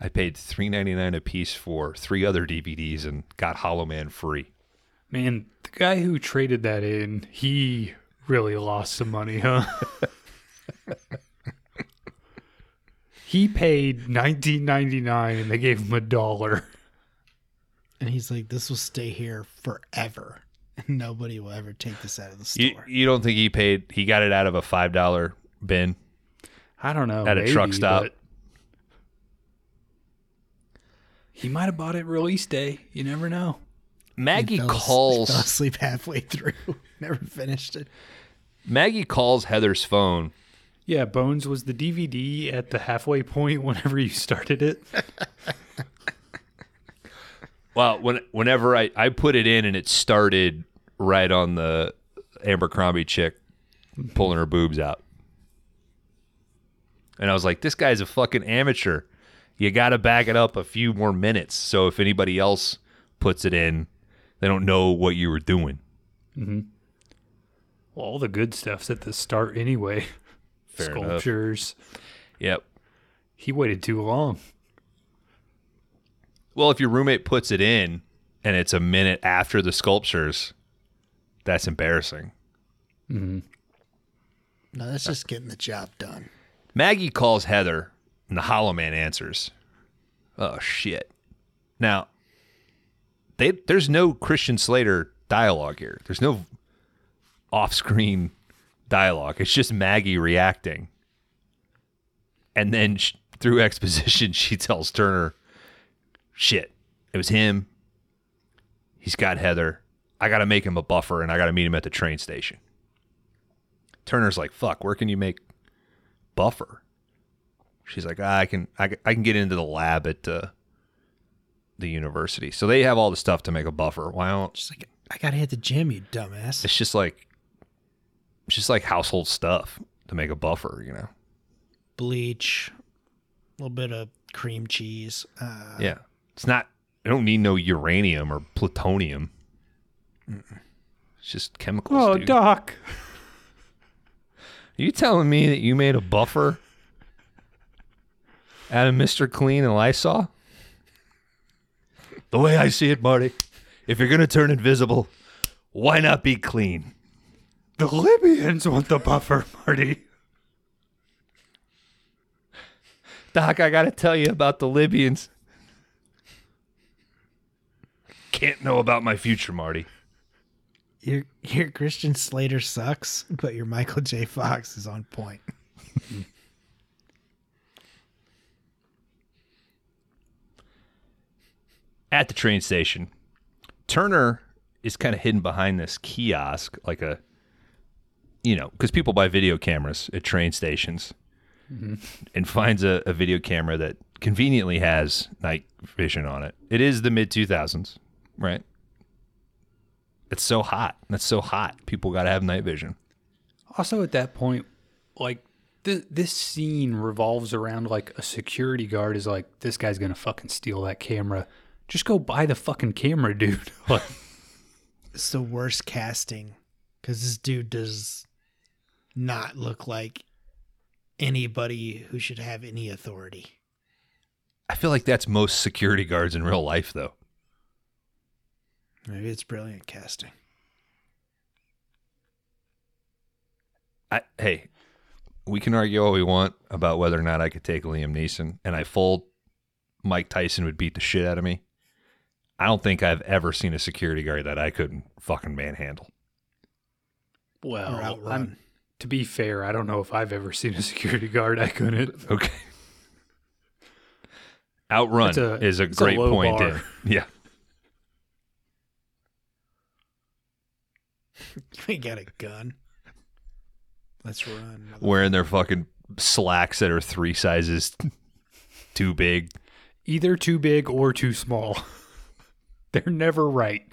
I paid three ninety nine a piece for three other DVDs and got Hollow Man free. Man, the guy who traded that in, he really lost some money, huh? he paid nineteen ninety nine, and they gave him a dollar. And he's like, "This will stay here forever. Nobody will ever take this out of the You, store." you don't think he paid? He got it out of a five dollar bin. I don't know. At a truck stop. but He might have bought it release day. You never know. Maggie Fell as- calls. Fell asleep halfway through. Never finished it. Maggie calls Heather's phone. Yeah, Bones was the DVD at the halfway point whenever you started it. Well, when whenever I, I put it in and it started right on the Abercrombie chick pulling her boobs out. And I was like, this guy's a fucking amateur. You got to back it up a few more minutes. So if anybody else puts it in, they don't know what you were doing. Mm-hmm. Well, all the good stuff's at the start anyway. Fair enough. Sculptures. Yep. He waited too long. Well, if your roommate puts it in and it's a minute after the sculptures, that's embarrassing. Mm-hmm. No, that's just getting the job done. Maggie calls Heather, and the Hollow Man answers. Oh shit! Now, they there's no Christian Slater dialogue here. There's no off-screen dialogue. It's just Maggie reacting, and then sh- through exposition, she tells Turner, "Shit, it was him. He's got Heather. I got to make him a buffer, and I got to meet him at the train station." Turner's like, "Fuck, where can you make buffer. She's like, "Ah, I can, I, can- I can get into the lab at uh, the university. So they have all the stuff to make a buffer. Why don't? She's like, I gotta hit the gym, you dumbass. It's just like, it's just like household stuff to make a buffer. You know? Bleach, a little bit of cream cheese. Uh, Yeah. It's not. I don't need no uranium or plutonium. It's just chemicals. Oh, dude. Doc. Are you telling me that you made a buffer out of Mr. Clean and Lysol? The way I see it, Marty, if you're going to turn invisible, why not be clean? The Libyans want the buffer, Marty. Doc, I got to tell you about the Libyans. Can't know about my future, Marty. Your your Christian Slater sucks, but your Michael J. Fox is on point. At the train station, Turner is kind of hidden behind this kiosk, like a, you know, because people buy video cameras at train stations, mm-hmm. and finds a, a video camera that conveniently has night vision on it. It is the mid 2000s, right? It's so hot. That's so hot. People got to have night vision. Also, at that point, like th- this scene revolves around like a security guard is like, this guy's gonna fucking steal that camera. Just go buy the fucking camera, dude. like, It's the worst casting because this dude does not look like anybody who should have any authority. I feel like that's most security guards in real life, though. Maybe it's brilliant casting. I, hey, we can argue all we want about whether or not I could take Liam Neeson, and I fold Mike Tyson would beat the shit out of me. I don't think I've ever seen a security guard that I couldn't fucking manhandle. Well. I'm, to be fair, I don't know if I've ever seen a security guard I couldn't. Okay. Outrun a- is a it's a great point. bar. in. Yeah. we got a gun. Let's run. Wearing their fucking slacks that are three sizes too big. Either too big or too small. They're never right.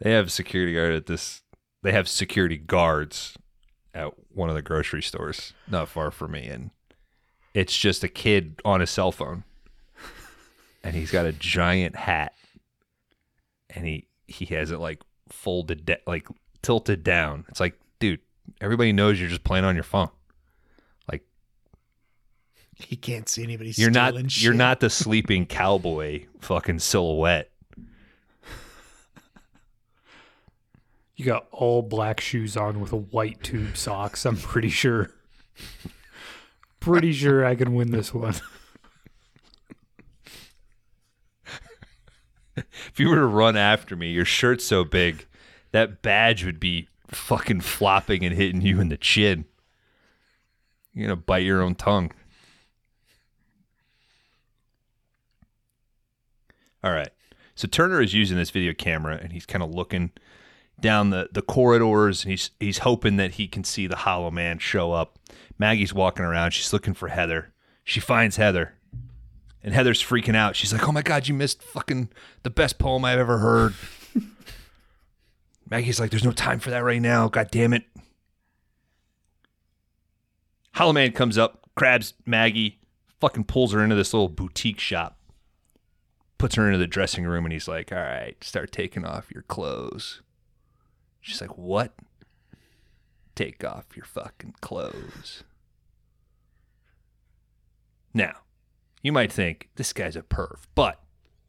They have security guard at this. They have security guards at one of the grocery stores not far from me, and it's just a kid on a cell phone, and he's got a giant hat, and he he has it like folded, da- like tilted down. It's like, dude, everybody knows you're just playing on your phone. Like He can't see anybody. you're not stealing you're not the sleeping cowboy fucking silhouette. You got all black shoes on with a white tube socks. I'm pretty sure. pretty sure I can win this one. If you were to run after me, your shirt's so big, that badge would be fucking flopping and hitting you in the chin. You're gonna bite your own tongue. All right. So Turner is using this video camera and he's kind of looking down the, the corridors and he's he's hoping that he can see the hollow man show up. Maggie's walking around, she's looking for Heather. She finds Heather. And Heather's freaking out. She's like, "Oh my god, you missed fucking the best poem I've ever heard." Maggie's like, "There's no time for that right now. God damn it." Hollow Man comes up, grabs Maggie, fucking pulls her into this little boutique shop, puts her into the dressing room, and he's like, "All right, start taking off your clothes." She's like, "What?" Take off your fucking clothes. Now, you might think this guy's a perv, but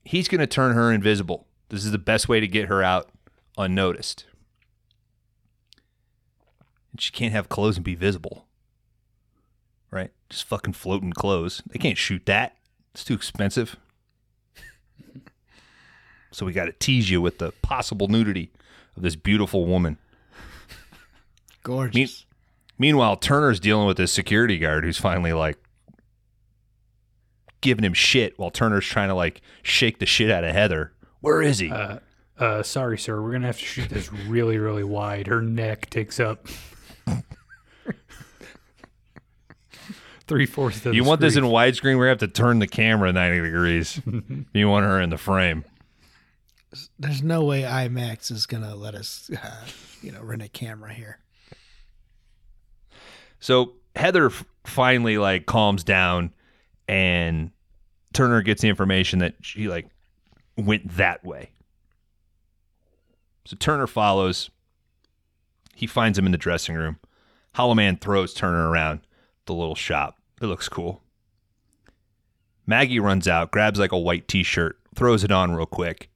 he's going to turn her invisible. This is the best way to get her out unnoticed. And she can't have clothes and be visible. Right? Just fucking floating clothes. They can't shoot that. It's too expensive. So we got to tease you with the possible nudity of this beautiful woman. gorgeous. Meanwhile, Turner's dealing with this security guard who's finally like giving him shit while Turner's trying to like shake the shit out of Heather. Where is he? Uh, uh, sorry, sir. We're gonna have to shoot this really, really wide. Her neck takes up three fourths of the you want this in widescreen? We have to turn the camera 90 degrees. you want her in the frame. There's no way IMAX is gonna let us, uh, you know, rent a camera here. So Heather f- finally like calms down and Turner gets the information that she like went that way. So Turner follows. He finds him in the dressing room. Hollow Man throws Turner around the little shop. It looks cool. Maggie runs out, grabs like a white t-shirt, throws it on real quick.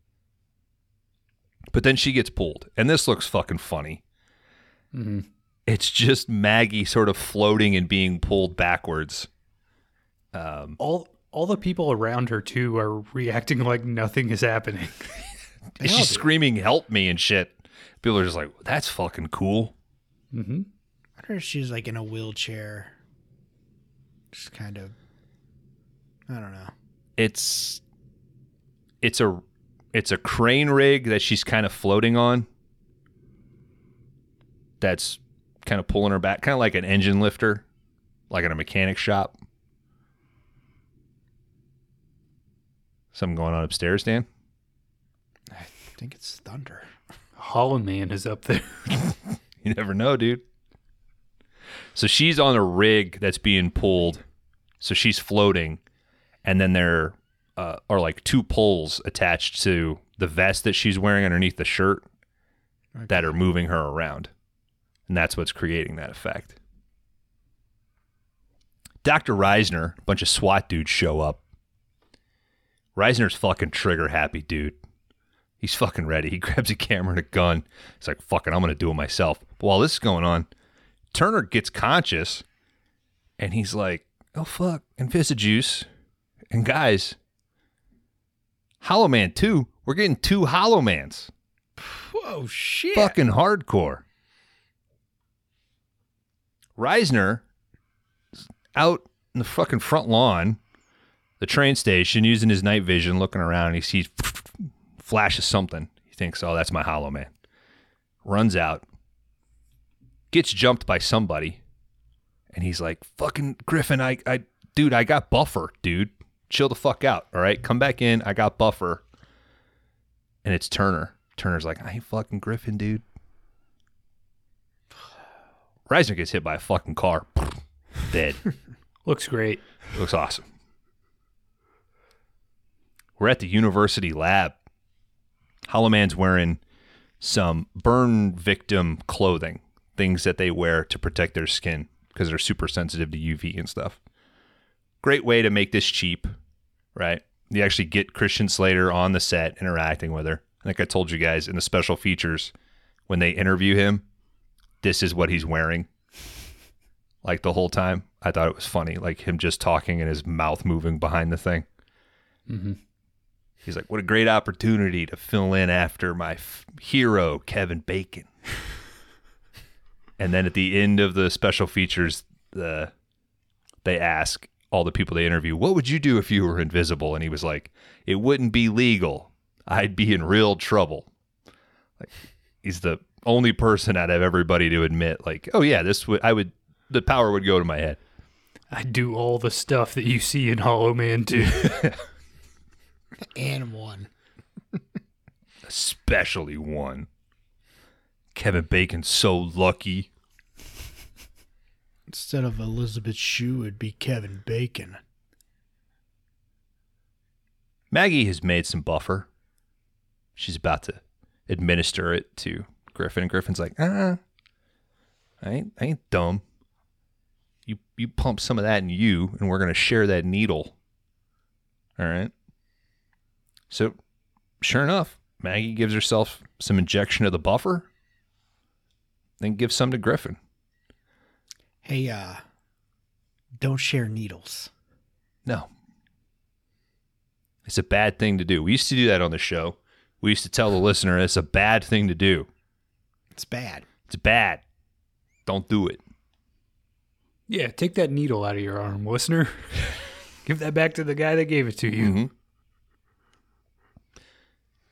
But then she gets pulled. And this looks fucking funny it's just Maggie sort of floating and being pulled backwards. Um, all all the people around her too are reacting like nothing is happening. she's screaming, "Help me!" and shit. People are just like, "That's fucking cool." mm-hmm. I wonder if she's like in a wheelchair. Just kind of. I don't know. It's it's a it's a crane rig that she's kind of floating on. That's kind of pulling her back, kind of like an engine lifter, like in a mechanic shop. Something going on upstairs, Dan? I think it's thunder. Hollow Man is up there. You never know, dude. So she's on a rig that's being pulled. So she's floating, and then there uh, are like two poles attached to the vest that she's wearing underneath the shirt that are moving her around. And that's what's creating that effect. Dr. Reisner, a bunch of SWAT dudes show up. Reisner's fucking trigger happy, dude. He's fucking ready. He grabs a camera and a gun. He's like, fucking, I'm going to do it myself. But while this is going on, Turner gets conscious and he's like, oh, fuck, and Juice. And guys, Hollow Man 2, we're getting two Hollow Mans. Whoa, shit. Fucking hardcore. Reisner out in the fucking front lawn, the train station, using his night vision, looking around, and he sees flashes something. He thinks, oh, that's my Hollow Man. Runs out, gets jumped by somebody, and he's like, fucking Griffin, I, I, dude, I got buffer, dude. Chill the fuck out, all right? Come back in. I got buffer. And it's Turner. Turner's like, I ain't fucking Griffin, dude. Reisner gets hit by a fucking car. Dead. Looks great. Looks awesome. We're at the university lab. Hollow Man's wearing some burn victim clothing, things that they wear to protect their skin because they're super sensitive to UV and stuff. Great way to make this cheap, right? You actually get Christian Slater on the set interacting with her. I think I told you guys in the special features when they interview him, this is what he's wearing. Like the whole time. I thought it was funny, like him just talking and his mouth moving behind the thing. Mm-hmm. He's like, "What a great opportunity to fill in after my f- hero, Kevin Bacon." and then at the end of the special features, the they ask all the people they interview, "What would you do if you were invisible?" And he was like, "It wouldn't be legal. I'd be in real trouble." Like he's the only person out of everybody to admit, like, "Oh yeah, this would I would the power would go to my head." I'd do all the stuff that you see in Hollow Man 2. And one. especially one. Kevin Bacon's so lucky. Instead of Elizabeth Shue, it'd be Kevin Bacon. Maggie has made some buffer. She's about to administer it to Griffin, and Griffin's like, ah, I ain't, I ain't dumb. You you pump some of that in you, and we're gonna share that needle. All right. So, sure enough, Maggie gives herself some injection of the buffer, then gives some to Griffin. Hey, uh, don't share needles. No. It's a bad thing to do. We used to do that on the show. We used to tell the listener it's a bad thing to do. It's bad. It's bad. Don't do it. yeah, take that needle out of your arm, listener. Give that back to the guy that gave it to you. Mhm.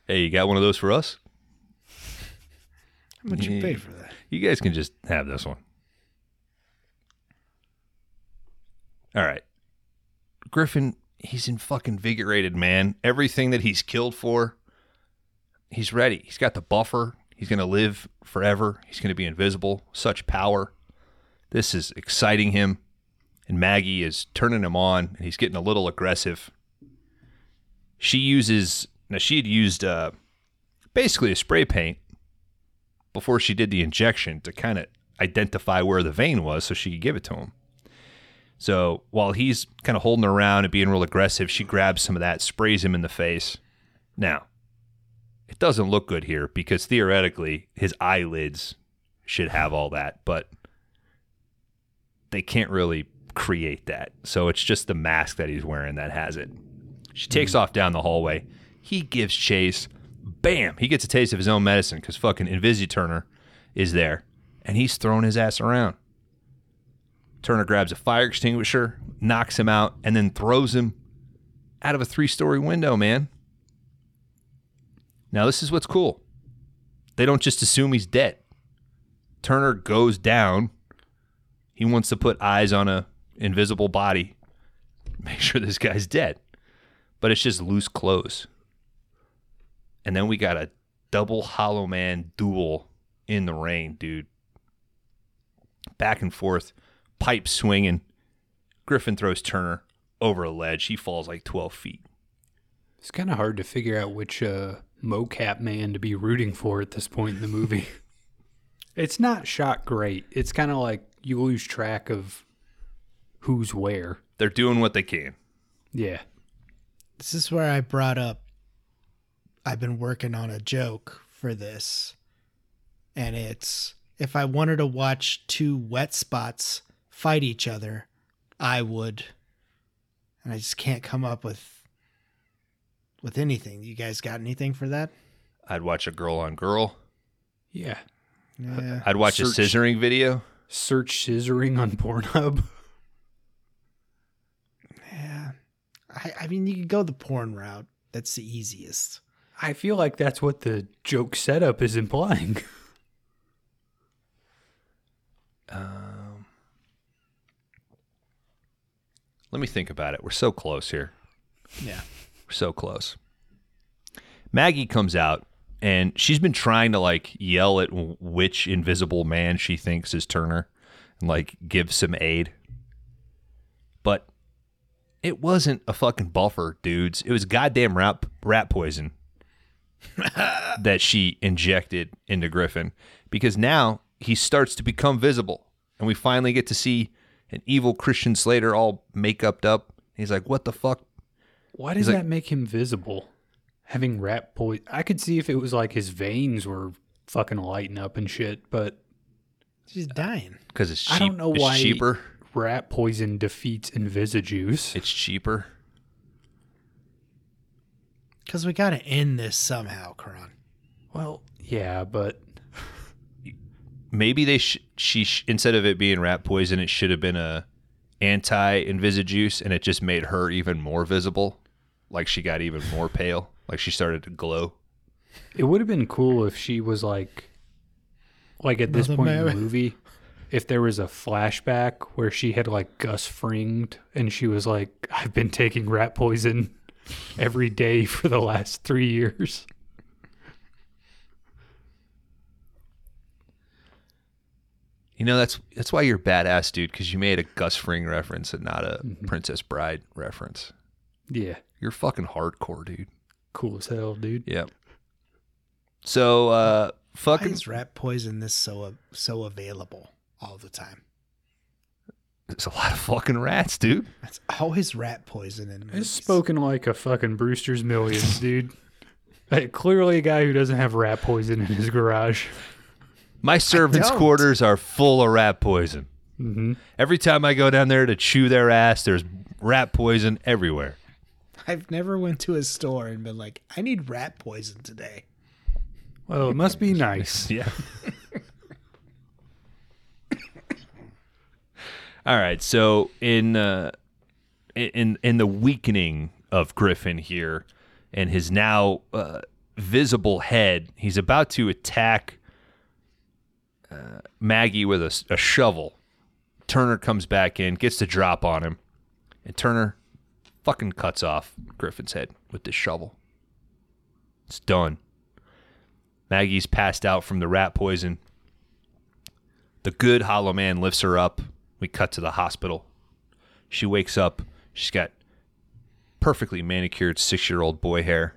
Hey, you got one of those for us? How much you pay for that? You guys can just have this one. All right. Griffin, he's in fucking invigorated, man. Everything that he's killed for, he's ready. He's got the buffer. He's going to live forever. He's going to be invisible. Such power. This is exciting him. And Maggie is turning him on, and he's getting a little aggressive. She uses, now she had used uh, basically a spray paint before she did the injection to kind of identify where the vein was so she could give it to him. So while he's kind of holding her around and being real aggressive, she grabs some of that, sprays him in the face. Now, it doesn't look good here because theoretically his eyelids should have all that, but they can't really create that. So it's just the mask that he's wearing that has it. She takes off down the hallway. He gives chase. Bam! He gets a taste of his own medicine because fucking Invisi Turner is there, and he's throwing his ass around. Turner grabs a fire extinguisher, knocks him out, and then throws him out of a three-story window. Man. Now this is what's cool. They don't just assume he's dead. Turner goes down. He wants to put eyes on a invisible body. Make sure this guy's dead. But it's just loose clothes. And then we got a double Hollow Man duel in the rain, dude. Back and forth, pipe swinging. Griffin throws Turner over a ledge. He falls like 12 feet. It's kind of hard to figure out which uh, mocap man to be rooting for at this point in the movie. it's not shot great. It's kind of like you lose track of who's where. They're doing what they can. Yeah. This is where I brought up I've been working on a joke for this, and it's if I wanted to watch two wet spots fight each other, I would, and I just can't come up with with anything. You guys got anything for that? I'd watch a girl on girl. Yeah. Yeah. I'd watch Search- a scissoring video. Search scissoring on Pornhub. Yeah. I, I mean, you could go the porn route. That's the easiest. I feel like that's what the joke setup is implying. Um, let me think about it. We're so close here. Yeah. We're so close. Maggie comes out and she's been trying to like yell at which invisible man she thinks is Turner and like give some aid. But it wasn't a fucking buffer, dudes. It was goddamn rat, rat poison that she injected into Griffin because now he starts to become visible and we finally get to see an evil Christian Slater all make upped up. He's like, "What the fuck? Why does like- that make him visible? Having rat poison. I could see if it was like his veins were fucking lighting up and shit, but She's dying. Because it's cheap. I don't know it's why cheaper. rat poison defeats Invisijuice. It's cheaper. Because we got to end this somehow, Kron. Well, yeah, but Maybe they sh- she sh- instead of it being rat poison, it should have been a anti Invisijuice, and it just made her even more visible. Like she got even more pale. Like she started to glow. it would have been cool if she was like, like at this Mother point in the movie, if there was a flashback where she had like Gus Fringed and she was like, I've been taking rat poison every day for the last three years. You know that's that's why you're badass, dude. Because you made a Gus Fring reference and not a Princess Bride reference. Yeah, You're fucking hardcore, dude. cool as hell, dude. Yep. So, uh, Why fucking is rat poison this so so available all the time? There's a lot of fucking rats, dude. It's always rat poison in It's movies. spoken like a fucking Brewster's Millions, dude. Like, clearly a guy who doesn't have rat poison in his garage. My servants' don't. quarters are full of rat poison. hmm Every time I go down there to chew their ass, there's rat poison everywhere. I've never went to a store and been like, I need rat poison today. Well, it must be nice. Yeah. All right. So in uh, in in the weakening of Griffin here, and his now uh, visible head, he's about to attack uh, Maggie with a shovel. Turner comes back in, gets the drop on him, and Turner fucking cuts off Griffin's head with this shovel. It's done. Maggie's passed out from the rat poison. The good Hollow Man lifts her up. We cut to the hospital. She wakes up. She's got perfectly manicured six year old boy hair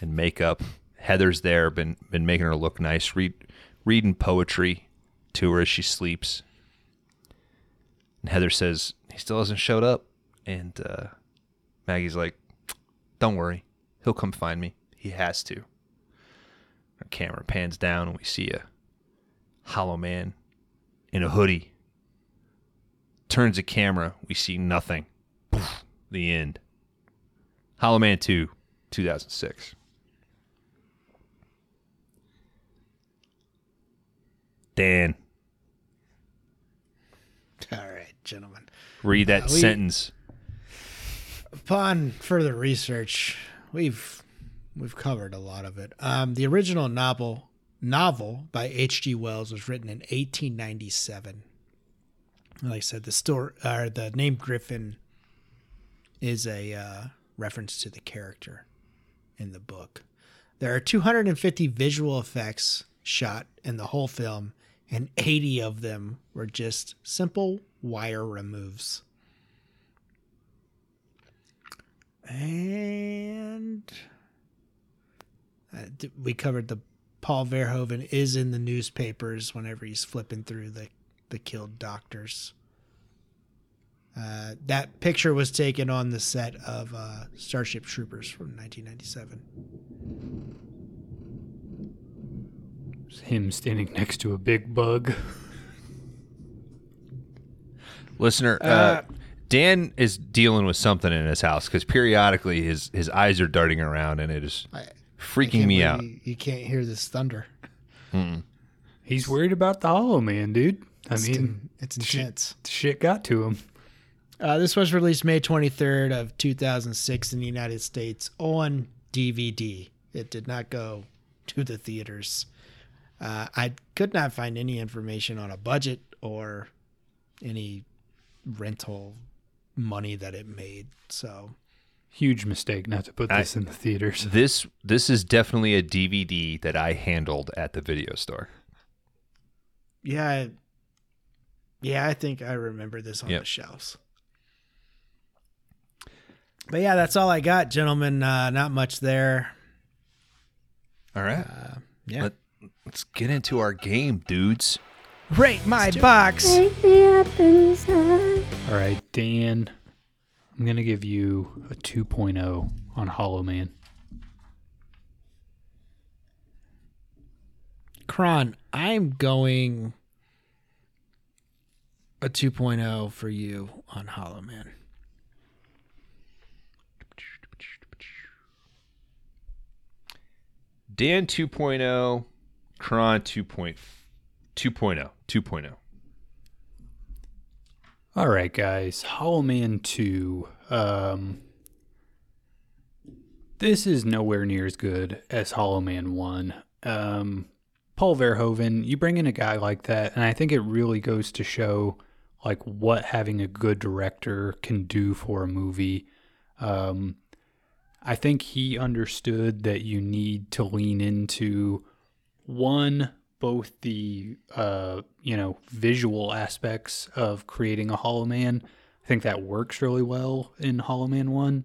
and makeup. Heather's there, been been making her look nice, read reading poetry to her as she sleeps. And Heather says he still hasn't showed up. And uh, Maggie's like, Don't worry. He'll come find me. He has to. Our camera pans down and we see a hollow man in a hoodie. Turns the camera, we see nothing. Poof, the end. Hollow Man 2, 2006. Dan, All right, gentlemen. read that Uh, we- sentence. Upon further research, we've we've covered a lot of it. Um, the original novel novel by H.G. Wells was written in 1897. Like I said, the story or the name Griffin is a uh, reference to the character in the book. There are 250 visual effects shot in the whole film, and 80 of them were just simple wire removes. And uh, we covered the Paul Verhoeven is in the newspapers whenever he's flipping through the, the killed doctors. Uh, that picture was taken on the set of uh, Starship Troopers from 1997. It's him standing next to a big bug. Listener, uh, Dan is dealing with something in his house because periodically his, his eyes are darting around and it is I- freaking Can't me out. You, you can't hear this thunder. He's worried about the Hollow Man, dude. I mean, in- it's intense. shit got to him. Uh, this was released May 23rd of 2006 in the United States on DVD. It did not go to the theaters. Uh, I could not find any information on a budget or any rental money that it made. So Huge mistake not to put I- this in the theaters. This this is definitely a DVD that I handled at the video store. yeah, I- yeah, I think I remember this on Yep. the shelves. But yeah, that's all I got, gentlemen. Uh, not much there. All right. Yeah. Let, let's get into our game, dudes. Rate my box. Take me up. All right, Dan, I'm going to give you a 2.0 on Hollow Man. Kron, I'm going a 2.0 for you on Hollow Man. Dan 2.0, Kron 2.0, 2.0, 2.0. All right, guys. Hollow Man 2. Um, this is nowhere near as good as Hollow Man 1. Um, Paul Verhoeven, you bring in a guy like that, and I think it really goes to show like what having a good director can do for a movie. Um, I think he understood that you need to lean into one both the uh, you know visual aspects of creating a Hollow Man. I think that works really well in Hollow Man One,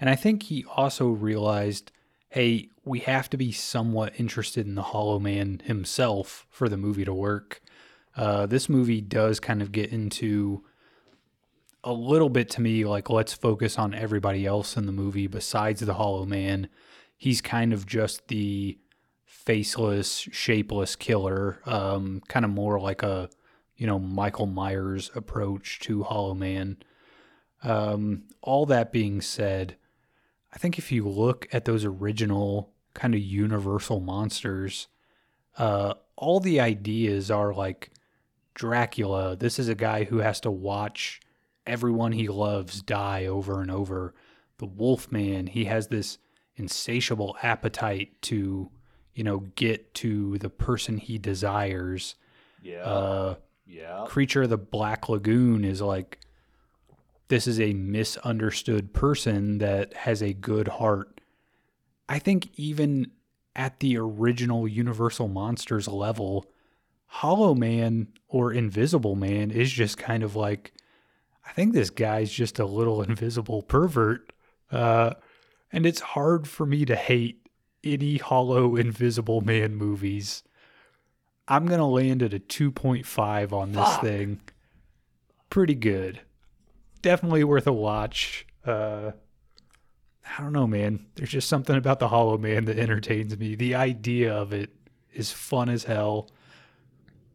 and I think he also realized, hey, we have to be somewhat interested in the Hollow Man himself for the movie to work. Uh, this movie does kind of get into a little bit to me like let's focus on everybody else in the movie besides the Hollow Man. He's kind of just the faceless, shapeless killer, um, kind of more like a, you know, Michael Myers approach to Hollow Man. Um, all that being said, I think if you look at those original kind of universal monsters, uh, all the ideas are like Dracula. This is a guy who has to watch everyone he loves die over and over. The Wolfman, he has this insatiable appetite to, you know, get to the person he desires. Yeah. Uh, yeah. Creature of the Black Lagoon is like this is a misunderstood person that has a good heart. I think even at the original Universal Monsters level, Hollow Man or Invisible Man is just kind of like I think this guy's just a little invisible pervert. Uh, and it's hard for me to hate any Hollow Invisible Man movies. I'm going to land at a 2.5 on this thing. Pretty good. Definitely worth a watch. Uh, I don't know, man. There's just something about the Hollow Man that entertains me. The idea of it is fun as hell.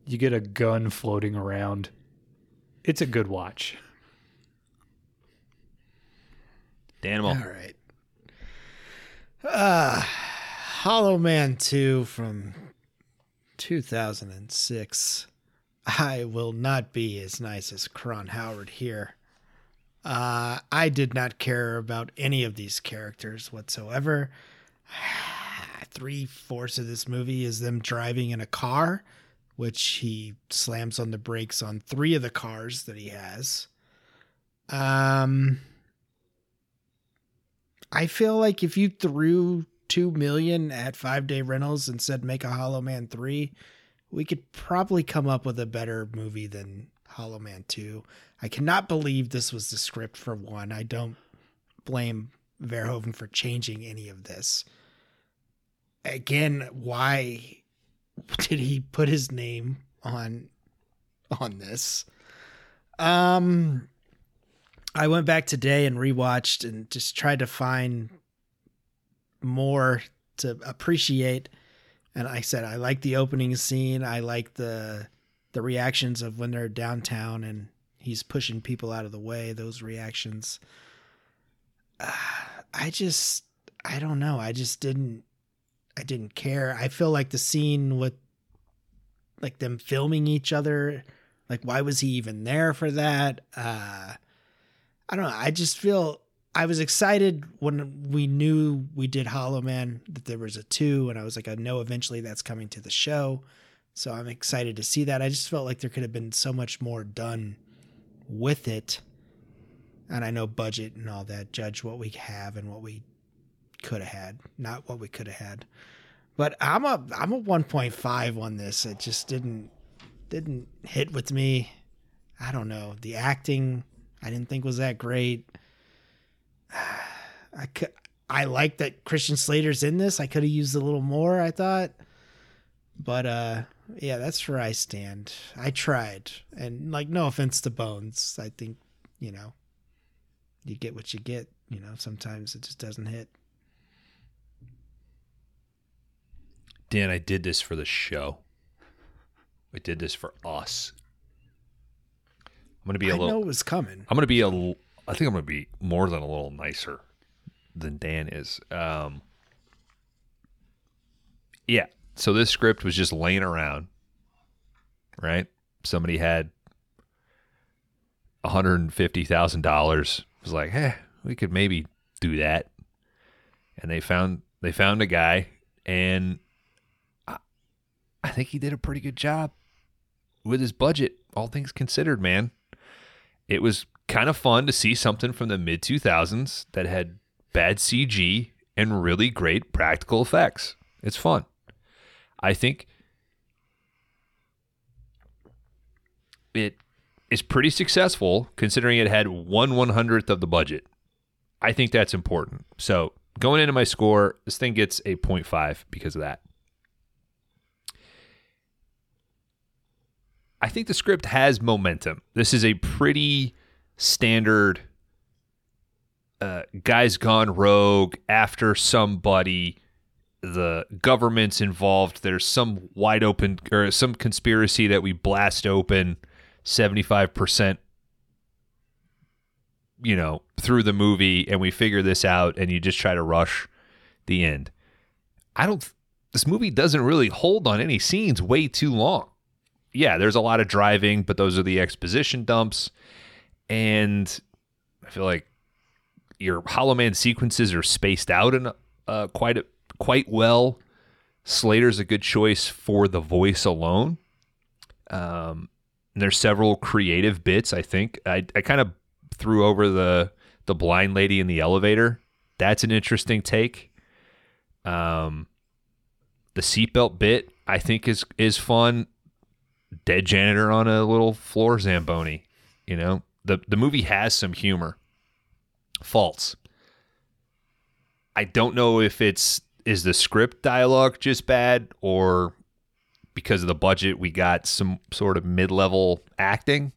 You get a gun floating around. It's a good watch. Danimal. All right. Uh, Hollow Man 2 from 2006. I will not be as nice as Kron Howard here. Uh, I did not care about any of these characters whatsoever. Three fourths of this movie is them driving in a car, which he slams on the brakes on three of the cars that he has. Um, I feel like if you threw two million at five day rentals and said make a Hollow Man three, we could probably come up with a better movie than Hollow Man two. I cannot believe this was the script for one. I don't blame Verhoeven for changing any of this. Again, why did he put his name on on this? Um I went back today and rewatched and just tried to find more to appreciate And I said, I like the opening scene. I like the the reactions of when they're downtown and he's pushing people out of the way. Those reactions. Uh, I just, I don't know. I just didn't, I didn't care. I feel like the scene with, like them filming each other. Like, why was he even there for that? Uh, I don't know. I just feel I was excited when we knew we did Hollow Man that there was a two, and I was like, I know eventually that's coming to the show. So I'm excited to see that. I just felt like there could have been so much more done with it. And I know budget and all that, judge what we have and what we could have had, not what we could have had. But I'm a I'm a 1.5 on this. It just didn't didn't hit with me. I don't know. The acting I didn't think was that great. I could I like that Christian Slater's in this. I could have used a little more, I thought. But uh yeah, that's where I stand. I tried. And like no offense to Bones. I think, you know, you get what you get, you know, sometimes it just doesn't hit. Dan, I did this for the show. I did this for us. I'm gonna be a I know little. it was coming. I'm gonna be a. I think I'm gonna be more than a little nicer than Dan is. Um, yeah. So this script was just laying around, right? Somebody had $150,000. Was like, hey, we could maybe do that. And they found they found a guy, and I think he did a pretty good job with his budget. All things considered, man, it was kind of fun to see something from the mid 2000s that had bad CG and really great practical effects. It's fun. I think it is pretty successful considering it had one one hundredth of the budget. I think that's important. So going into my score, this thing gets a 0.5 because of that. I think the script has momentum. This is a pretty standard uh, guys gone rogue after somebody the government's involved. There's some wide open or some conspiracy that we blast open 75% you know through the movie and we figure this out and you just try to rush the end. I don't this movie doesn't really hold on any scenes way too long yeah there's a lot of driving but those are the exposition dumps and i feel like your hollow man sequences are spaced out and uh, quite a, quite well. Slater's a good choice for the voice alone. Um, there's several creative bits. I think I, I kind of threw over the the blind lady in the elevator. That's an interesting take. Um, the seatbelt bit I think is is fun. Dead janitor on a little floor zamboni. You know the the movie has some humor faults. I don't know if it's is the script dialogue just bad or because of the budget we got some sort of mid-level acting.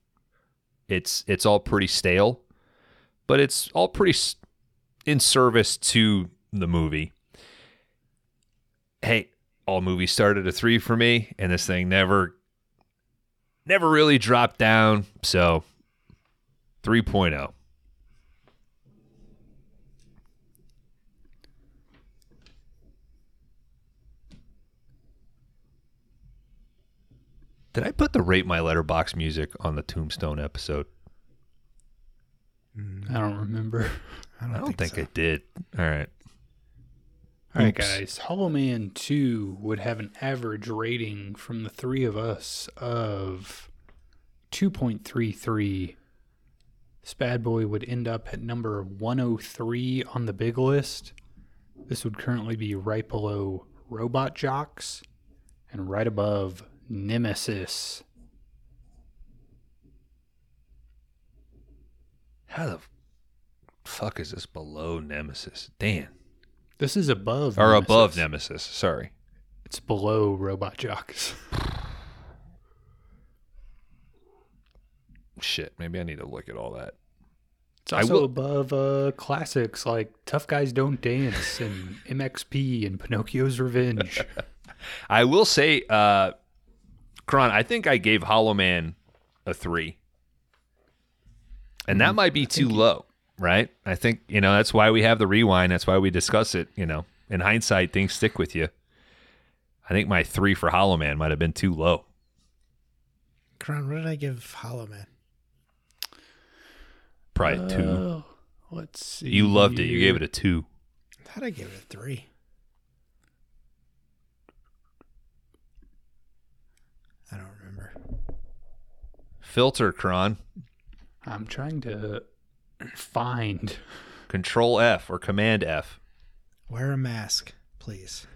It's it's all pretty stale, but it's all pretty in service to the movie. Hey, all movies started a 3 for me and this thing never never really dropped down, so oh. 3.0. Did I put the rate my Letterboxd music on the Tombstone episode? Mm, I don't remember. I don't, I don't think, think, so. I did. All right. All right, guys. Hollow Man 2 would have an average rating from the three of us of 2.33. This bad boy would end up at number 103 on the big list. This would currently be right below Robot Jox and right above Nemesis. How the fuck is this below Nemesis? Dan. This is above Or Nemesis. above Nemesis. Sorry. It's below Robot Jox. Shit. Maybe I need to look at all that. It's also will- above uh, classics like Tough Guys Don't Dance and MXP and Pinocchio's Revenge. I will say, uh, Kron, I think I gave Hollow Man a three. And that might be too low, right? I think, you know, that's why we have the rewind. That's why we discuss it. You know, in hindsight, things stick with you. I think my three for Hollow Man might have been too low. Kron, what did I give Hollow Man? Probably two. Oh, let's see. You loved it. You gave it a two. How'd I give it a three? I don't remember. Filter, Kron. I'm trying to find. Control F or Command F. Wear a mask, please.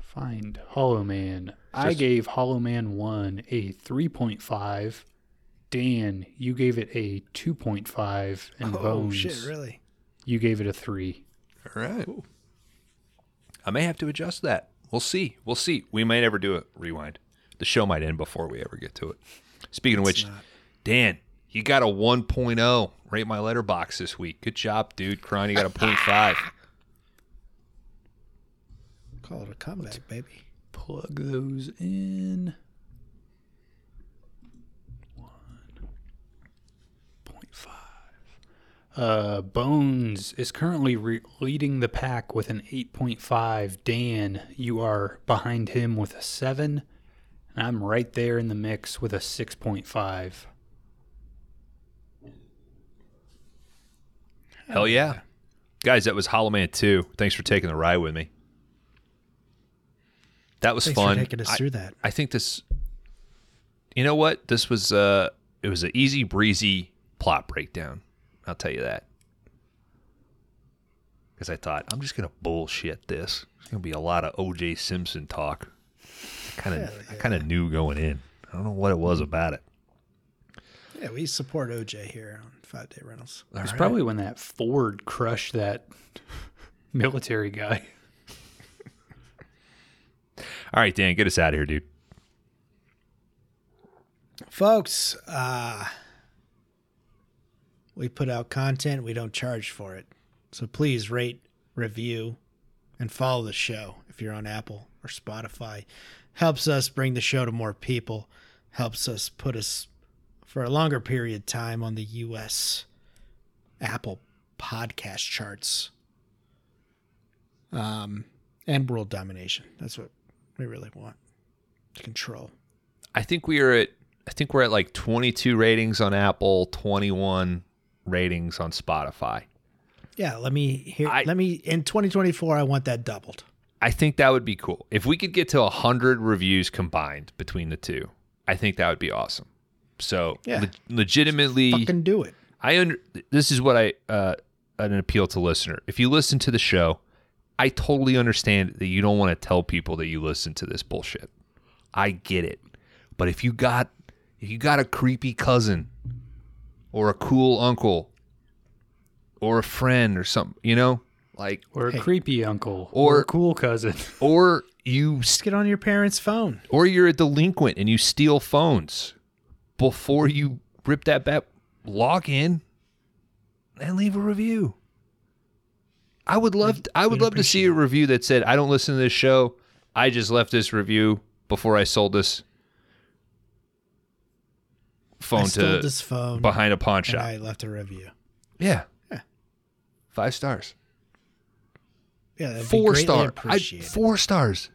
Find Hollow Man. I Just- gave Hollow Man 1 a 3.5. Dan, you gave it a 2.5. And oh Bones, shit, really? you gave it a 3. All right. I may have to adjust that. We'll see. We'll see. We might never do a rewind. The show might end before we ever get to it. Speaking of which, not. Dan, you got a 1.0. Rate my Letterboxd this week. Good job, dude. Kron, you got a 0.5. Call it a comeback, baby. Plug those in. 1.5. Uh, Bones is currently re- leading the pack with an 8.5. Dan, you are behind him with a 7. And I'm right there in the mix with a 6.5. Hell yeah. Guys, that was Hollow Man 2. Thanks for taking the ride with me. That was Thanks fun. for taking us I- through that. I think this You know what? This was uh it was an easy breezy plot breakdown. I'll tell you that. Cuz I thought I'm just going to bullshit this. It's going to be a lot of OJ Simpson talk. Kind of I kind of knew going in. I don't know what it was about it. Yeah, we support OJ here on Five Day Rentals. It's probably when that Ford crushed that military guy. All right, Dan, get us out of here, dude. Folks, uh, we put out content, we don't charge for it. So please rate, review, and follow the show if you're on Apple or Spotify. Helps us bring the show to more people, helps us put us for a longer period of time on the US Apple podcast charts. Um, and world domination. That's what we really want to control. I think we are at I think we're at like 22 ratings on Apple, 21 ratings on Spotify. Yeah, let me hear. I- let me in 2024. I want that doubled. I think that would be cool. If we could get to 100 reviews combined between the two, I think that would be awesome. So, Yeah. le- legitimately Fucking do it. I under this is what I uh an appeal to listener. If you listen to the show, I totally understand that you don't want to tell people that you listen to this bullshit. I get it. But if you got if you got a creepy cousin or a cool uncle or a friend or something, you know, like Or a Hey. creepy uncle. Or- Or, a cool cousin. or you Just get on your parents' phone. or you're a delinquent and you steal phones before you rip that back log in and leave a review. I would love i would we'd love to see a review that said i don't listen to this show. I just left this review before i sold this phone I to this phone behind a pawn and shop. I left a review. yeah. Yeah. five stars. Yeah, that'd four greatly star. I, four stars.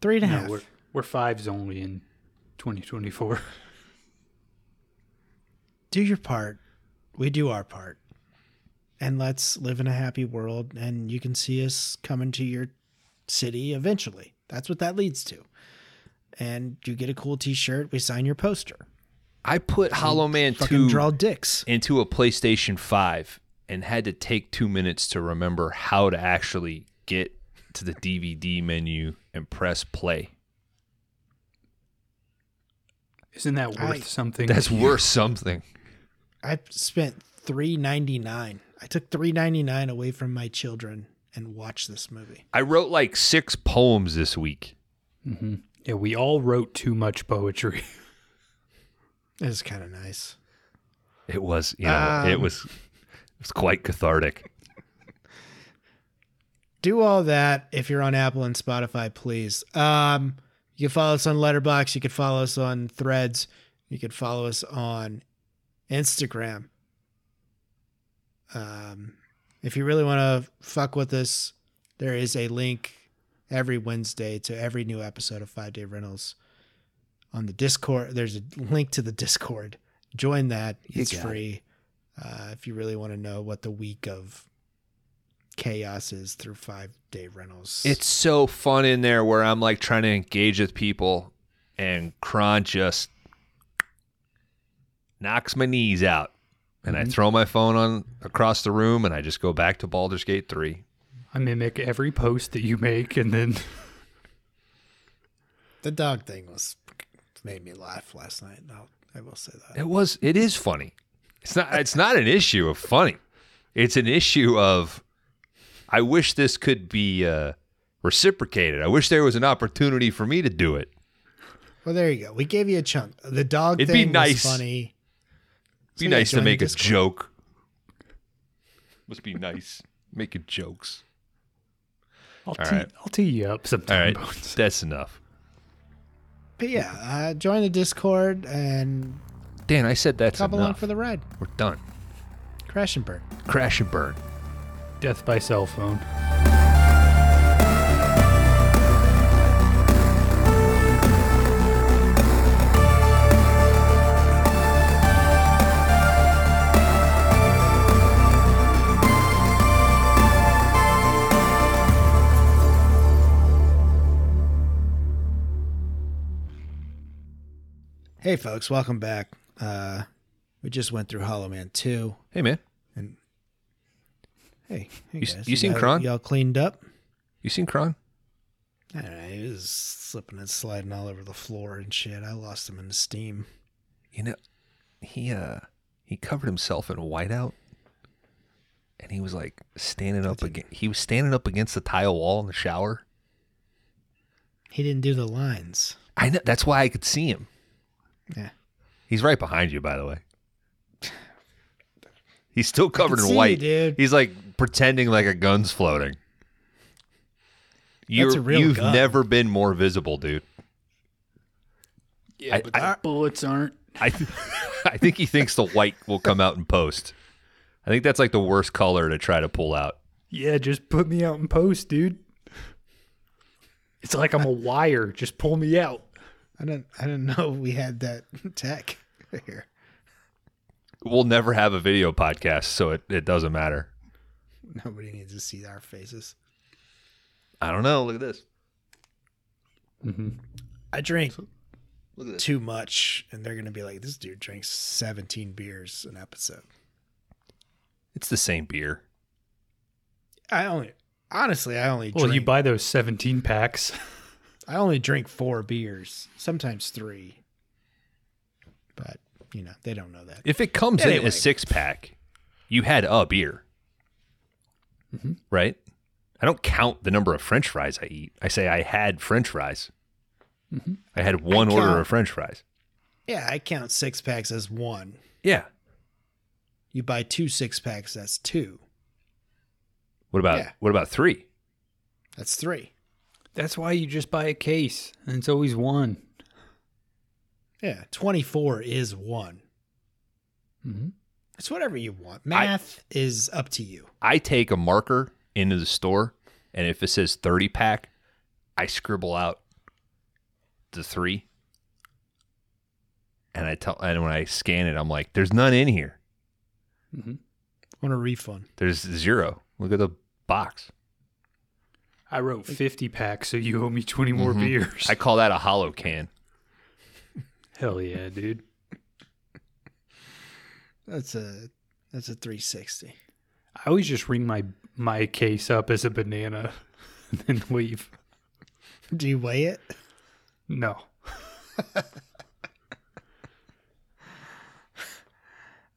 Three and a No, half. we're, we're fives only in 2024. do your part. We do our part. And let's live in a happy world. And you can see us coming to your city eventually. That's what that leads to. And you get a cool T-shirt. We sign your poster. i put hollow man Fucking 2 draw dicks. into a PlayStation 5 and had to take two minutes to remember how to actually get to the DVD menu and press play. Isn't that worth I- something? That's worth something. I spent three ninety nine. I took three ninety nine away from my children and watched this movie. I wrote like six poems this week. Yeah, we all wrote too much poetry. It was kind of nice. It was, you know, it Um, was it was quite cathartic. do all that if you're on Apple and Spotify, please. Um, you can follow us on Letterboxd. You can follow us on Threads. You can follow us on Instagram. Um, if you really want to fuck with us, there is a link every Wednesday to every new episode of Five Day Rentals on the Discord. There's a link to the Discord. Join that. It's got it. free. Uh, if you really want to know what the week of chaos is through Five Day Rentals. It's so fun in there where I'm like trying to engage with people, and Kron just knocks my knees out, and I mm-hmm. throw my phone on across the room, and I just go back to Baldur's Gate three. I mimic every post that you make, and then the dog thing was made me laugh last night. I'll, I will say that. It was. It is funny. It's not. It's not an issue of funny. It's an issue of. I wish this could be uh, reciprocated. I wish there was an opportunity for me to do it. Well, there you go. We gave you a chunk. The dog It'd be nice. was funny. Be So, nice to make a joke. Must be nice making jokes. I'll All tee, right. I'll tee you up All sometime. right, Bones. that's enough. But yeah, uh, join the Discord and Dan, I said that's come along for the ride. We're done. Crash and burn. Crash and burn. Death by cell phone. Hey, folks, welcome back. Uh, we just went through Hollow Man 2. Hey man, Hey, hey You guys, you seen Kron? Y'all cleaned up? you seen Kron? I don't know. He was slipping and sliding all over the floor and shit. I lost him in the steam. You know, he uh he covered himself in whiteout, and he was like standing up against. He was standing up against the tile wall in the shower. He didn't do the lines. I know that's why I could see him. Yeah. He's right behind you, by the way. He's still covered in you, white. dude. He's like pretending like a gun's floating. You're, a real you've gun. never been more visible, dude. Yeah, I- but I- bullets aren't. I th- I think he thinks the white will come out in post. I think that's like the worst color to try to pull out. Yeah, just put me out in post, dude. It's like I'm a wire. Just pull me out. I didn't. I didn't know we had that tech here. We'll never have a video podcast, so it, it doesn't matter. Nobody needs to see our faces. I don't know. Look at this. Mm-hmm. I drink Look at this. too much, and they're gonna be like, "This dude drinks 17 beers an episode." It's the same beer. I only, honestly, I only Well, drink. you buy those 17 packs. I only drink four beers, sometimes three. But you know, they don't know that. If it comes in Anyway. a six pack, you had a beer, right? I don't count the number of French fries I eat. I say I had French fries. I had one order count. of French fries. Yeah, I count six packs as one. Yeah. You buy two six packs, that's two. What about Yeah. what about three? That's three. That's why you just buy a case, and it's always one. Yeah, 24 is one. Mhm. It's whatever you want. Math is up to you. I take a marker into the store, and if it says thirty pack, I scribble out the three, and I tell, and when I scan it, I'm like, "There's none in here. Mm-hmm. Want a refund? There's zero. Look at the box." I wrote 50 packs, so you owe me 20 more Mhm. beers. I call that a hollow can. Hell yeah, dude. That's a that's a 360. I always just ring my my case up as a banana and then leave. Do you weigh it? No.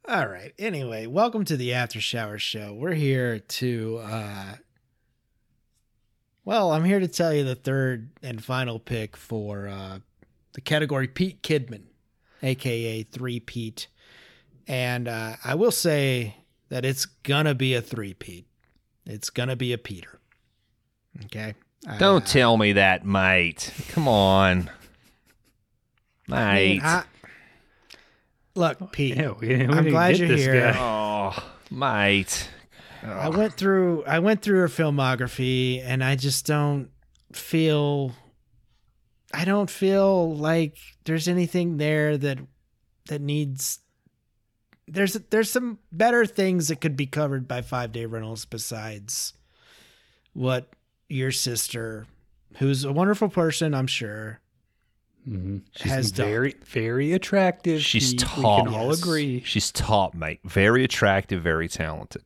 All right. Anyway, welcome to the After Shower Show. We're here to, uh, well, I'm here to tell you the third and final pick for uh, the category Pete Kidman, aka Three Pete, and uh, I will say that it's gonna be a three Pete. It's gonna be a Peter. Okay. Uh, Don't tell me that, mate. Come on. I mean, Mate. I- look, Pete. Yeah, we, we I'm glad get you're this here. guy. oh, mate. I went through I went through her filmography and I just don't feel I don't feel like there's anything there that that needs there's there's some better things that could be covered by 5 day rentals besides what your sister who's a wonderful person I'm sure Mhm. She's has done. very, very attractive. She's Pete. top. We can all Yes. agree. She's top, mate. Very attractive, very talented.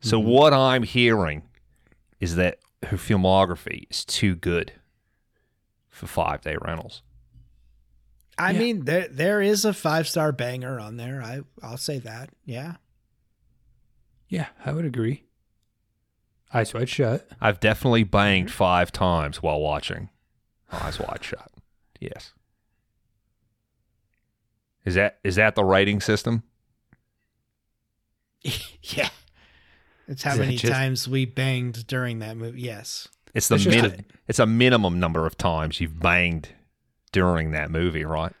So Mm-hmm. what I'm hearing is that her filmography is too good for five day rentals. I Yeah. mean there there is a 5 star banger on there I I'll say that yeah Yeah, I would agree. Eyes wide shut. I've definitely banged five times while watching Eyes Wide Shut. Yes. Is that is that the rating system? yeah. It's how Is that many just- times we banged during that movie. Yes. It's the It's just min- it's a minimum number of times you've banged during that movie, right?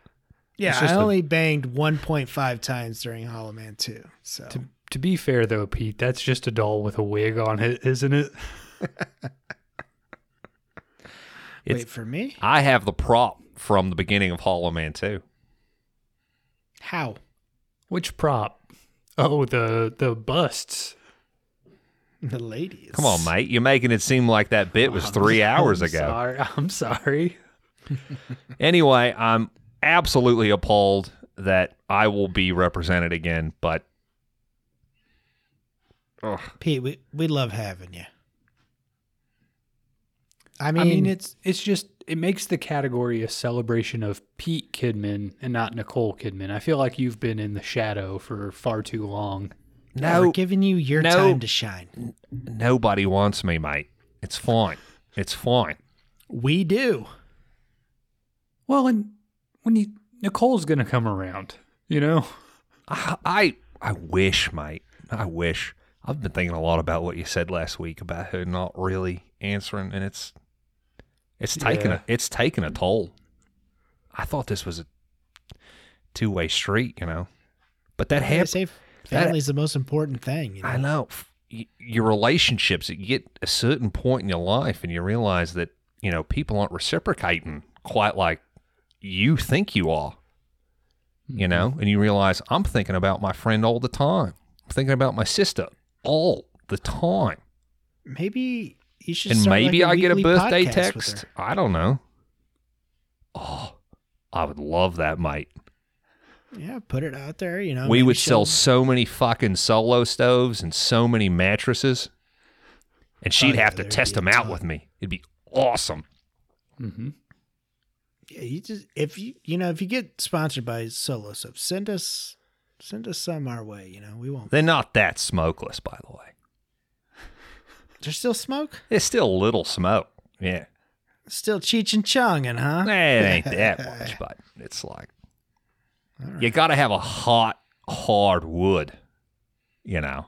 Yeah, I just a- only banged 1.5 times during Hollow Man 2. So To, to be fair, though, Pete, that's just a doll with a wig on it, isn't it? Wait for me. I have the prop from the beginning of Hollow Man 2. How? Which prop? Oh, the the busts. The ladies. Come on, mate. You're making it seem like that bit was oh, three I'm hours ago. Sorry. I'm sorry. Anyway, I'm absolutely appalled that I will be represented again, but Ugh. Pete, we, we love having you. I mean, I mean, it's it's just it makes the category a celebration of Pete Kidman and not Nicole Kidman. I feel like you've been in the shadow for far too long. no, we're giving you your no. time to shine. nobody wants me, mate. It's fine. It's fine. We do. Well, and when you Nicole's gonna come around, you know. I, I I wish, mate. I wish. I've been thinking a lot about what you said last week about her not really answering, and it's it's taken Yeah. a it's taken a toll. I thought this was a two way street, you know, but that They happened. say family's the most important thing. You know? I know your relationships. You get a certain point in your life, and you realize that you know people aren't reciprocating quite like you think you are. You know, and you realize I'm thinking about my friend all the time. I'm thinking about my sister all the time, Maybe you should. and start, like, maybe I get a birthday text. I don't know. Oh, I would love that, mate. Yeah, put it out there. You know, we would sell so many fucking solo stoves and so many mattresses, and she'd Oh, yeah, have to test them out with me. It'd be awesome. Mm-hmm. Yeah, you just if you you know if you get sponsored by Solo Soap, send us send us some our way. You know, we won't. They're not that smokeless, by the way. There's still smoke. There's still a little smoke. Yeah, Still Cheech and Chonging, huh? It ain't that much, but it's like you got to have a hot, hard wood. You know.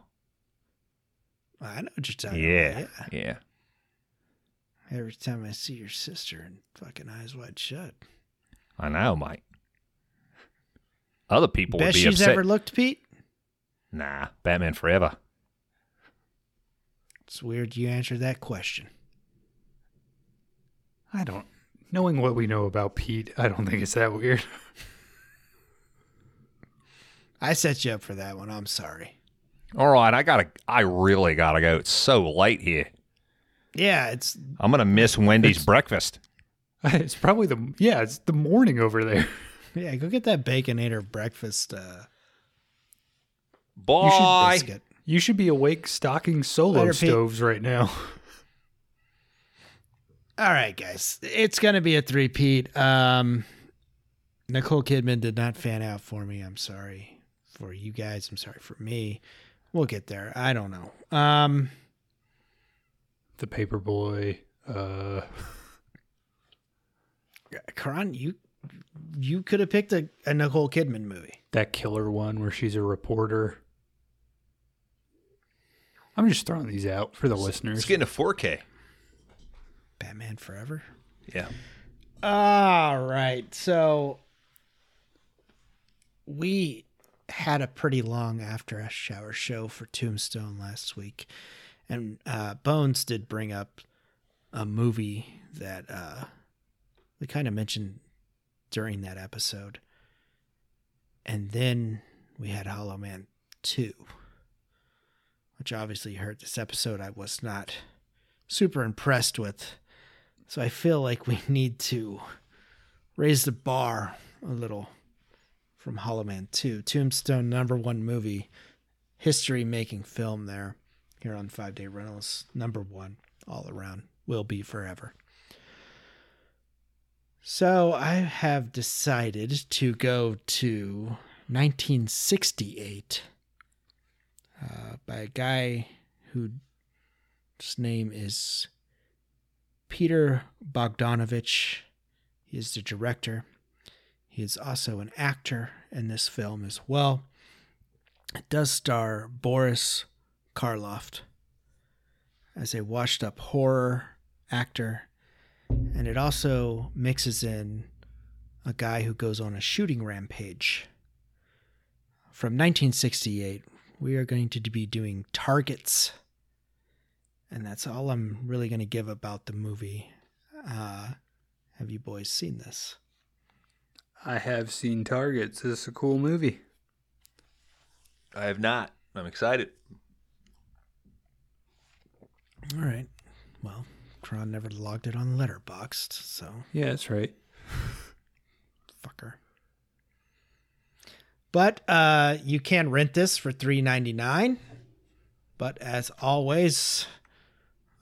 I know what you're talking Yeah, about. yeah. Yeah. Every time I see your sister and fucking eyes wide shut. I know, mate. Other people Best would be she's upset. ever looked, Pete. nah, Batman Forever. It's weird you answered that question. I don't. Knowing what we know about Pete, I don't think it's that weird. I set you up for that one. I'm sorry. All right, I gotta. I really gotta go. It's so late here. Yeah, it's I'm gonna miss Wendy's breakfast. it's probably the yeah, it's the morning over there. yeah. Go get that baconator breakfast uh, Bye. biscuit. You should be awake stocking solo Later, Pete. stoves right now. All right, guys. It's gonna be a three-peat. Um, Nicole Kidman did not fan out for me. I'm sorry for you guys. I'm sorry for me. We'll get there. I don't know. Um, The Paperboy. Uh, Kron, you you could have picked a, a Nicole Kidman movie. that killer one where she's a reporter. I'm just throwing these out for the listeners. It's getting a 4K. Batman Forever. Yeah. All right. So we had a pretty long after a shower show for Tombstone last week. And uh, Bones did bring up a movie that uh, we kind of mentioned during that episode. And then we had Hollow Man 2, which obviously hurt this episode I was not super impressed with. So I feel like we need to raise the bar a little from Hollow Man 2. Tombstone number one movie, history making film there here on Five Day Rentals. Number one all around, will be forever. So I have decided to go to 1968 uh, by a guy whose name is Peter Bogdanovich. He is the director. He is also an actor in this film as well. It does star Boris Karloff as a washed up horror actor. And it also mixes in a guy who goes on a shooting rampage. From 1968, we are going to be doing Targets. And that's all I'm really going to give about the movie. Uh, have you boys seen this? I have seen Targets. This is a cool movie. I have not. I'm excited. All right. Well, Kron never logged it on Letterboxd, so Yeah, that's right. fucker. But uh, you can rent this for three ninety nine. But as always,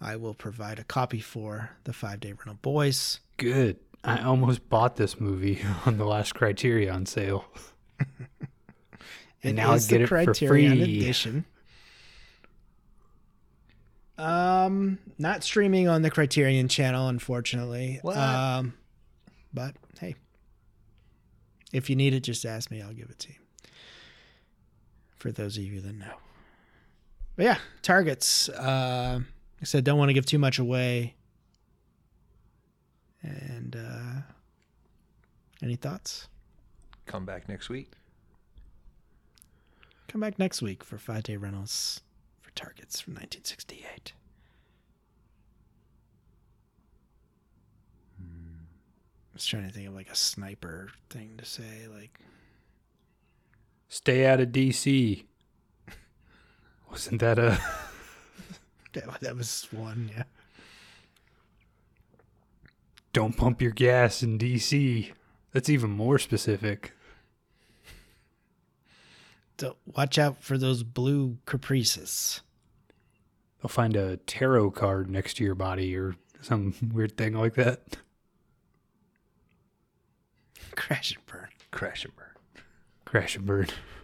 I will provide a copy for the five day rental boys. Good. I almost bought this movie on the last Criterion sale. And now I get the it for Criterion free. edition. Um, not streaming on the Criterion channel, unfortunately. What? Um, but hey, if you need it, just ask me. I'll give it to you. For those of you that know. But yeah, targets. Uh, I said don't want to give too much away. And uh, any thoughts? Come back next week. Come back next week for five day rentals for targets from 1968. Hmm. I was trying to think of like a sniper thing to say, like Stay out of DC. Wasn't that a that, that was one, yeah. don't pump your gas in DC? That's even more specific. So watch out for those blue caprices. They'll find a tarot card next to your body or some weird thing like that. Crash and burn. Crash and burn. Crash and burn.